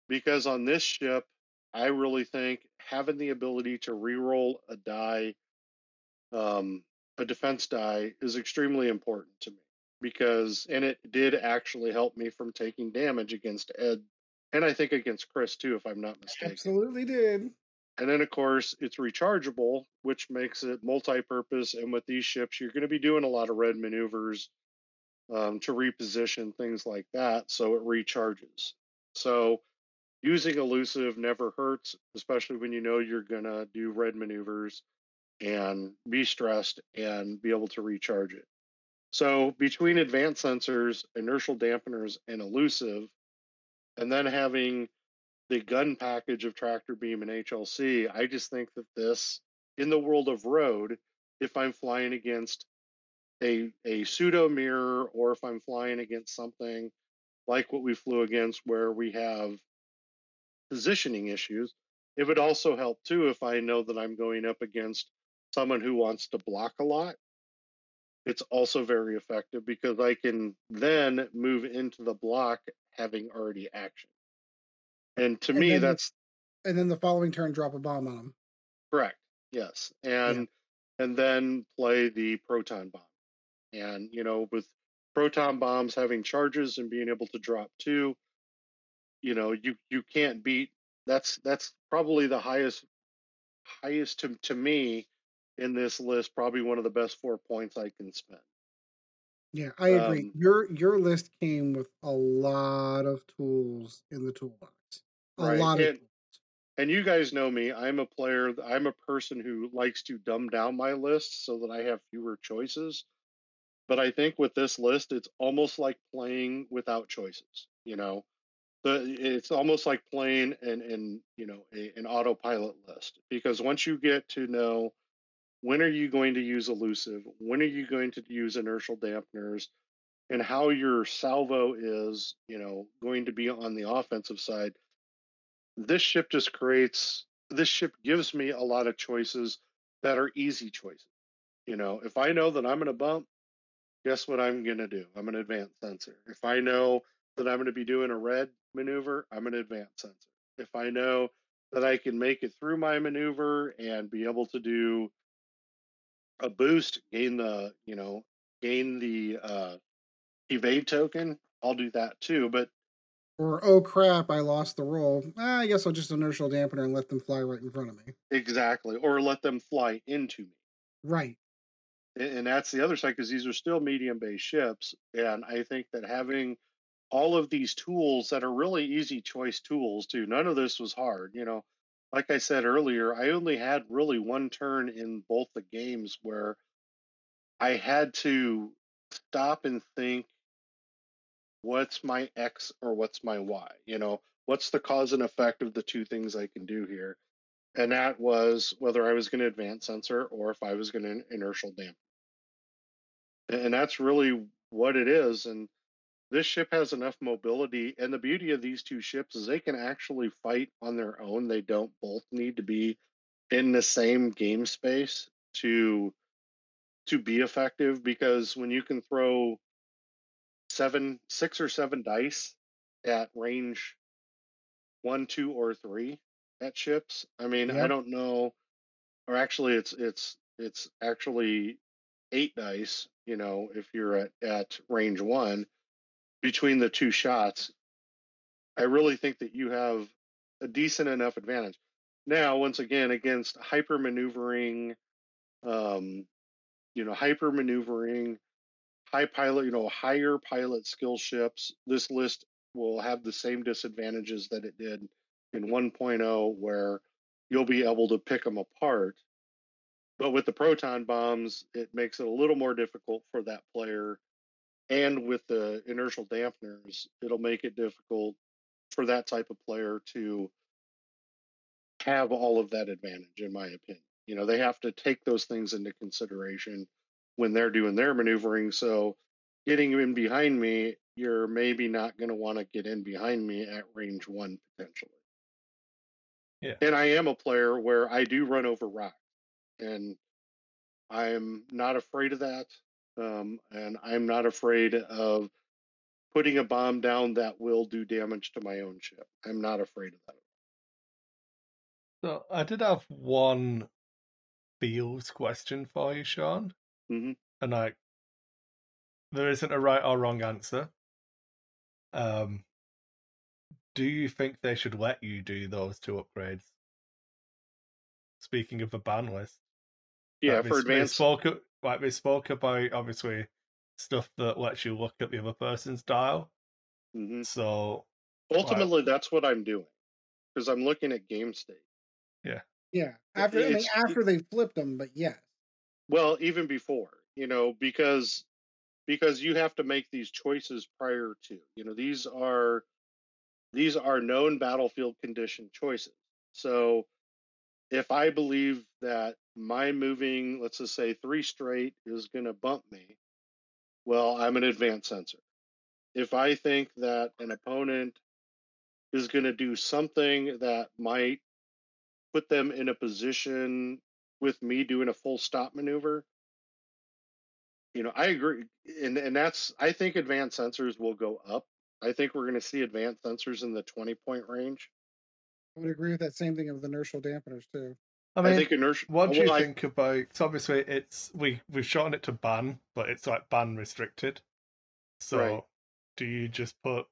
B: because on this ship, I really think having the ability to reroll a die, um, a defense die, is extremely important to me because, and it did actually help me from taking damage against Ed, and I think against Chris too, if I'm not mistaken.
A: Absolutely did.
B: And then, of course, it's rechargeable, which makes it multi-purpose. And with these ships, you're going to be doing a lot of red maneuvers um, to reposition things like that, so it recharges. So using elusive never hurts, especially when you know you're going to do red maneuvers and be stressed and be able to recharge it. So between advanced sensors, inertial dampeners, and elusive, and then having the gun package of tractor beam and HLC, I just think that this, in the world of road, if I'm flying against a a pseudo mirror or if I'm flying against something like what we flew against where we have positioning issues, it would also help too if I know that I'm going up against someone who wants to block a lot. It's also very effective because I can then move into the block having already action. And to
A: And
B: me,
A: the-
B: that's
A: And then the following turn, drop a bomb on them.
B: Correct. Yes, and and then play the proton bomb, and you know with proton bombs having charges and being able to drop two, you know you you can't beat. That's that's probably the highest highest to to me in this list. Probably one of the best four points I can spend.
A: Yeah, I agree.
B: Um,
A: your your list came with a lot of tools in the toolbox. A
B: Right,
A: lot of
B: and-
A: tools.
B: And you guys know me. I'm a player. I'm a person who likes to dumb down my list so that I have fewer choices. But I think with this list, it's almost like playing without choices. You know, the it's almost like playing an, an you know a, an autopilot list because once you get to know when are you going to use elusive, when are you going to use inertial dampeners, and how your salvo is, you know, going to be on the offensive side this ship just creates this ship gives me a lot of choices that are easy choices. You know, if I know that I'm going to bump, guess what I'm going to do? I'm an advanced sensor. If I know that I'm going to be doing a red maneuver, I'm an advanced sensor. If I know that I can make it through my maneuver and be able to do a boost, gain the, you know, gain the uh, evade token, I'll do that too. But
A: Or oh crap, I lost the roll. Ah, I guess I'll just inertial dampener and let them fly right in front of me.
B: exactly, or let them fly into me.
A: Right.
B: And that's the other side because these are still medium based ships and i think that having all of these tools that are really easy choice tools too none of this was hard you know? Like i said earlier i only had really one turn in both the games where i had to stop and think what's my x or what's my y? You know what's the cause and effect of the two things i can do here and that was whether I was going to advance sensor or if I was going to inertial dampen. And that's really what it is. And this ship has enough mobility. And the beauty of these two ships is they can actually fight on their own. They don't both need to be in the same game space to to be effective because when you can throw seven, six or seven dice at range one, two, or three at ships. I mean, I don't know, or actually, it's it's it's actually eight dice. You know, if you're at at range one, between the two shots, I really think that you have a decent enough advantage. Now, once again, against hyper maneuvering, um, you know, hyper maneuvering, high pilot, you know, higher pilot skill ships, this list will have the same disadvantages that it did in 1.0, where you'll be able to pick them apart. But with the proton bombs, it makes it a little more difficult for that player. And with the inertial dampeners, it'll make it difficult for that type of player to have all of that advantage, in my opinion. You know, they have to take those things into consideration when they're doing their maneuvering. So getting in behind me, you're maybe not going to want to get in behind me at range one potentially.
C: Yeah.
B: And I am a player where I do run over rock, and I'm not afraid of that. Um, and I'm not afraid of putting a bomb down that will do damage to my own ship. I'm not afraid of that.
C: So I did have one feels question for you, Sean.
B: Mhm.
C: And like, there isn't a right or wrong answer. Um, do you think they should let you do those two upgrades? Speaking of the ban list,
B: Yeah,
C: like,
B: for
C: we, we
B: advanced.
C: spoke like we spoke about obviously stuff that lets you look at the other person's dial.
B: Mhm.
C: So
B: Ultimately, that's what I'm doing because I'm looking at game state.
A: Yeah. Yeah. After I mean after they flipped them, but yes.
B: Well, even before, you know, because because you have to make these choices prior to. You know, these are these are known battlefield condition choices. So if I believe that my moving, let's just say three straight is going to bump me, well, I'm an advanced sensor. If I think that an opponent is going to do something that might put them in a position with me doing a full stop maneuver, you know, I agree, and and that's I think advanced sensors will go up. I think we're going to see advanced sensors in the twenty point range.
A: I would agree with that same thing of the inertial dampeners too.
C: I
B: I, think inertia.
C: what do you
B: well, I-
C: think about? So obviously, it's we we've shortened it to ban, but it's like ban restricted. So,
B: Right.
C: do you just put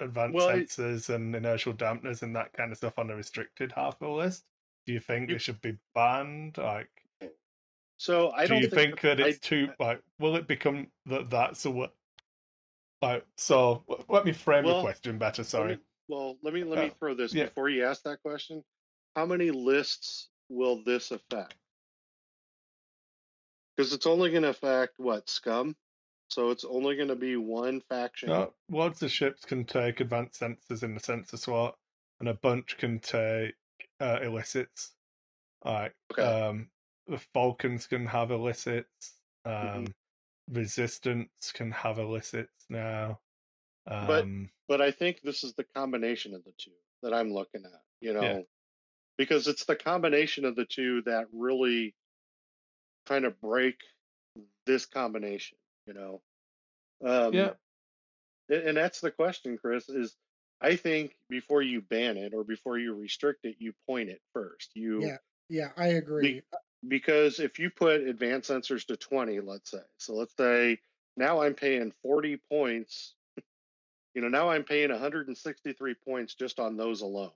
C: advanced
B: Well, it-
C: sensors and inertial dampeners and that kind of stuff on the restricted half of the list? Do you think
B: You-
C: they should be banned? Like,
B: so I
C: do
B: don't
C: you
B: think,
C: think that
B: I-
C: it's too like? Will it become that that's a Like, so w- let me frame
B: Well,
C: the question better.
B: let
C: Sorry.
B: me- well, let me let me
C: Oh,
B: throw this
C: yeah.
B: before you ask that question. How many lists will this affect? Because it's only going to affect what scum. So it's only going to be one faction.
C: No, loads of ships can take advanced sensors in the sensor slot, and a bunch can take uh, illicits. Like,
B: Okay.
C: um, the Falcons can have illicits. Um,
B: Mhm.
C: Resistance can have illicits now.
B: But-
C: Um,
B: but I think this is the combination of the two that I'm looking at, you know,
C: Yeah.
B: because it's the combination of the two that really kind of break this combination, you know. Um,
C: yeah,
B: and that's the question, Chris. Is I think before you ban it or before you restrict it, you point it first. You
A: Yeah. Yeah, I agree.
B: Because if you put advanced sensors to 20 let's say so let's say now i'm paying 40 points you know now i'm paying 163 points just on those alone.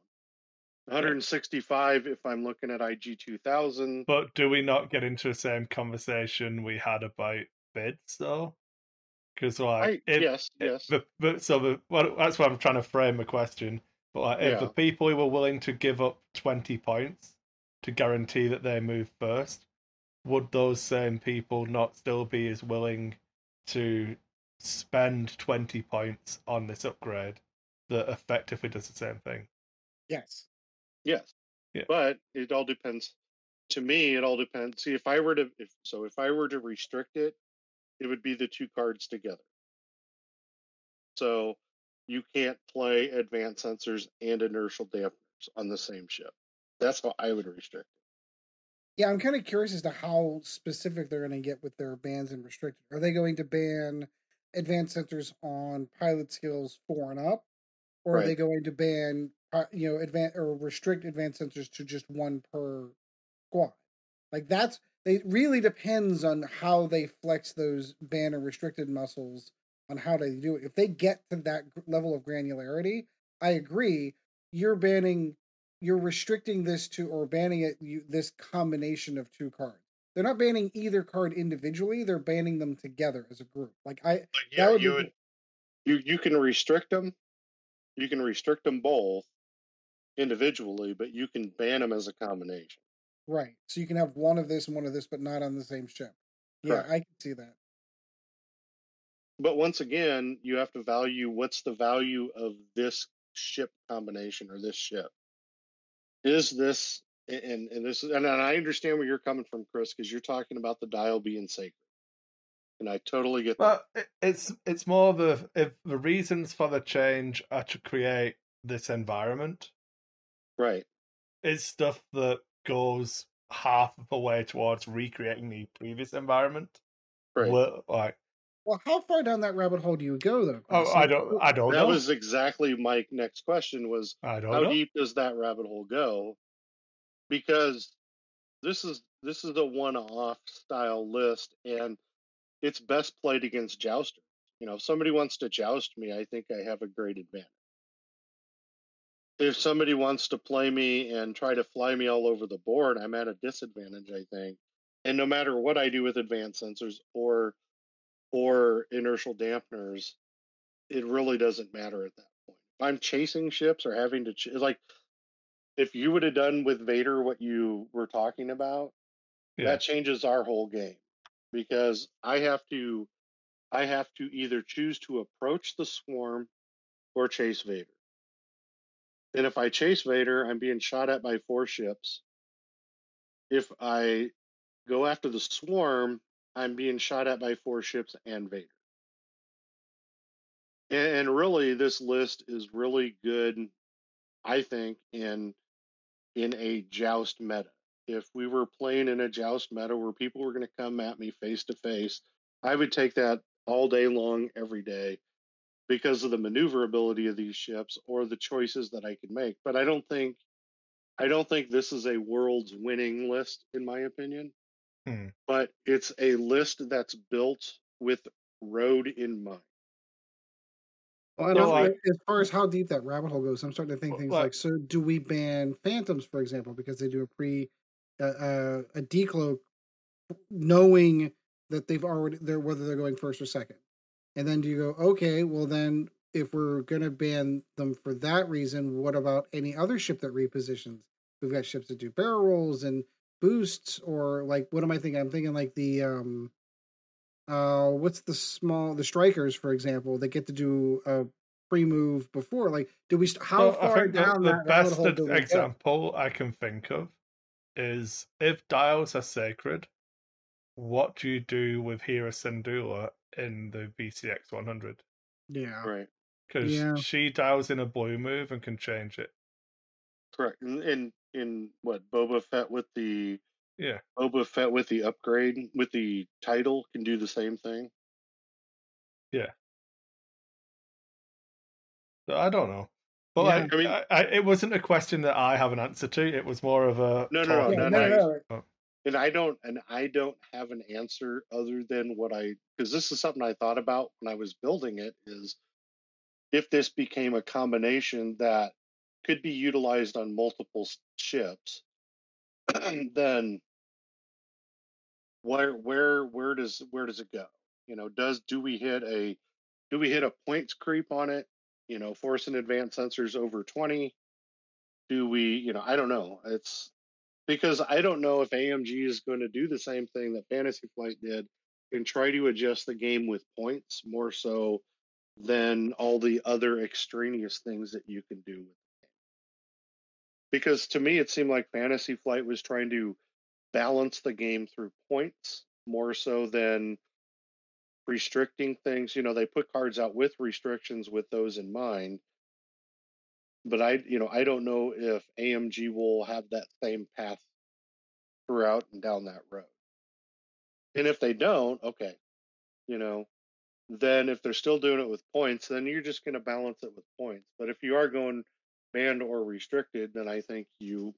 B: 165 if i'm looking at ig 2000
C: but do we not get into the same conversation we had about bids though? Because
B: I,
C: like, if,
B: yes yes.
C: the, the, so the, well, that's why I'm trying to frame the question. But like, if the people who were willing to give up 20 points to guarantee that they move first, would those same people not still be as willing to spend 20 points on this upgrade that effectively does the same thing?
A: Yes.
B: yes
C: Yeah.
B: but it all depends to me it all depends see if i were to if so if i were to restrict it it would be the two cards together so you can't play advanced sensors and inertial dampeners on the same ship that's how i would restrict it
A: Yeah, I'm kind of curious as to how specific they're going to get with their bans and restricted. Are they going to ban advanced sensors on pilot skills four and up, or are they going to ban you know advan or restrict advanced sensors to just one per squad? Like that's it really depends on how they flex those ban or restricted muscles on how they do it. If they get to that level of granularity, I agree. You're banning you're restricting this to or banning it you, this combination of two cards. They're not banning either card individually; they're banning them together as a group. Like I,
B: Like, yeah,
A: would
B: you would you you can restrict them. You can restrict them both individually, but you can ban them as a combination.
A: right. So you can have one of this and one of this, but not on the same ship. Yeah,
B: Correct.
A: I can see that.
B: But once again, you have to value what's the value of this ship combination or this ship. Is this and and this is and I understand where you're coming from, Chris, because you're talking about the dial being sacred. and I totally get that.
C: Well, it, it's it's more the if the reasons for the change are to create this environment
B: Right.
C: is stuff that goes half of the way towards recreating the previous environment.
B: Right.
C: Well, like,
A: Well, how far down that rabbit hole do you go though?
C: oh, I don't, I don't know.
B: that
C: know.
B: was exactly my next question was
C: I don't
B: how
C: know.
B: deep does that rabbit hole go? Because this is this is a one-off style list, and it's best played against jousters. You know, if somebody wants to joust me, I think I have a great advantage. If somebody wants to play me and try to fly me all over the board, I'm at a disadvantage, I think. And no matter what I do with advanced sensors or or inertial dampeners, it really doesn't matter at that point. If I'm chasing ships or having to ch- like if you would have done with Vader what you were talking about,
C: Yeah.
B: that changes our whole game because I have to I have to either choose to approach the swarm or chase Vader. And if I chase Vader, I'm being shot at by four ships. If I go after the swarm, I'm being shot at by four ships and Vader. And, and really, this list is really good, I think, in in a joust meta. If we were playing in a joust meta where people were going to come at me face to face, I would take that all day long, every day, because of the maneuverability of these ships or the choices that I could make. But I don't think, I don't think this is a world's winning list, in my opinion.
C: Hmm.
B: But it's a list that's built with road in mind.
A: Well, I
C: So,
A: don't
C: like-
A: know, as far as how deep that rabbit hole goes, I'm starting to think
C: Well,
A: things
C: like-
A: like, so do we ban phantoms, for example, because they do a pre uh, uh, a decloak, knowing that they've already they're whether they're going first or second, and then do you go okay? Well, then if we're gonna ban them for that reason, what about any other ship that repositions? We've got ships that do barrel rolls and boosts, or like what am I thinking? I'm thinking like the um uh what's the small the strikers for example that get to do a pre-move before like do we st- how
C: Well, I
A: far
C: think the,
A: down
C: the
A: that
C: best
A: hole do we go?
C: example I can think of is if dials are sacred, what do you do with Hera Syndulla in the VCX 100?
A: yeah
B: Right.
C: Because
A: Yeah.
C: she dials in a blue move and can change it.
B: Correct. In in, in what Boba Fett with the
C: Yeah.
B: Boba Fett with the upgrade with the title can do the same thing.
C: So I don't know. But
A: Yeah.
C: like,
B: I mean-
C: I, I, it wasn't a question that I have an answer to. It was more of a
B: No, no, no, no,
A: no,
C: point.
A: no, oh.
B: And I don't and I don't have an answer other than what I because this is something I thought about when I was building it is if this became a combination that could be utilized on multiple ships, then where where where does where does it go? You know, does do we hit a do we hit a points creep on it? You know, force and advanced sensors over twenty. Do we, you know, I don't know. It's because I don't know if AMG is going to do the same thing that Fantasy Flight did and try to adjust the game with points more so than all the other extraneous things that you can do with. Because to me, it seemed like Fantasy Flight was trying to balance the game through points more so than restricting things. You know, they put cards out with restrictions with those in mind. But I, you know, I don't know if AMG will have that same path throughout and down that road. And if they don't, okay, you know, then if they're still doing it with points, then you're just going to balance it with points. But if you are going banned or restricted, then I think you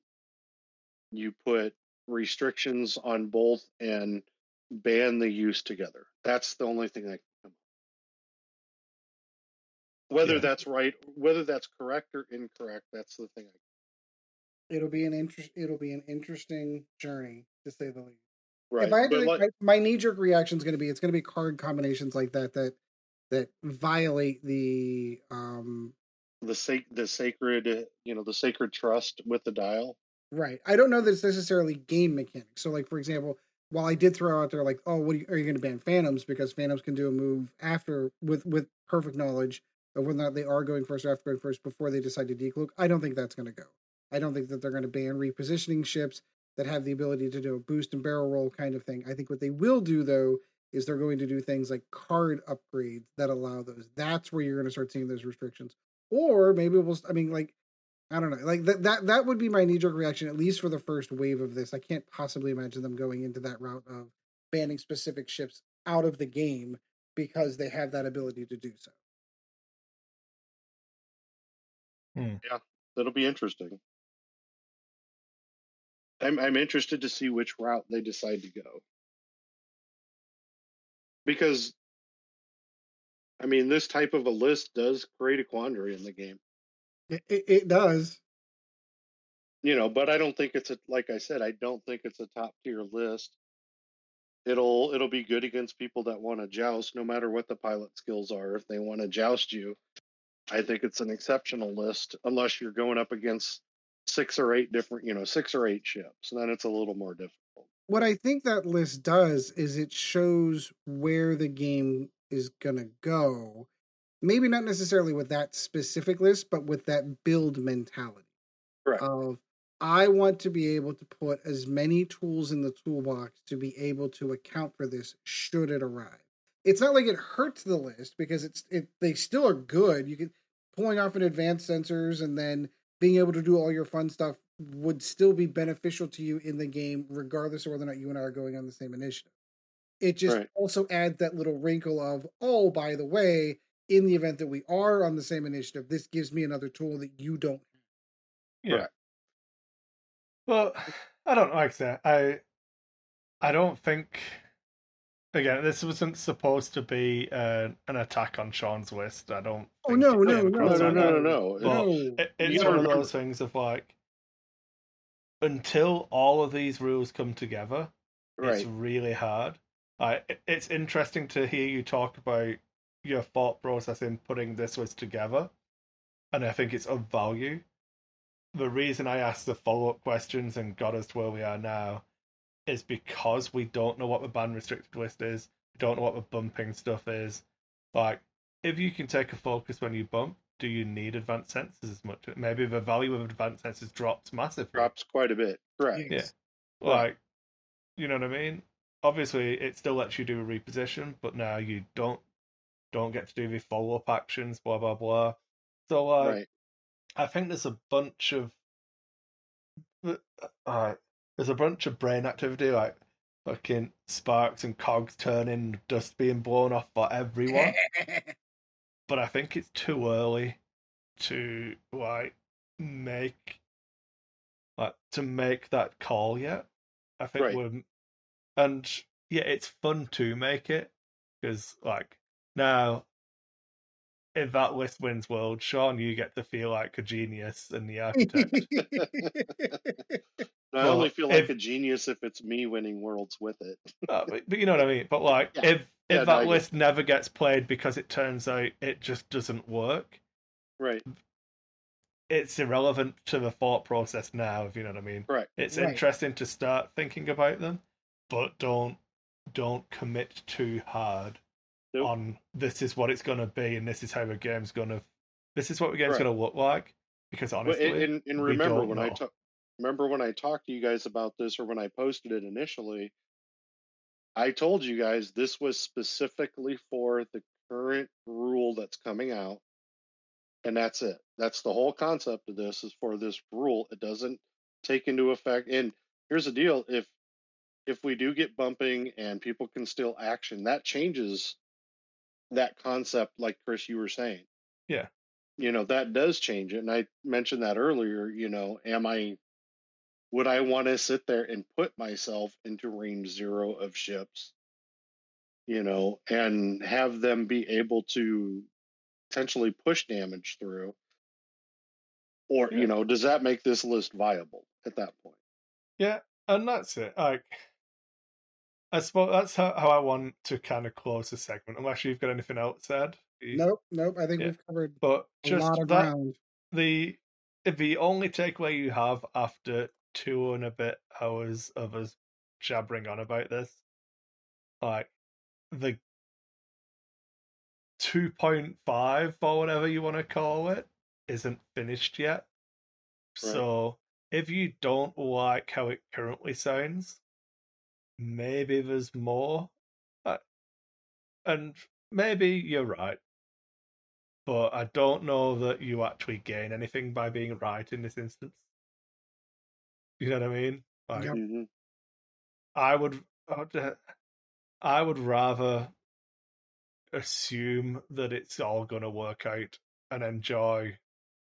B: you put restrictions on both and ban the use together. That's the only thing I can come up. Whether
C: Yeah.
B: that's right, whether that's correct or incorrect, that's the thing. I,
A: it'll be an interest it'll be an interesting journey to say the least
B: right.
A: if i had to
B: like-
A: my, my knee-jerk reaction is going to be it's going to be card combinations like that that that violate the um
B: the sac- the sacred, uh, you know, the sacred trust with the dial.
A: Right. I don't know that it's necessarily game mechanics. So, like for example, while I did throw out there, like, oh, what are you, you going to ban Phantoms because Phantoms can do a move after with with perfect knowledge of whether or not they are going first or after going first before they decide to decloak. I don't think that's going to go. I don't think that they're going to ban repositioning ships that have the ability to do a boost and barrel roll kind of thing. I think what they will do though is they're going to do things like card upgrades that allow those. That's where you're going to start seeing those restrictions. Or maybe we'll. I mean, like I don't know. Like that that that would be my knee jerk reaction, at least for the first wave of this. I can't possibly imagine them going into that route of banning specific ships out of the game because they have that ability to do so. Hmm.
B: Yeah, that'll be interesting. I'm I'm interested to see which route they decide to go. Because I mean this type of a list does create a quandary in the game.
A: It, it, does.
B: You know, but I don't think it's a like I said, I don't think it's a top tier list. It'll it'll be good against people that want to joust, no matter what the pilot skills are. If they want to joust you, I think it's an exceptional list, unless you're going up against six or eight different, you know, six or eight ships. Then it's a little more difficult.
A: What I think that list does is it shows where the game is going to go. Maybe not necessarily with that specific list, but with that build mentality.
B: Correct.
A: of I want to be able to put as many tools in the toolbox to be able to account for this should it arrive. It's not like it hurts the list because it's it they still are good. You can pulling off an advanced sensors and then being able to do all your fun stuff would still be beneficial to you in the game, regardless of whether or not you and I are going on the same initiative. It just
B: Right.
A: also adds that little wrinkle of, oh, by the way, in the event that we are on the same initiative, this gives me another tool that you don't
C: Yeah.
B: Correct.
C: Well, I don't like that. I I don't think. Again, this wasn't supposed to be uh, an attack on Sean's list. I don't.
A: Oh, no, no, no,
B: No, no, no, no, no.
A: No.
C: it, it's one of those things of like, until all of these rules come together, it's really hard. I, it- it's interesting to hear you talk about your thought process in putting this list together, and I think it's of value. The reason I asked the follow up questions and got us to where we are now is because we don't know what the ban restricted list is, we don't know what the bumping stuff is. Like, if you can take a focus when you bump, do you need advanced sensors as much? Maybe the value of advanced sensors drops massively.
B: Drops quite a bit. Correct.
C: Yeah. Like, you know what I mean? Obviously, it still lets you do a reposition, but now you don't don't get to do the follow up actions. Blah blah blah. So like,
B: Right.
C: I think there's a bunch of uh, there's a bunch of brain activity like fucking sparks and cogs turning, dust being blown off for everyone. but I think it's too early to like make like to make that call yet. I think
B: Right.
C: we're and yeah, it's fun to make it because like now if that list wins world, Sean, you get to feel like a genius and the architect.
B: I
C: Well,
B: only feel like
C: if-
B: a genius if it's me winning worlds with it.
C: Uh, but, but you know what I mean. But like,
B: Yeah.
C: if if
B: Yeah,
C: that
B: get
C: list never gets played because it turns out it just doesn't work,
B: Right.
C: it's irrelevant to the thought process now. If you know what I mean.
B: Right.
C: It's
A: Right.
C: interesting to start thinking about them, but don't don't commit too hard
B: Nope.
C: on this is what it's going to be and this is how the game's going to this is what the game's
B: Right.
C: going to look like. Because honestly,
B: and, and, and remember when I
C: know.
B: ta- remember when I talked to you guys about this or when I posted it initially, I told you guys this was specifically for the current rule that's coming out. And that's it. That's the whole concept of this is for this rule. It doesn't take into effect and here's the deal if if we do get bumping and people can still action, that changes that concept like Chris you were saying Yeah. you know that does change it and i mentioned that earlier you know am i would i want to sit there and put myself into range zero of ships you know and have them be able to potentially push damage through or
C: Yeah.
B: you know does that make this list viable at that point
C: Yeah, and that's it. Like, I suppose that's how, how I want to kind of close the segment. Unless you've got anything else said.
A: Nope, nope. I think
C: Yeah.
A: we've covered
C: But
A: a
C: just
A: lot of
C: that
A: ground.
C: the the only takeaway you have after two and a bit hours of us jabbering on about this, like the two point five or whatever you want to call it, isn't finished yet.
B: Right.
C: So if you don't like how it currently sounds, maybe there's more. Uh, and maybe you're right, but I don't know that you actually gain anything by being right in this instance. You know what I mean? Like,
A: Yep.
B: Mhm.
C: I would, I would, uh, I would rather assume that it's all going to work out and enjoy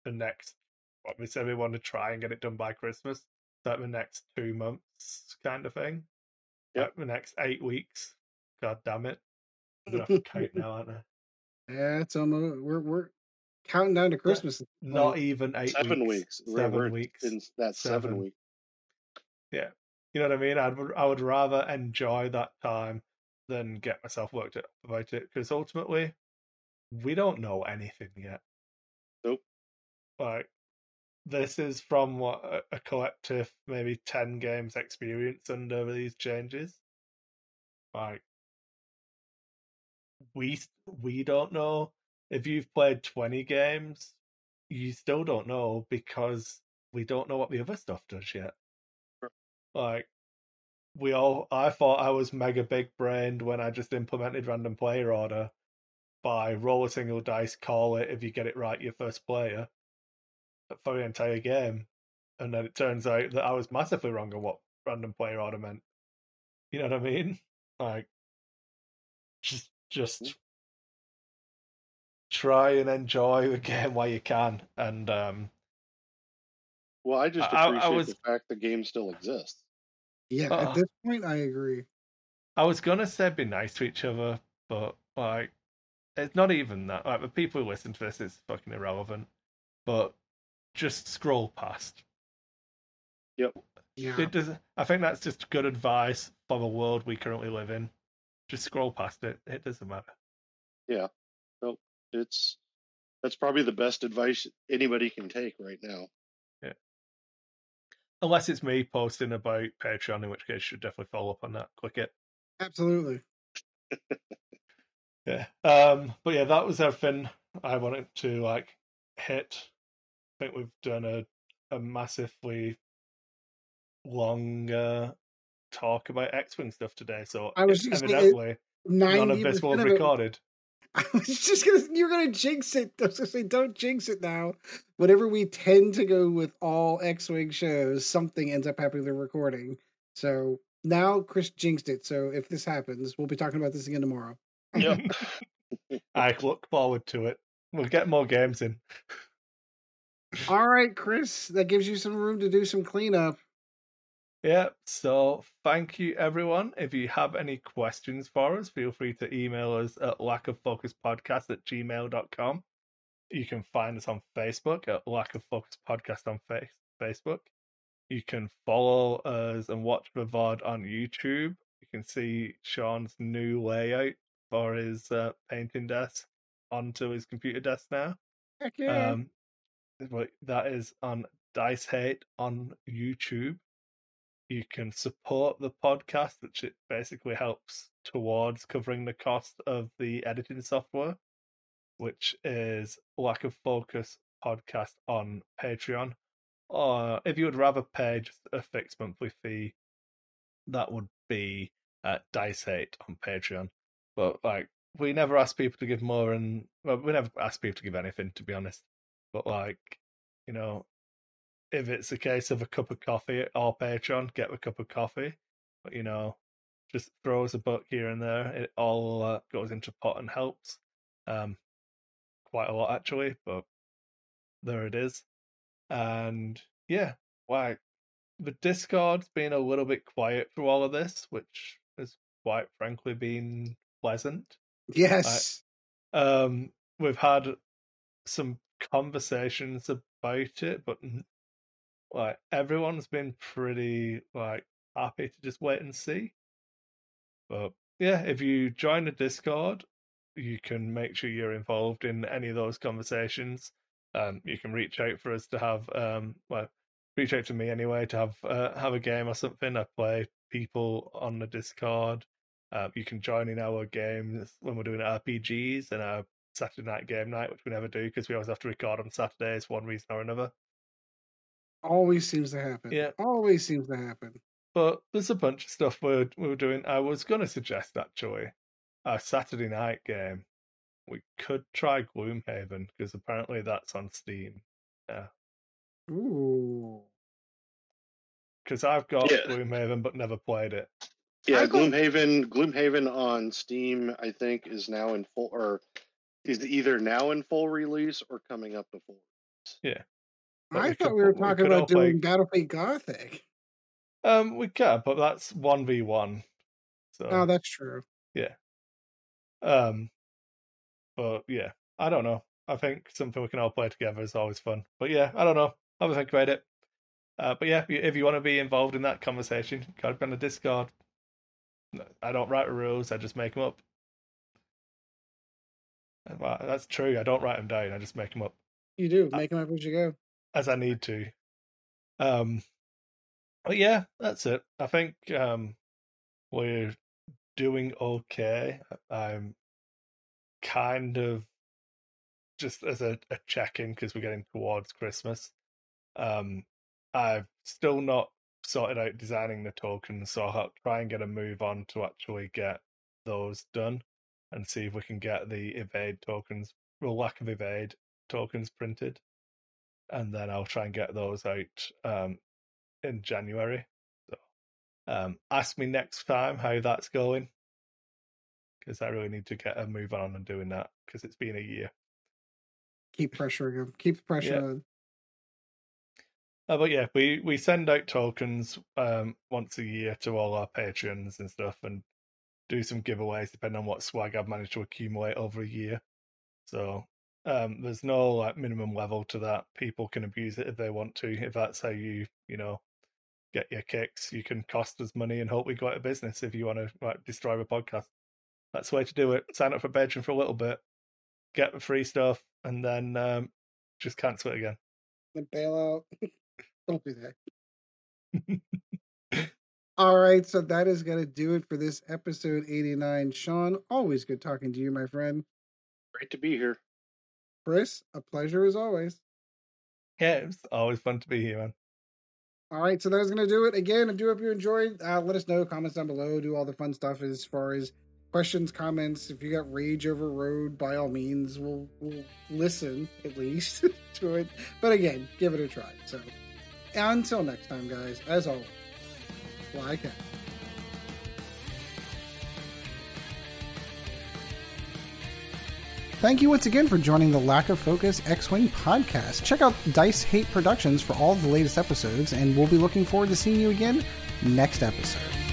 C: the next. What we said we want to try and get it done by Christmas. Like the next two months, kind of thing.
B: Yep.
C: The next eight weeks. God damn it! I'm gonna have to count now, aren't I?
A: Yeah, it's almost we're we're counting down to Christmas.
C: Not
A: Like,
C: even eight
B: Seven
C: weeks.
B: weeks.
C: Seven
B: we're
C: weeks.
B: In that seven,
C: Seven.
B: week.
C: Yeah. You know what I mean? I'd I would rather enjoy that time than get myself worked up about it because ultimately we don't know anything yet.
B: Nope.
C: Like this is from what a, collective maybe 10 games experience under these changes. Like we we don't know if you've played 20 games you still don't know because we don't know what the other stuff does yet.
B: Sure.
C: Like we all I thought I was mega big brained when I just implemented random player order by roll a single dice, call it if you get it right, your first player for the entire game. And then it turns out that I was massively wrong on what random player order meant. You know what I mean? Like just just try and enjoy the game while you can. And um
B: Well, I just
C: I- I
B: appreciate
C: was-
B: the fact the game still exists.
A: yeah,
C: Uh,
A: at this point, I agree.
C: I was gonna say be nice to each other, but like it's not even that. Like the people who listen to this, is fucking irrelevant. But just scroll past. Yep.
A: Yeah,
C: It does. I think that's just good advice for the world we currently live in. Just scroll past it. It doesn't matter. Yeah. Nope.
B: It's that's probably the best advice anybody can take right now. Yeah.
C: Unless it's me posting about Patreon, in which case you should definitely follow up on that. Click it.
A: absolutely.
C: Yeah. Um. But yeah, that was everything I wanted to like hit. I think we've done a a massively long uh, talk about X Wing stuff today. So
A: I was say, it-
C: none of this was
A: percent of it.
C: recorded.
A: I was just gonna. You're gonna jinx it. I was gonna say, don't jinx it now. Whenever we tend to go with all X-wing shows, something ends up happening with the recording. So now Chris jinxed it. So if this happens, we'll be talking about this again tomorrow.
B: Yep.
C: I look forward to it. We'll get more games in.
A: All right, Chris, that gives you some room to do some cleanup.
C: Yeah, so thank you everyone. If you have any questions for us, feel free to email us at lackofffocuspodcast at gmail.com. You can find us on Facebook at Lack of Focus Podcast on face- Facebook. You can follow us and watch the VOD on YouTube. You can see Sean's new layout for his uh, painting desk onto his computer desk now.
A: Heck yeah.
C: Um, that is on Dice Hate on YouTube. You can support the podcast, which it basically helps towards covering the cost of the editing software, which is Lack of Focus podcast on Patreon. Or if you would rather pay just a fixed monthly fee, that would be uh, Dice Hate on Patreon. But like, we never ask people to give more, and well, we never ask people to give anything, to be honest. But like, you know, if it's a case of a cup of coffee or Patreon, get a cup of coffee. But you know, just throw us a buck here and there. It all uh, goes into pot and helps. Um, quite a lot actually, but there it is. And yeah, like the Discord's been a little bit quiet through all of this, which has quite frankly been pleasant.
A: yes.
C: Um, we've had some conversations about it, but like everyone's been pretty like happy to just wait and see. But yeah, if you join the Discord, you can make sure you're involved in any of those conversations. Um, you can reach out for us to have um, well, reach out to me anyway to have uh, have a game or something. I play people on the Discord. Uh, you can join in our games when we're doing RPGs and our Saturday night game night, which we never do because we always have to record on Saturdays, one reason or another.
A: Always seems to happen.
C: Yeah.
A: Always seems to happen.
C: But there's a bunch of stuff we're we're doing. I was going to suggest actually, our Saturday night game, we could try Gloomhaven because apparently that's on Steam. Yeah,
A: Ooh.
C: because I've got
B: Yeah.
C: Gloomhaven but never played it.
B: Yeah,
A: I
B: Gloomhaven. Gloomhaven on Steam, I think, is now in full, or is either now in full release or coming up to full.
C: But
A: I
C: we
A: thought
C: could
A: we were
C: we
A: talking
C: could
A: about
C: play-
A: doing Battlefleet Gothic.
C: Um, we can, but that's one v one. So
A: Oh, that's true. Yeah.
C: Um, but yeah, I don't know. I think something we can all play together is always fun. But yeah, I don't know. Have a think about it. Uh, but yeah, if you, want to be involved in that conversation, gotta be on the Discord. I don't write the rules; I just make them up. Well, That's true. I don't write them down; I just make them up
A: You do. Make them up as you go.
C: as I need to. Um, but yeah, that's it. I think um, we're doing okay. I'm kind of just as a, a check in because we're getting towards Christmas. Um, I've still not sorted out designing the tokens, so I'll try and get a move on to actually get those done and see if we can get the evade tokens, well, lack of evade tokens printed, and then I'll try and get those out um, in January. So, um, ask me next time how that's going because I really need to get a move on and doing that because it's been a year.
A: Keep pressuring them. Keep the pressure
C: Yeah.
A: on.
C: Uh, but yeah, we we send out tokens um, once a year to all our patrons and stuff, and do some giveaways depending on what swag I've managed to accumulate over a year. So um, there's no like minimum level to that. People can abuse it if they want to. If that's how you you know get your kicks, you can cost us money and hope we go out of business. If you want to like destroy a podcast, that's the way to do it. Sign up for Patreon for a little bit, get the free stuff, and then um, just cancel it again.
A: Then bail out. Don't do that. All right, so that is going to do it for this episode 89. Sean, always good talking to you, my friend.
B: Great to be here.
A: Chris, a pleasure as always.
C: Yeah, it's always fun to be here, man.
A: All right, so that is going to do it. Again, I do hope you enjoyed. Uh, let us know, comments down below, do all the fun stuff as far as questions, comments. If you got rage over road, by all means, we'll, we'll listen at least to it. But again, give it a try. So until next time, guys, as always, fly cat. Thank you once again for joining the Lack of Focus X Wing podcast. Check out Dice Hate Productions for all the latest episodes, and we'll be looking forward to seeing you again next episode.